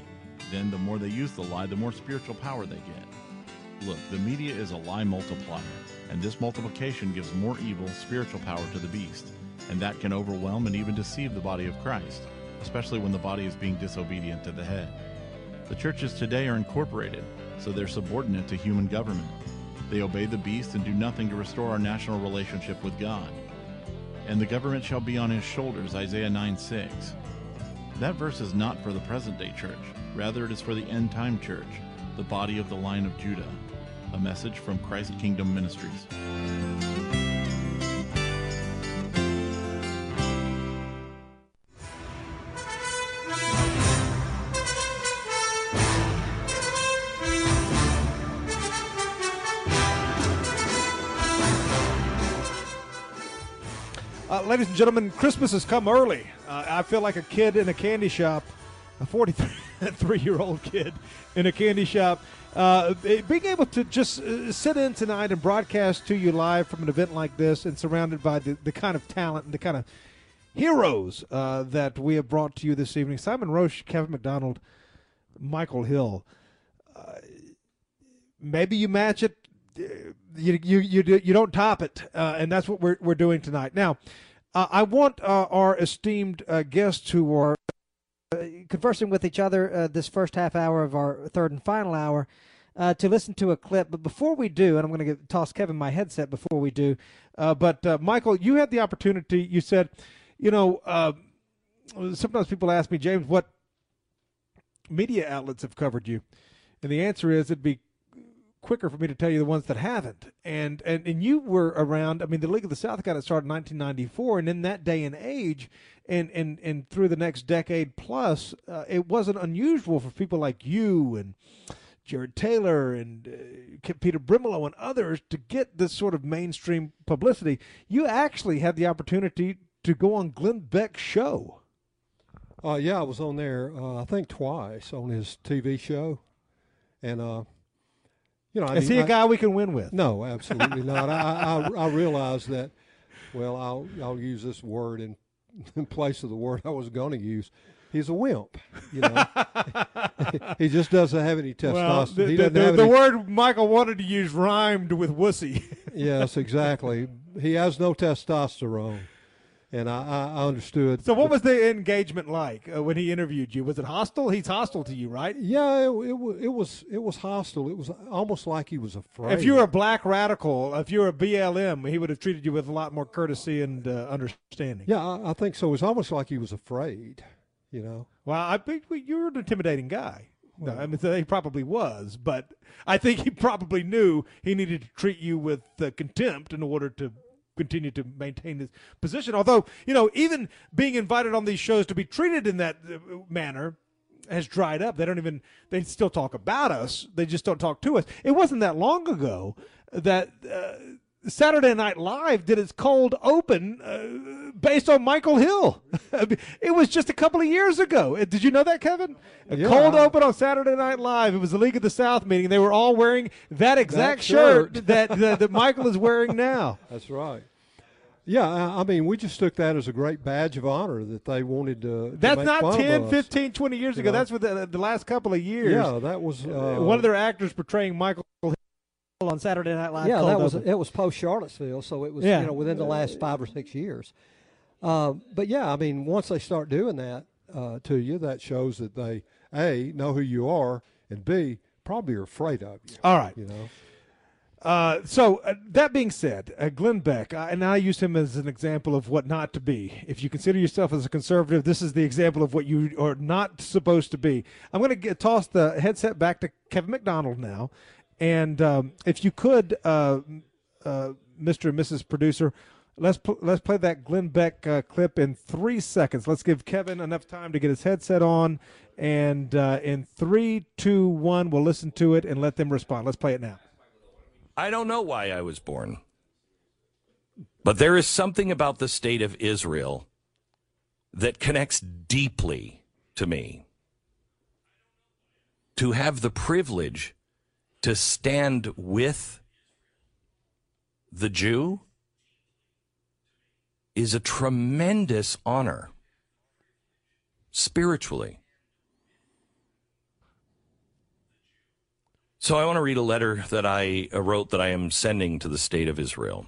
Then the more they use the lie, the more spiritual power they get. Look, the media is a lie multiplier, and this multiplication gives more evil spiritual power to the beast, and that can overwhelm and even deceive the body of Christ, especially when the body is being disobedient to the head. The churches today are incorporated, so they're subordinate to human government. They obey the beast and do nothing to restore our national relationship with God. And the government shall be on his shoulders, Isaiah 9 6. That verse is not for the present day church. Rather, it is for the end time church, the body of the line of Judah. A message from Christ Kingdom Ministries. Ladies and gentlemen, Christmas has come early. Uh, I feel like a kid in a candy shop, a 43 year old kid in a candy shop. Uh, being able to just uh, sit in tonight and broadcast to you live from an event like this and surrounded by the, the kind of talent and the kind of heroes uh, that we have brought to you this evening Simon Roche, Kevin MacDonald, Michael Hill. Uh, maybe you match it you you you, do, you don't top it, uh, and that's what we're we're doing tonight. Now, uh, I want uh, our esteemed uh, guests who are uh, conversing with each other uh, this first half hour of our third and final hour. to listen to a clip, but before we do, and I'm going to toss Kevin my headset before we do. but Michael, you had the opportunity. You said, you know, sometimes people ask me, James, what media outlets have covered you, and the answer is it'd be quicker for me to tell you the ones that haven't. And and and you were around. I mean, the League of the South got it started in 1994, and in that day and age, and and and through the next decade plus, uh, it wasn't unusual for people like you and. Jared Taylor and uh, Peter Brimelow and others to get this sort of mainstream publicity. You actually had the opportunity to go on Glenn Beck's show. Uh, yeah, I was on there, uh, I think twice on his TV show. And uh, you know, I is mean, he a I, guy we can win with? No, absolutely not. I, I, I realize that. Well, I'll I'll use this word in, in place of the word I was going to use. He's a wimp. You know, he just doesn't have any testosterone. Well, the, he the, the, have the word Michael wanted to use rhymed with wussy. yes, exactly. He has no testosterone and I, I understood. So, what was the engagement like uh, when he interviewed you? Was it hostile? He's hostile to you, right? Yeah, it, it, it was. It was hostile. It was almost like he was afraid. If you were a black radical, if you were a BLM, he would have treated you with a lot more courtesy and uh, understanding. Yeah, I, I, think so. It was almost like he was afraid. You know. Well, I think you were an intimidating guy. No, I mean, he probably was, but I think he probably knew he needed to treat you with uh, contempt in order to continue to maintain his position. Although, you know, even being invited on these shows to be treated in that uh, manner has dried up. They don't even, they still talk about us. They just don't talk to us. It wasn't that long ago that. Uh, Saturday Night Live did its cold open uh, based on Michael Hill. it was just a couple of years ago. Uh, did you know that, Kevin? A yeah. cold open on Saturday Night Live. It was the League of the South meeting. They were all wearing that exact that shirt, shirt. that, that that Michael is wearing now. That's right. Yeah, I mean, we just took that as a great badge of honor that they wanted to. to That's not fun 10, of us. 15, 20 years You ago. know? That's with the, the last couple of years. Yeah, that was uh, one of their actors portraying Michael Hill on Saturday Night Live. yeah, that was open. it was post Charlottesville, so it was Yeah. you know within the last five or six years. Uh, but yeah, I mean, once they start doing that uh, to you, that shows that they a know who you are, and b probably are afraid of you. All right. you know. Uh, so uh, that being said, uh, Glenn Beck, uh, and I use him as an example of what not to be. If you consider yourself as a conservative, this is the example of what you are not supposed to be. I'm going to toss the headset back to Kevin MacDonald now, and um, if you could, uh, uh, Mr. and Mrs. Producer, let's pl- let's play that Glenn Beck uh, clip in three seconds. Let's give Kevin enough time to get his headset on, and uh, in three, two, one, we'll listen to it and let them respond. Let's play it now. I don't know why I was born. But there is something about the state of Israel that connects deeply to me. To have the privilege to stand with the Jew is a tremendous honor spiritually. So I want to read a letter that I wrote that I am sending to the state of Israel.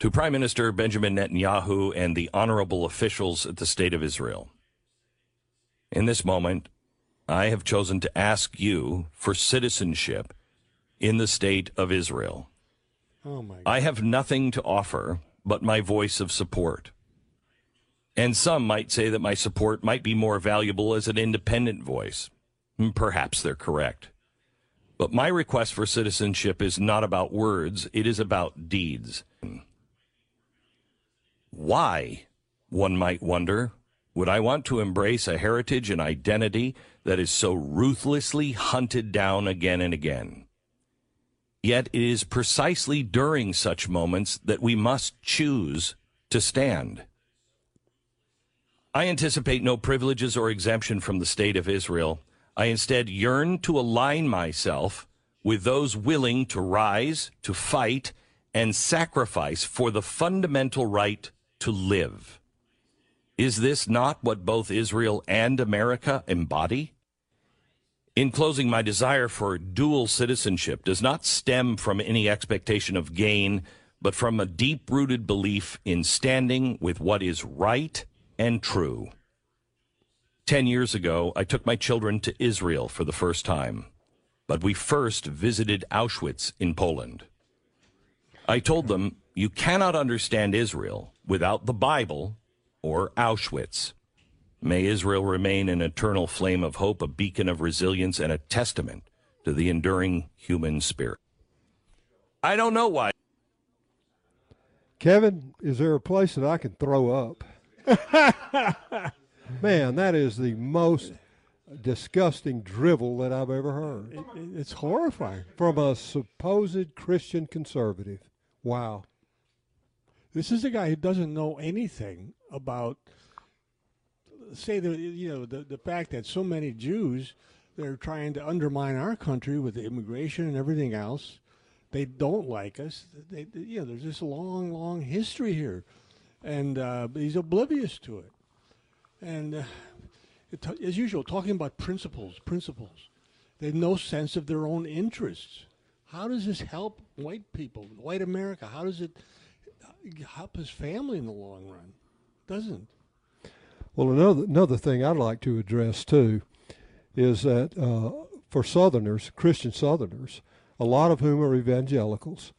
To Prime Minister Benjamin Netanyahu and the honorable officials at the state of Israel. In this moment, I have chosen to ask you for citizenship in the state of Israel. Oh my! I have nothing to offer but my voice of support. And some might say that my support might be more valuable as an independent voice. Mm, Perhaps they're correct. But my request for citizenship is not about words, it is about deeds. Why, one might wonder, would I want to embrace a heritage and identity that is so ruthlessly hunted down again and again? Yet it is precisely during such moments that we must choose to stand. I anticipate no privileges or exemption from the state of Israel. I instead yearn to align myself with those willing to rise, to fight, and sacrifice for the fundamental right to live. Is this not what both Israel and America embody? In closing, my desire for dual citizenship does not stem from any expectation of gain, but from a deep rooted belief in standing with what is right and true. Ten years ago, I took my children to Israel for the first time, but we first visited Auschwitz in Poland. I told them, you cannot understand Israel without the Bible or Auschwitz. May Israel remain an eternal flame of hope, a beacon of resilience, and a testament to the enduring human spirit. I don't know why. Kevin, is there a place that I can throw up? Man, that is the most disgusting drivel that I've ever heard. it's horrifying. From a supposed Christian conservative. Wow. This is a guy who doesn't know anything about, say, the you know the the fact that so many Jews they're trying to undermine our country with immigration and everything else. They don't like us. They, they- you know, there's this long, long history here, and uh, he's oblivious to it. And uh, it, as usual, talking about principles, principles. They have no sense of their own interests. How does this help white people, white America? How does it help his family in the long run? Doesn't. Well, another another thing I'd like to address too is that uh, for Southerners, Christian Southerners, a lot of whom are evangelicals,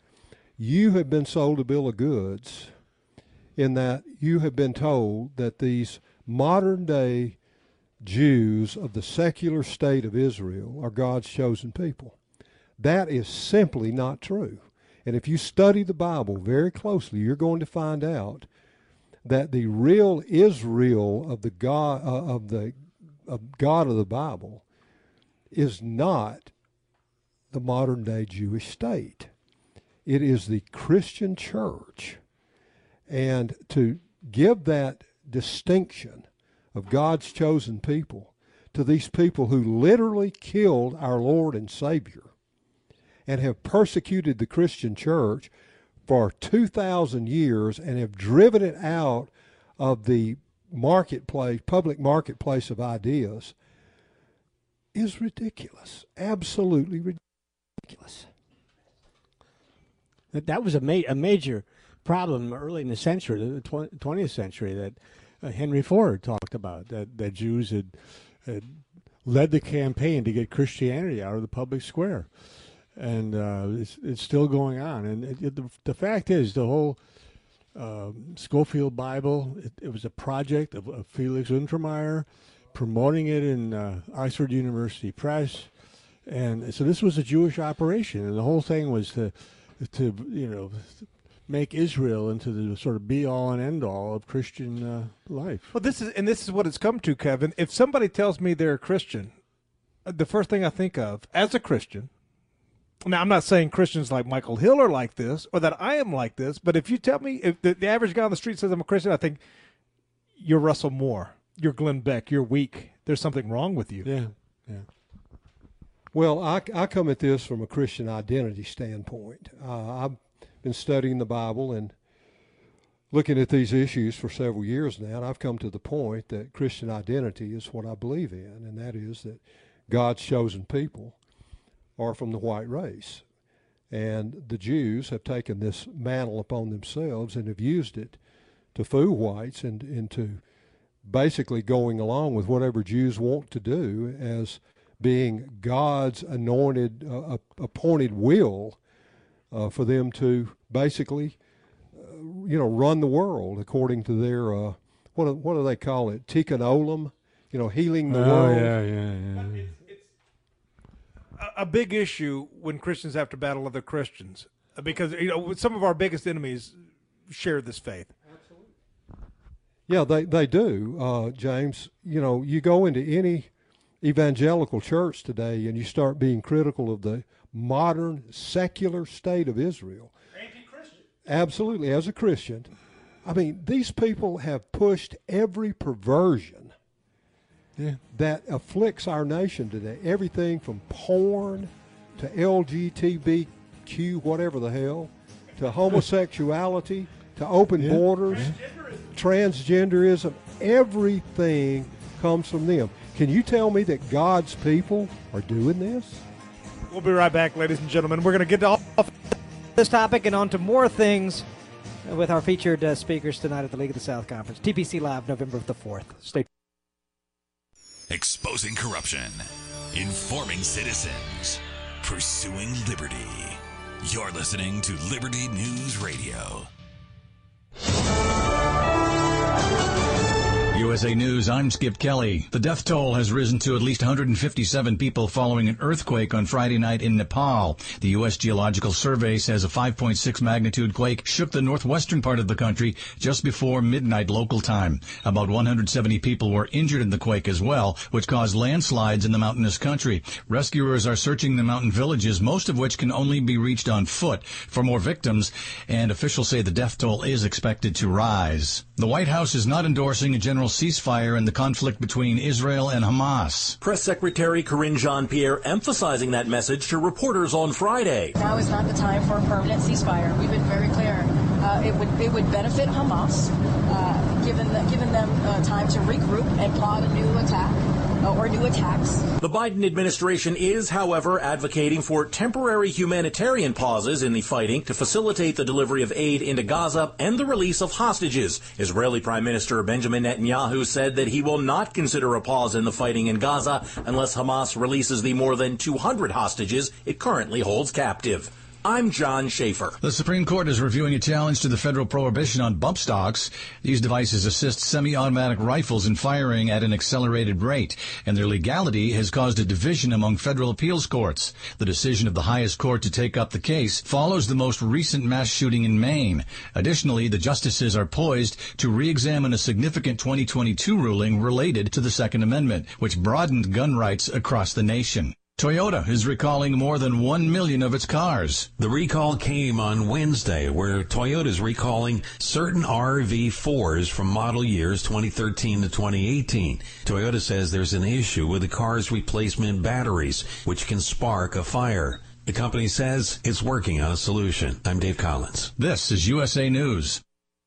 you have been sold a bill of goods in that you have been told that these modern day Jews of the secular state of Israel are God's chosen people. That is simply not true. And if you study the Bible very closely, you're going to find out that the real Israel of the God uh, of the of God of the Bible is not the modern day Jewish state. It is the Christian church. And to give that distinction of God's chosen people to these people who literally killed our Lord and Savior and have persecuted the Christian church for 2,000 years and have driven it out of the marketplace, public marketplace of ideas, is ridiculous. Absolutely ridiculous. That that was a, ma- a major problem early in the century, the tw- 20th century, that uh, Henry Ford talked about, that, that Jews had, had led the campaign to get Christianity out of the public square. And uh, it's, it's still going on. And it, it- the, the fact is, the whole um Scofield Bible, it, it was a project of, of Felix Untermeyer, promoting it in uh, Oxford University Press. And so this was a Jewish operation, and the whole thing was to, to you know, make Israel into the sort of be all and end all of Christian uh, life. Well, this is and this is what it's come to, Kevin. If somebody tells me they're a Christian, uh, the first thing I think of as a Christian. Now, I'm not saying Christians like Michael Hill are like this, or that I am like this. But if you tell me, if the, the average guy on the street says I'm a Christian, I think you're Russell Moore, you're Glenn Beck, you're weak. There's something wrong with you. Yeah, yeah. Well, I, I come at this from a Christian identity standpoint. Uh, I've been studying the Bible and looking at these issues for several years now, and I've come to the point that Christian identity is what I believe in, and that is that God's chosen people are from the white race. And the Jews have taken this mantle upon themselves and have used it to fool whites and into basically going along with whatever Jews want to do as being God's anointed, uh, appointed will uh, for them to basically, uh, you know, run the world according to their uh, what do, what do they call it? Tikkun Olam, you know, healing the oh, world. yeah, yeah, yeah. A, a big issue when Christians have to battle other Christians because you know some of our biggest enemies share this faith. Absolutely. Yeah, they they do, uh, James. You know, you go into any evangelical church today and you start being critical of the modern secular state of Israel. Anti-Christian. Absolutely, as a Christian, I mean, these people have pushed every perversion Yeah. that afflicts our nation today. Everything from porn to LGBTQ, whatever the hell, to homosexuality, to open Yeah, borders, transgenderism. Everything comes from them. Can you tell me that God's people are doing this? We'll be right back, ladies and gentlemen. We're going to get off this topic and on to more things with our featured uh, speakers tonight at the League of the South Conference. TPC Live, November the 4th. Stay Exposing corruption, informing citizens, pursuing liberty. You're listening to Liberty News Radio. USA News, I'm Skip Kelly. The death toll has risen to at least 157 people following an earthquake on Friday night in Nepal. The U.S. Geological Survey says a 5.6 magnitude quake shook the northwestern part of the country just before midnight local time. About 170 people were injured in the quake as well, which caused landslides in the mountainous country. Rescuers are searching the mountain villages, most of which can only be reached on foot, for more victims, and officials say the death toll is expected to rise. The White House is not endorsing a general ceasefire in the conflict between Israel and Hamas. Press Secretary Karine Jean-Pierre emphasizing that message to reporters on Friday. Now is not the time for a permanent ceasefire. We've been very clear. Uh, it would it would benefit Hamas, uh, given the, given them uh, time to regroup and plot a new attack or new attacks. The Biden administration is, however, advocating for temporary humanitarian pauses in the fighting to facilitate the delivery of aid into Gaza and the release of hostages. Israeli Prime Minister Benjamin Netanyahu said that he will not consider a pause in the fighting in Gaza unless Hamas releases the more than 200 hostages it currently holds captive. I'm John Schaefer. The Supreme Court is reviewing a challenge to the federal prohibition on bump stocks. These devices assist semi-automatic rifles in firing at an accelerated rate, and their legality has caused a division among federal appeals courts. The decision of the highest court to take up the case follows the most recent mass shooting in Maine. Additionally, the justices are poised to re-examine a significant 2022 ruling related to the Second Amendment, which broadened gun rights across the nation. Toyota is recalling more than 1 million of its cars. The recall came on Wednesday where Toyota is recalling certain RAV4s from model years 2013 to 2018. Toyota says there's an issue with the car's replacement batteries, which can spark a fire. The company says it's working on a solution. I'm Dave Collins. This is USA News.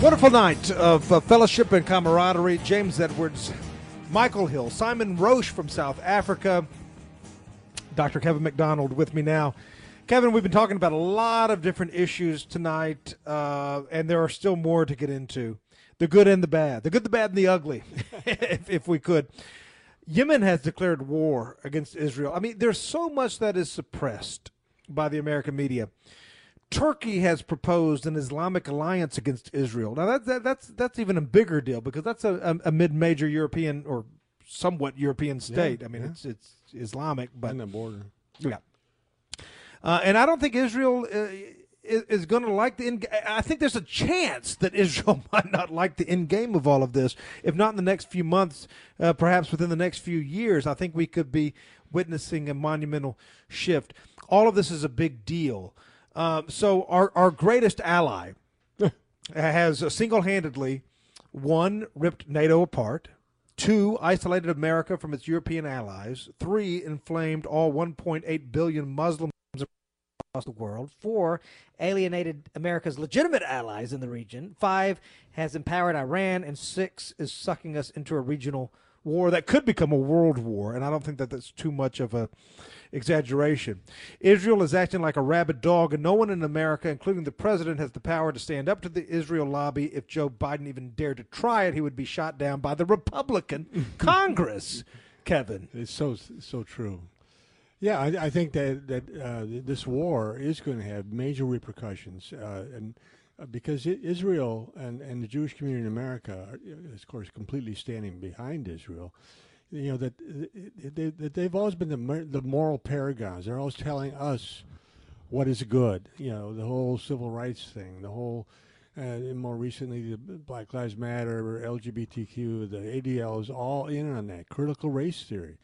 Wonderful night of uh, fellowship and camaraderie. James Edwards, Michael Hill, Simon Roche from South Africa, Dr. Kevin MacDonald with me now. Kevin, we've been talking about a lot of different issues tonight, uh, and there are still more to get into the good and the bad, the good, the bad, and the ugly, if, if we could. Yemen has declared war against Israel. I mean, there's so much that is suppressed by the American media. Turkey has proposed an Islamic alliance against Israel. Now that, that that's that's even a bigger deal because that's a, a, a mid-major European or somewhat European state. I mean, yeah. it's it's Islamic, but on the border. yeah. Uh, and I don't think Israel uh, is, is going to like the end. I think there's a chance that Israel might not like the end game of all of this. If not in the next few months, uh, perhaps within the next few years, I think we could be witnessing a monumental shift. All of this is a big deal. Um, so our our greatest ally has single handedly one ripped NATO apart. Two, isolated America from its European allies. Three, inflamed all 1.8 billion Muslims across the world. Four, alienated America's legitimate allies in the region. Five, has empowered Iran. And six, is sucking us into a regional war that could become a world war. And I don't think that that's too much of a exaggeration. Israel is acting like a rabid dog, and no one in America, including the president, has the power to stand up to the Israel lobby. If Joe Biden even dared to try it, he would be shot down by the Republican Congress. Kevin, It's so so true. Yeah, I, I think that that uh, this war is going to have major repercussions, uh, and because Israel and, and the Jewish community in America, are, uh, of course, completely standing behind Israel. You know that they, that they've always been the the moral paragons. They're always telling us what is good. You know, the whole civil rights thing, the whole. Uh, and more recently, the Black Lives Matter, LGBTQ, the ADL is all in on that. Critical race theory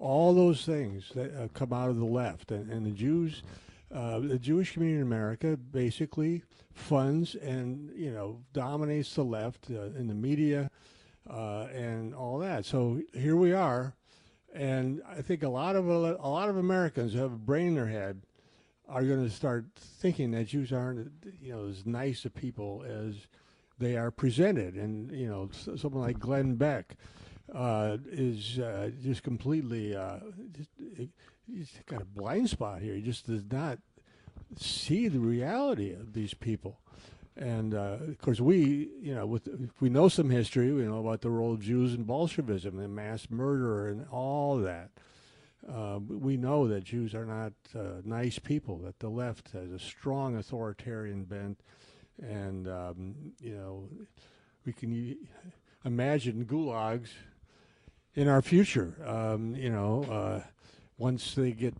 all those things that uh, come out of the left and, and the Jews, uh, the Jewish community in America basically funds and you know dominates the left uh, in the media uh, and all that. So here we are, and I think a lot of a lot of Americans who have a brain in their head are going to start thinking that Jews aren't you know as nice a people as they are presented, and you know someone like Glenn Beck uh, is uh, just completely uh, just, he's got a blind spot here. He just does not see the reality of these people. And uh, of course, we, you know, with we know some history, we know about the role of Jews in Bolshevism and mass murder and all that. Uh, we know that Jews are not uh, nice people. That the left has a strong authoritarian bent, and um, you know, we can imagine gulags in our future. Um, you know, uh, once they get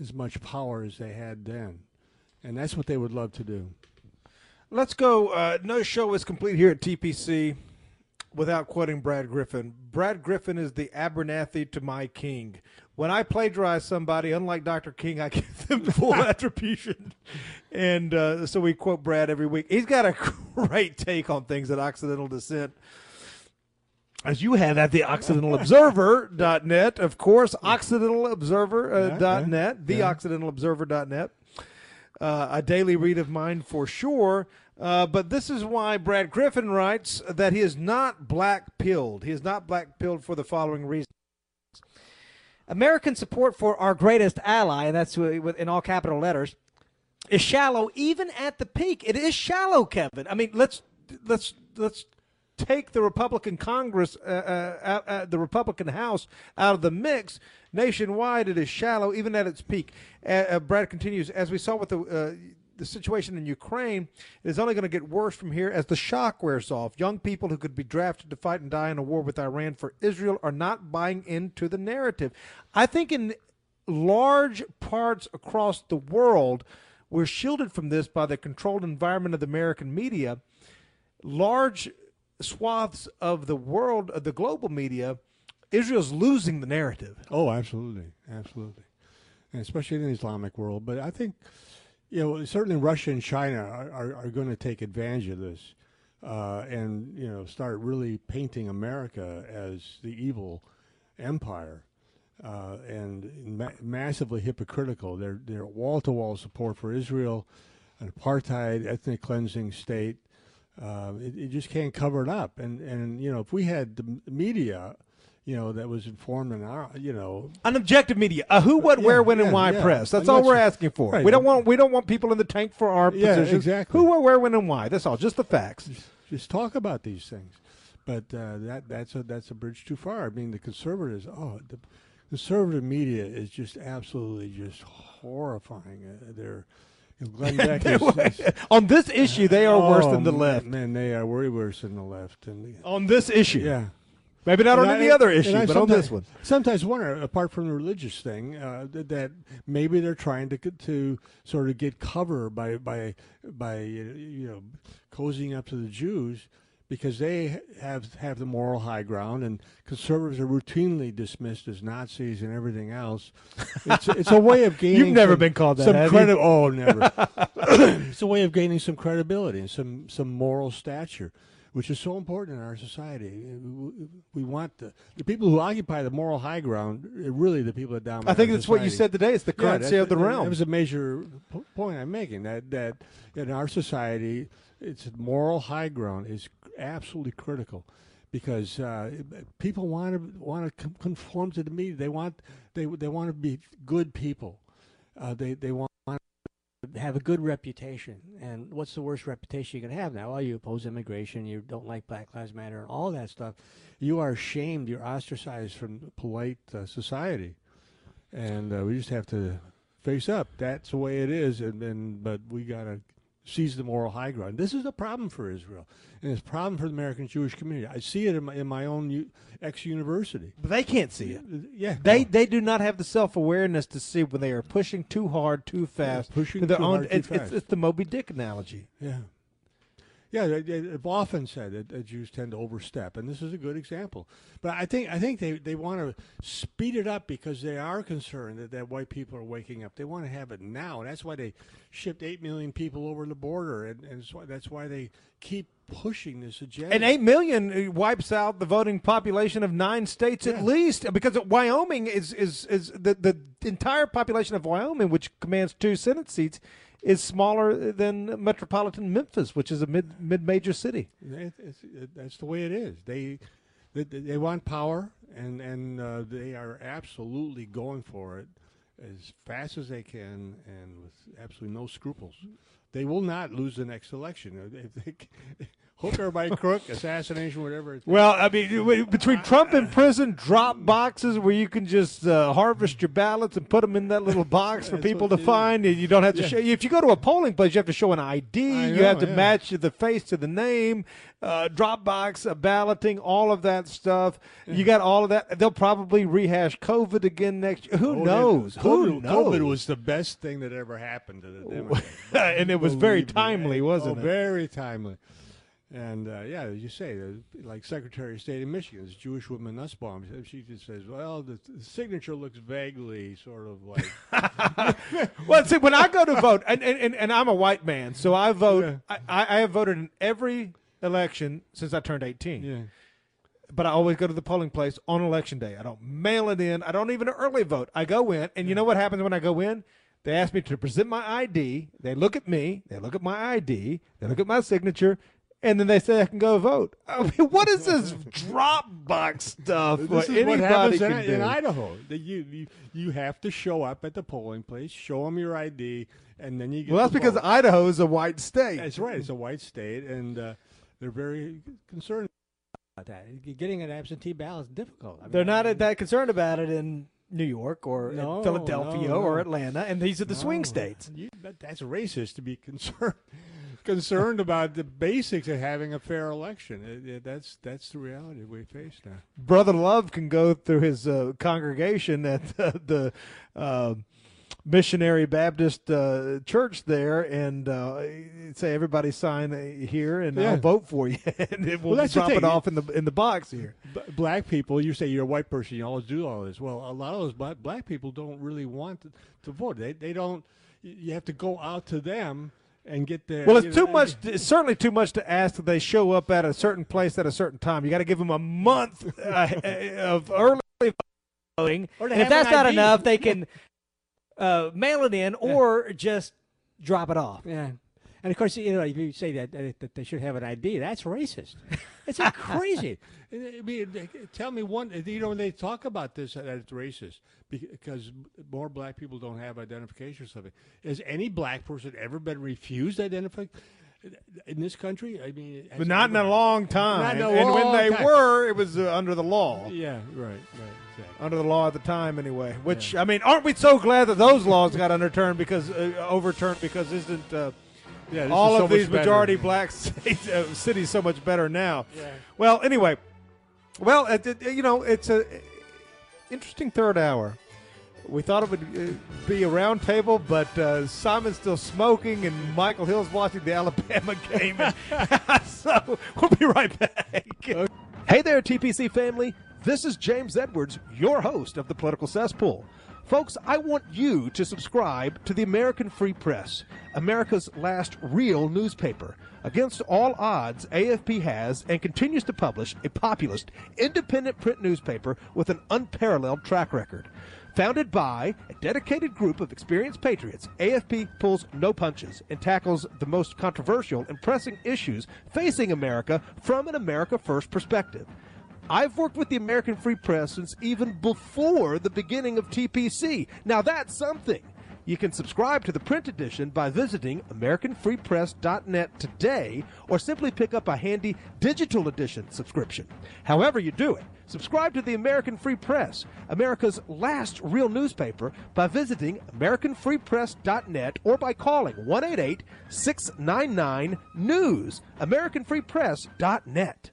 as much power as they had then, and that's what they would love to do. Let's go. Uh, no show is complete here at TPC without quoting Brad Griffin. Brad Griffin is the Abernathy to my King. When I plagiarize somebody, unlike Dr. King, I give them full attribution. And uh, so we quote Brad every week. He's got a great take on things at Occidental Dissent. As you have at the OccidentalObserver.net, of course, OccidentalObserver.net, uh, dot net, the OccidentalObserver.net uh, a daily read of mine for sure. Uh, but this is why Brad Griffin writes that he is not black pilled. He is not black pilled for the following reasons. American support for our greatest ally, and that's in all capital letters, is shallow even at the peak. It is shallow, Kevin. I mean, let's let's let's take the Republican Congress, uh, uh, uh, the Republican House out of the mix. Nationwide, it is shallow even at its peak. Uh, uh, Brad continues, as we saw with the uh, the situation in Ukraine, it is only going to get worse from here as the shock wears off. Young people who could be drafted to fight and die in a war with Iran for Israel are not buying into the narrative. I think in large parts across the world, we're shielded from this by the controlled environment of the American media. Large swaths of the world, of the global media, Israel's losing the narrative. Oh, absolutely, absolutely, and especially in the Islamic world. But I think, you know, certainly Russia and China are, are, are going to take advantage of this, uh, and you know, start really painting America as the evil empire, uh, and ma- massively hypocritical. They're they're wall to wall support for Israel, an apartheid, ethnic cleansing state. Uh, it, it just can't cover it up, and and you know, if we had the media you know, that was informed in our, you know, An objective media, a who, what, Yeah, where, when, and why yeah. press. That's And all that's- we're asking for. right. We don't want we don't want people in the tank for our Yeah, positions. exactly. Who, what, where, when, and why. That's all. Just the facts. just talk about these things. But uh, that that's a that's a bridge too far. I mean, the conservatives, oh, the conservative media is just absolutely just horrifying. Uh, they're Glenn Beck is, is- On this issue, they are worse Oh, than the man, left. Man, they are way worse than the left. And On this issue. yeah. Maybe not on And any other issue, but on this one. Sometimes wonder, apart from the religious thing, uh, that, that maybe they're trying to to sort of get cover by by by you know cozying up to the Jews because they have have the moral high ground, and conservatives are routinely dismissed as Nazis and everything else. It's it's a way of gaining. You've never some- been called that, Some credi- Oh, never. it's a way of gaining some credibility and some some moral stature which is so important in our society. We want the, the people who occupy the moral high ground, really the people that dominate. I think that's what you said today. It's the currency that's- of the realm. That was a major point I'm making. That that in our society, it's moral high ground is absolutely critical. Because uh, people want to want to conform to the media. They want they they want to be good people. Uh, they they want to have a good reputation. And what's the worst reputation you can have now? Well, you oppose immigration, you don't like Black Lives Matter, and all that stuff. you are shamed, you're ostracized from polite uh, society, and uh, we just have to face up. That's the way it is, and, and but we gotta seize the moral high ground. This is a problem for Israel, and it's a problem for the American Jewish community. I see it in my, in my own u- ex university. But they can't see it. Yeah, They they do not have the self awareness to see when they are pushing too hard, too fast. pushing too own, hard, too it's, it's, fast. it's the Moby Dick analogy. Yeah. Yeah, they've often said that, that Jews tend to overstep, and this is a good example. But I think I think they, they want to speed it up because they are concerned that, that white people are waking up. They want to have it now. That's why they shipped eight million people over the border, and, and so that's why they keep pushing this agenda. And eight million wipes out the voting population of nine states at least, because Wyoming is is is the the entire population of Wyoming, which commands two Senate seats, is smaller than metropolitan Memphis, which is a mid mid major city. It- it- that's the way it is. They they, they want power, and and uh, they are absolutely going for it as fast as they can, and with absolutely no scruples. They will not lose the next election. If they c- hook her by crook, assassination, whatever. Well, I mean, between Trump in prison, drop boxes where you can just uh, harvest your ballots and put them in that little box for people to do. find. and You don't have to Yeah. show. If you go to a polling place, you have to show an ID. I you have to yeah. match the face to the name. Uh, drop box, uh, balloting, all of that stuff. You got all of that. They'll probably rehash COVID again next year. Who Oh, knows? yeah. Who COVID, knows? COVID was the best thing that ever happened to the Democrats. and it was very Believe me. timely, wasn't oh, it? Very timely. And uh, yeah, as you say, like Secretary of State of Michigan, this Jewish woman Nussbaum, she just says, "Well, the, the signature looks vaguely sort of like." well, see, when I go to vote, and, and, and, I'm a white man, so I vote. I, I I have voted in every election since I turned 18. Yeah. But I always go to the polling place on election day. I don't mail it in. I don't even early vote. I go in, and you know what happens when I go in? They ask me to present my ID. They look at me. They look at my ID. They look at my signature. And then they say I can go vote. I mean, what is this Dropbox stuff? this is what happens in, in? Idaho. You, you you have to show up at the polling place, show them your ID, and then you get. Well, that's because vote. Idaho is a white state. That's right. It's a white state, and uh, they're very concerned about that. Getting an absentee ballot is difficult. I mean, They're not that concerned about it in New York or No, Philadelphia no, or. Atlanta, and these are the swing states. You, that, that's racist to be concerned concerned about the basics of having a fair election. It- it- that's that's the reality we face now. Brother Love can go through his uh, congregation at the, the uh, missionary Baptist uh, church there and uh, say, "Everybody sign here, and Yeah. I'll vote for you." and it will Well, drop it off in the in the box here. Black people, you say you're a white person, you always do all this. Well, a lot of those black, black people don't really want to, to vote. They they don't. You have to go out to them and get their. Well, it's know, too much. It's certainly too much to ask that they show up at a certain place at a certain time. You got to give them a month uh, of early voting. And if that's not ID. enough, they can uh, mail it in or just drop it off. Yeah. And of course, you know, if you say that, that that they should have an ID, that's racist. It's crazy. I mean, tell me one. You know, when they talk about this, that it's racist because more black people don't have identification or something. Has any black person ever been refused identification? in this country. I mean, but not in a long time. A and when they time. were, it was uh, under the law. Yeah, right, right, exactly. Under the law at the time, anyway. Which I mean, aren't we so glad that those laws got underturned because uh, overturned because isn't uh, Yeah, this all is so of these much better. majority black states, uh, cities so much better now? Yeah. Well, anyway, well, it, it- you know, it's a interesting third hour. We thought it would uh, be a round table, but uh, Simon's still smoking, and Michael Hill's watching the Alabama game. So we'll be right back. Hey there, TPC family. This is James Edwards, your host of the Political Cesspool. Folks, I want you to subscribe to the American Free Press, America's last real newspaper. Against all odds, AFP has and continues to publish a populist, independent print newspaper with an unparalleled track record. Founded by a dedicated group of experienced patriots, AFP pulls no punches and tackles the most controversial and pressing issues facing America from an America First perspective. I've worked with the American Free Press since even before the beginning of TPC. Now that's something. You can subscribe to the print edition by visiting AmericanFreePress.net today or simply pick up a handy digital edition subscription. However, you do it, subscribe to the American Free Press, America's last real newspaper, by visiting AmericanFreePress.net or by calling 188 699 News. AmericanFreePress.net.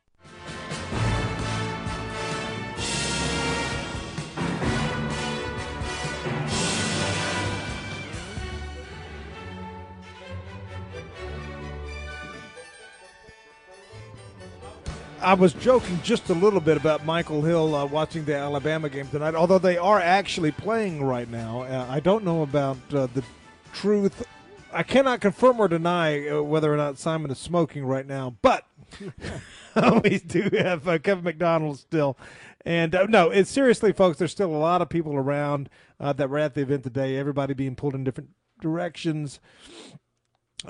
I was joking just a little bit about Michael Hill uh, watching the Alabama game tonight, although they are actually playing right now. Uh, I don't know about uh, the truth. I cannot confirm or deny uh, whether or not Simon is smoking right now, but we do have uh, Kevin MacDonald still. And uh, no, it's seriously, folks, there's still a lot of people around uh, that were at the event today, everybody being pulled in different directions.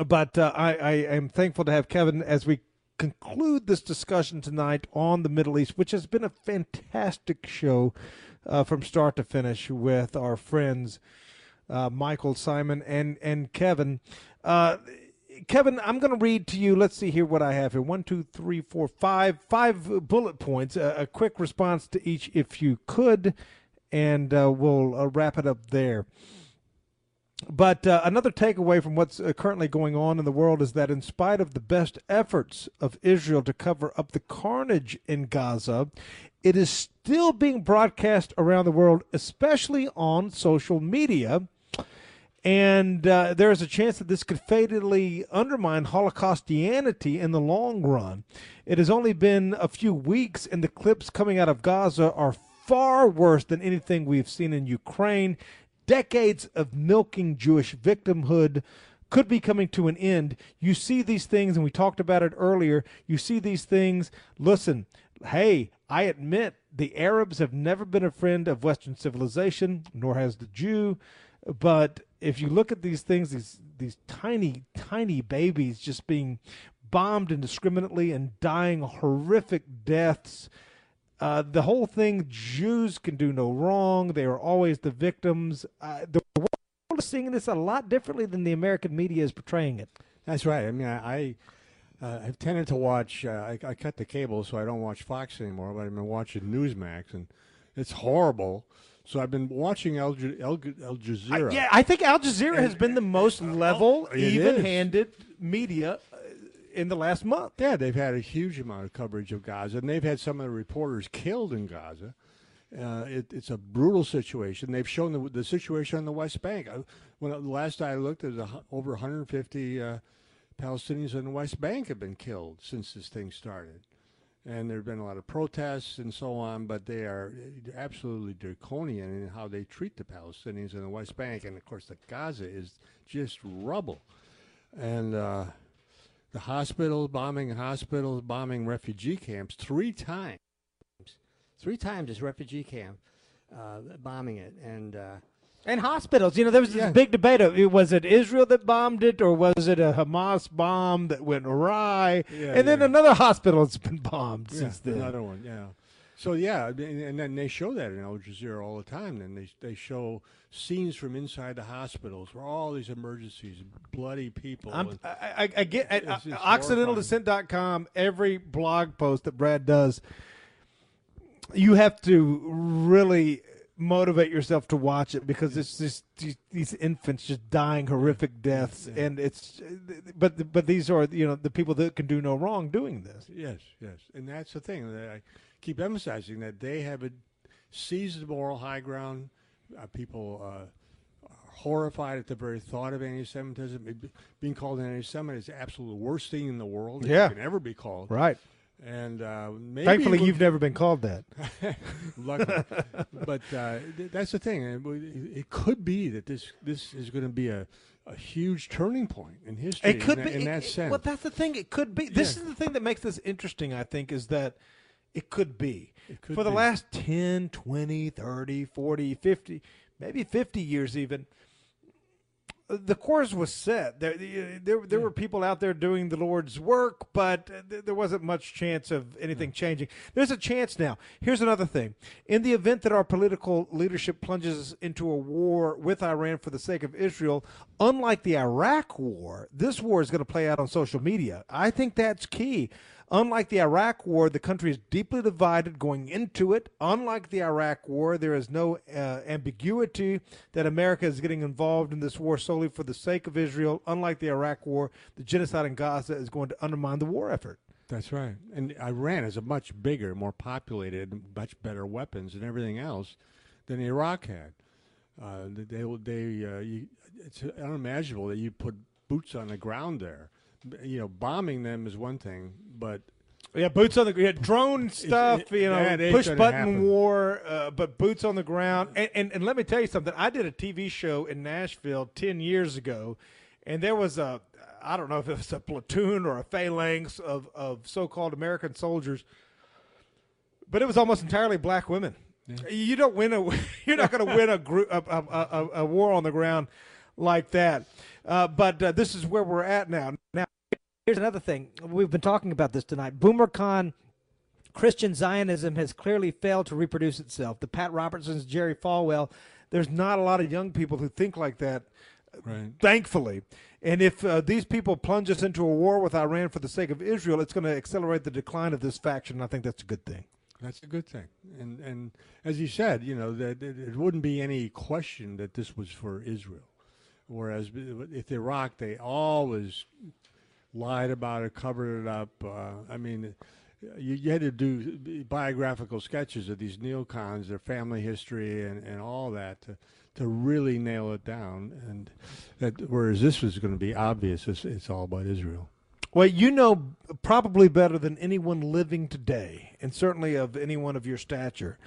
But uh, I, I am thankful to have Kevin as we conclude this discussion tonight on the Middle East, which has been a fantastic show uh, from start to finish with our friends uh, Michael, Simon, and and Kevin. Uh, Kevin, I'm going to read to you. Let's see here what I have here. One, two, three, four, five, five bullet points. A, quick response to each, if you could, and uh, we'll uh, wrap it up there. But uh, another takeaway from what's uh, currently going on in the world is that, in spite of the best efforts of Israel to cover up the carnage in Gaza, it is still being broadcast around the world, especially on social media. And uh, there is a chance that this could fatally undermine Holocaustianity in the long run. It has only been a few weeks, and the clips coming out of Gaza are far worse than anything we've seen in Ukraine. Decades of milking Jewish victimhood could be coming to an end. You see these things, and we talked about it earlier. You see these things. Listen, hey, I admit the Arabs have never been a friend of Western civilization, nor has the Jew. But if you look at these things, these these tiny, tiny babies just being bombed indiscriminately and dying horrific deaths. Uh, the whole thing, Jews can do no wrong. They are always the victims. Uh, the world is seeing this a lot differently than the American media is portraying it. That's right. I mean, I, I uh, I've tended to watch. Uh, I, I cut the cable, so I don't watch Fox anymore. But I've been watching Newsmax, and it's horrible. So I've been watching Al, Al, Al Jazeera. I, yeah, I think Al Jazeera has been the most level, It is. even-handed media uh, in the last month. Yeah, they've had a huge amount of coverage of Gaza, and they've had some of the reporters killed in Gaza. Uh, it, it's a brutal situation. They've shown the, the situation on the West Bank. I, when the last I looked, there's a, over 150 uh, Palestinians on the West Bank have been killed since this thing started, and there have been a lot of protests and so on. But they are absolutely draconian in how they treat the Palestinians in the West Bank, and of course, the Gaza is just rubble, and. Uh, the hospitals, bombing hospitals, bombing refugee camps three times. Three times this refugee camp, uh, bombing it, and uh, And hospitals, you know, there was this big debate. Of, was it Israel that bombed it, or was it a Hamas bomb that went awry? Yeah, and then yeah. another hospital has been bombed Yeah, since then. Another one, yeah. So yeah, and, and then they show that in Al Jazeera all the time. Then they they show scenes from inside the hospitals where all these emergencies, bloody people. I, I, I get at It's- it's OccidentalDissent.com, every blog post that Brad does, you have to really motivate yourself to watch it because it's just these, these infants just dying horrific deaths, and it's but but these are you know the people that can do no wrong doing this. Yes, yes, and that's the thing that I keep emphasizing that they have a seized the moral high ground. Uh, people uh, are horrified at the very thought of anti-Semitism. It being called an anti-Semite is the absolute worst thing in the world. Yeah. you can ever be called. Right. And uh, maybe Thankfully, we'll- you've never been called that. Luckily, but uh, th- that's the thing. It it could be that this this is going to be a, a huge turning point in history. It could in, be that- in it- that it- sense. Well, that's the thing. It could be. This Yeah. is the thing that makes this interesting. I think is that it could be could for the be. last 10, 20, 30, 40, 50, maybe 50 years even. The course was set. There, there, there were people out there doing the Lord's work, but there wasn't much chance of anything changing. There's a chance now. Here's another thing: in the event that our political leadership plunges into a war with Iran for the sake of Israel, unlike the Iraq War, this war is going to play out on social media. I think that's key. Unlike the Iraq War, the country is deeply divided going into it. Unlike the Iraq War, there is no uh, ambiguity that America is getting involved in this war solely for the sake of Israel. Unlike the Iraq War, the genocide in Gaza is going to undermine the war effort. That's right. And Iran is a much bigger, more populated, much better weapons and everything else than Iraq had. Uh, they, they, uh, you, it's unimaginable that you put boots on the ground there. You know, bombing them is one thing, but Yeah, boots on the yeah, drone stuff, it- you know, push button war, uh, but boots on the ground. And, and and let me tell you something. I did a TV show in Nashville ten years ago, and there was a I don't know if it was a platoon or a phalanx of of so called American soldiers, but it was almost entirely black women. You don't win a you're not going to win a group a, a, a, a war on the ground like that. Uh, but uh, this is where we're at now. Now Here's another thing. We've been talking about this tonight. BoomerCon Christian Zionism has clearly failed to reproduce itself. The Pat Robertsons, Jerry Falwell, there's not a lot of young people who think like that. Right. Thankfully, and if uh, these people plunge us into a war with Iran for the sake of Israel, it's going to accelerate the decline of this faction. I think that's a good thing. That's a good thing. And and as you said, you know that it, it wouldn't be any question that this was for Israel. Whereas if Iraq, they always lied about it, covered it up. Uh, I mean, you, you had to do biographical sketches of these neocons, their family history, and, and all that to to really nail it down. And that, whereas this was going to be obvious, it's, it's all about Israel. Well, you know probably better than anyone living today, and certainly of anyone of your stature,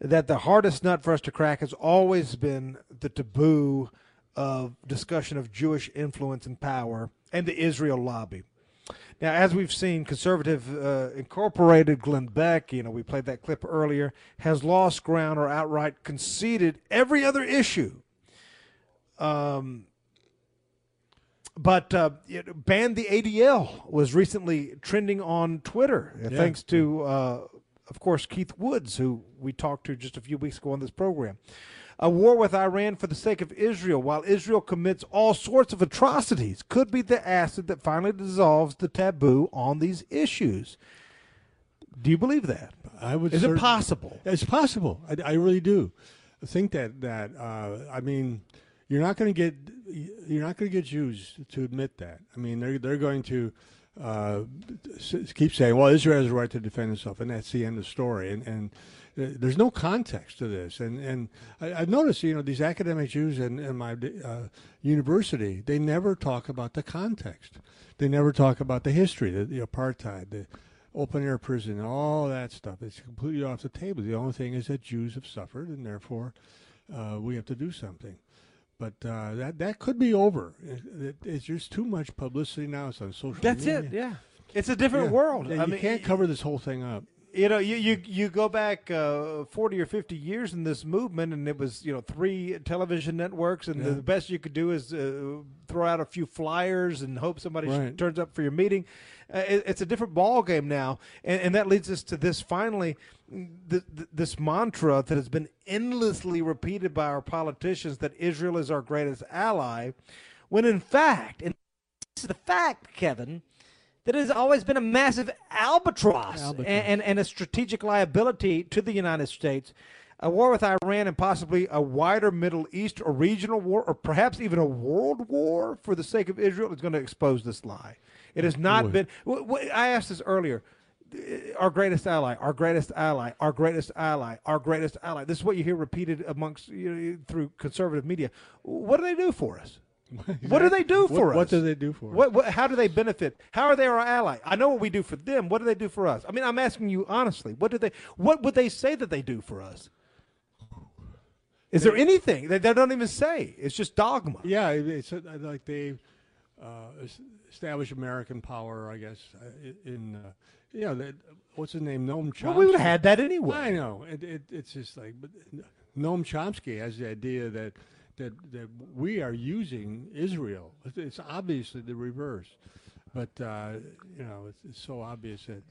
that the hardest nut for us to crack has always been the taboo of discussion of Jewish influence and power and the Israel lobby. Now, as we've seen, conservative uh, incorporated Glenn Beck, you know, we played that clip earlier, has lost ground or outright conceded every other issue. Um, but uh, the ADL was recently trending on Twitter, uh, Yeah. thanks to, uh, of course, Keith Woods, who we talked to just a few weeks ago on this program. A war with Iran for the sake of Israel, while Israel commits all sorts of atrocities, could be the acid that finally dissolves the taboo on these issues. Do you believe that? I would. Is it possible? It's possible. I, I really do. I think that that uh, I mean, you're not going to get you're not going to get Jews to admit that. I mean, they're they're going to uh, keep saying, "Well, Israel has a right to defend itself," and that's the end of the story. And and there's no context to this. And and I, I've noticed, you know, these academic Jews in, in my uh, university, they never talk about the context. They never talk about the history, the, the apartheid, the open air prison, all that stuff. It's completely off the table. The only thing is that Jews have suffered, and therefore uh, we have to do something. But uh, that that could be over. It, it, it's just too much publicity now. It's on social. That's media. it. Yeah, it's a different Yeah. world. Yeah, I you mean, can't cover this whole thing up. You know, you you, you go back uh, forty or fifty years in this movement, and it was you know three television networks, and Yeah. the best you could do is uh, throw out a few flyers and hope somebody sh- Right. turns up for your meeting. Uh, it, it's a different ball game now, and, and that leads us to this finally, th- th- this mantra that has been endlessly repeated by our politicians that Israel is our greatest ally, when in fact, and this is the fact, Kevin that has always been a massive albatross, Albatross. And, and, and a strategic liability to the United States. A war with Iran and possibly a wider Middle East or regional war, or perhaps even a world war for the sake of Israel, is going to expose this lie. It has not would. been. wh- wh- I asked this earlier. Uh, our greatest ally, our greatest ally, our greatest ally, our greatest ally. This is what you hear repeated amongst you know, through conservative media. What do they do for us? What do they do What- for us? what do they do for us? What, what, how do they benefit? How are they our ally? I know what we do for them. What do they do for us? I mean, I'm asking you honestly. What do they? What would they say that they do for us? Is there anything they, they don't even say? It's just dogma. Yeah, it's uh, like they uh, es- establish American power, I guess. uh, In uh, you know, that, what's his name, Noam Chomsky. Well, we would've had that anyway. I know. It, it, it's just like, but Noam Chomsky has the idea that that that we are using Israel. It's- obviously the reverse, but uh, you know, it's, it's so obvious that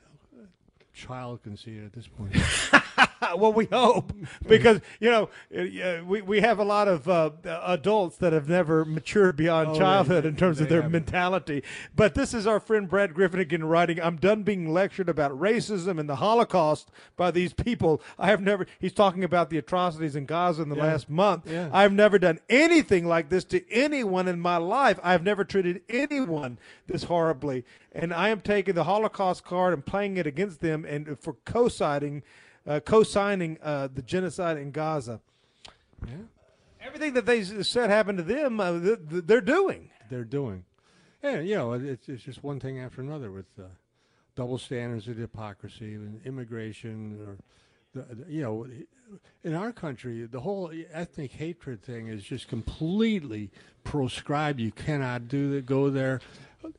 a child can see it at this point. well, we hope because you know uh, we we have a lot of uh, adults that have never matured beyond Oh, childhood in terms of their haven't. mentality. But this is our friend Brad Griffin again writing. I'm done being lectured about racism and the Holocaust by these people. I have never. He's talking about the atrocities in Gaza in the Yeah. last month. Yeah. I've never done anything like this to anyone in my life. I've never treated anyone this horribly, and I am taking the Holocaust card and playing it against them and for co-signing uh, co-signing uh, the genocide in Gaza. Yeah. Everything that they said happened to them, uh, th- th- they're doing. they're doing. Yeah, you know, it's, it's just one thing after another with uh, double standards of hypocrisy and immigration, or the, the- you know, in our country, the whole ethnic hatred thing is just completely proscribed. You cannot do that, go there,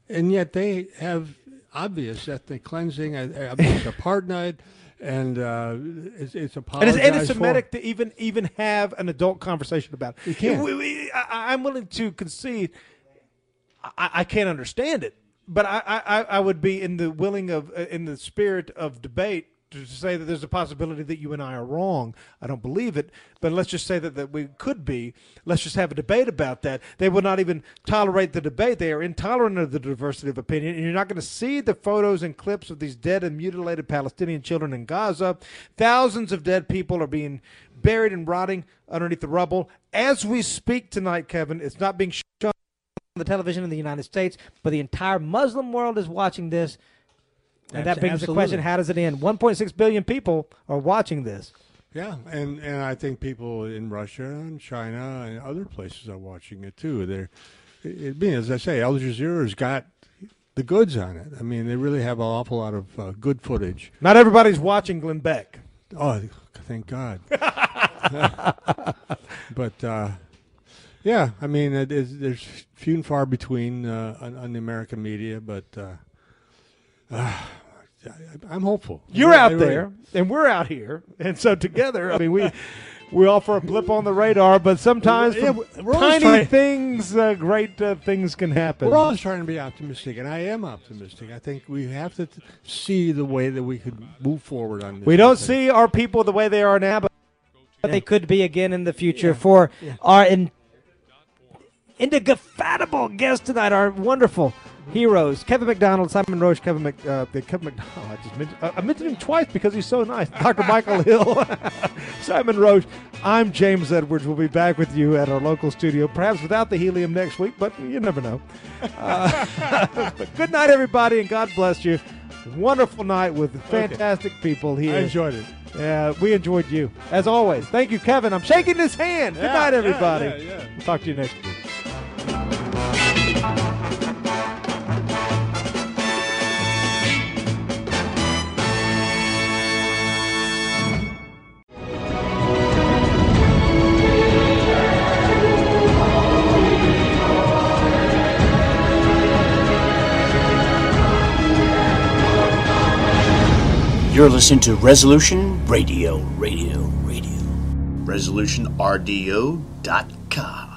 and yet they have obvious ethnic cleansing, obvious apartheid. And uh, it's, it's And it's anti-Semitic to even even have an adult conversation about. it. You can't. We- we- I, I'm willing to concede. I, I can't understand it, but I, I, I would be in the willing of uh, in the spirit of debate to say that there's a possibility that you and I are wrong. I don't believe it, but let's just say that, that we could be. Let's just have a debate about that. They will not even tolerate the debate. They are intolerant of the diversity of opinion, and you're not going to see the photos and clips of these dead and mutilated Palestinian children in Gaza. Thousands of dead people are being buried and rotting underneath the rubble as we speak tonight. Kevin, it's not being shown on the television in the United States, but the entire Muslim world is watching this. And that Abs- begs the question. How does it end? 1.6 billion people are watching this. Yeah, and, and I think people in Russia and China and other places are watching it too. They're, it, it being as I say, Al Jazeera's got the goods on it. I mean, they really have an awful lot of uh, good footage. Not everybody's watching Glenn Beck. Oh, thank God. but uh, yeah, I mean, it is, there's few and far between uh, on, on the American media, but uh, I'm hopeful. You're I out really- there, and we're out here, and so together, I mean, we we offer a blip on the radar, but sometimes Yeah, from we're tiny trying- things, uh, great uh, things can happen. We're always trying to be optimistic, and I am optimistic. I think we have to t- see the way that we could move forward on this. We don't thing. see our people the way they are now, but but they could be again in the future. Yeah. For Yeah. our in, indefatigable guests tonight, our wonderful heroes, Kevin MacDonald, Simon Roche, Kevin Mc, uh, Kevin MacDonald. I just mentioned, uh, I mentioned him twice because he's so nice. Dr. Michael Hill, Simon Roche. I'm James Edwards. We'll be back with you at our local studio, perhaps without the helium next week, but you never know. Uh, but good night, everybody, and God bless you. Wonderful night with fantastic people here. I enjoyed it. Yeah, we enjoyed you as always. Thank you, Kevin. I'm shaking his hand. Good Yeah, night, yeah, everybody. yeah, yeah. We'll talk to you next week. You're listening to Resolution Radio, Radio, Radio. ResolutionRDO.com.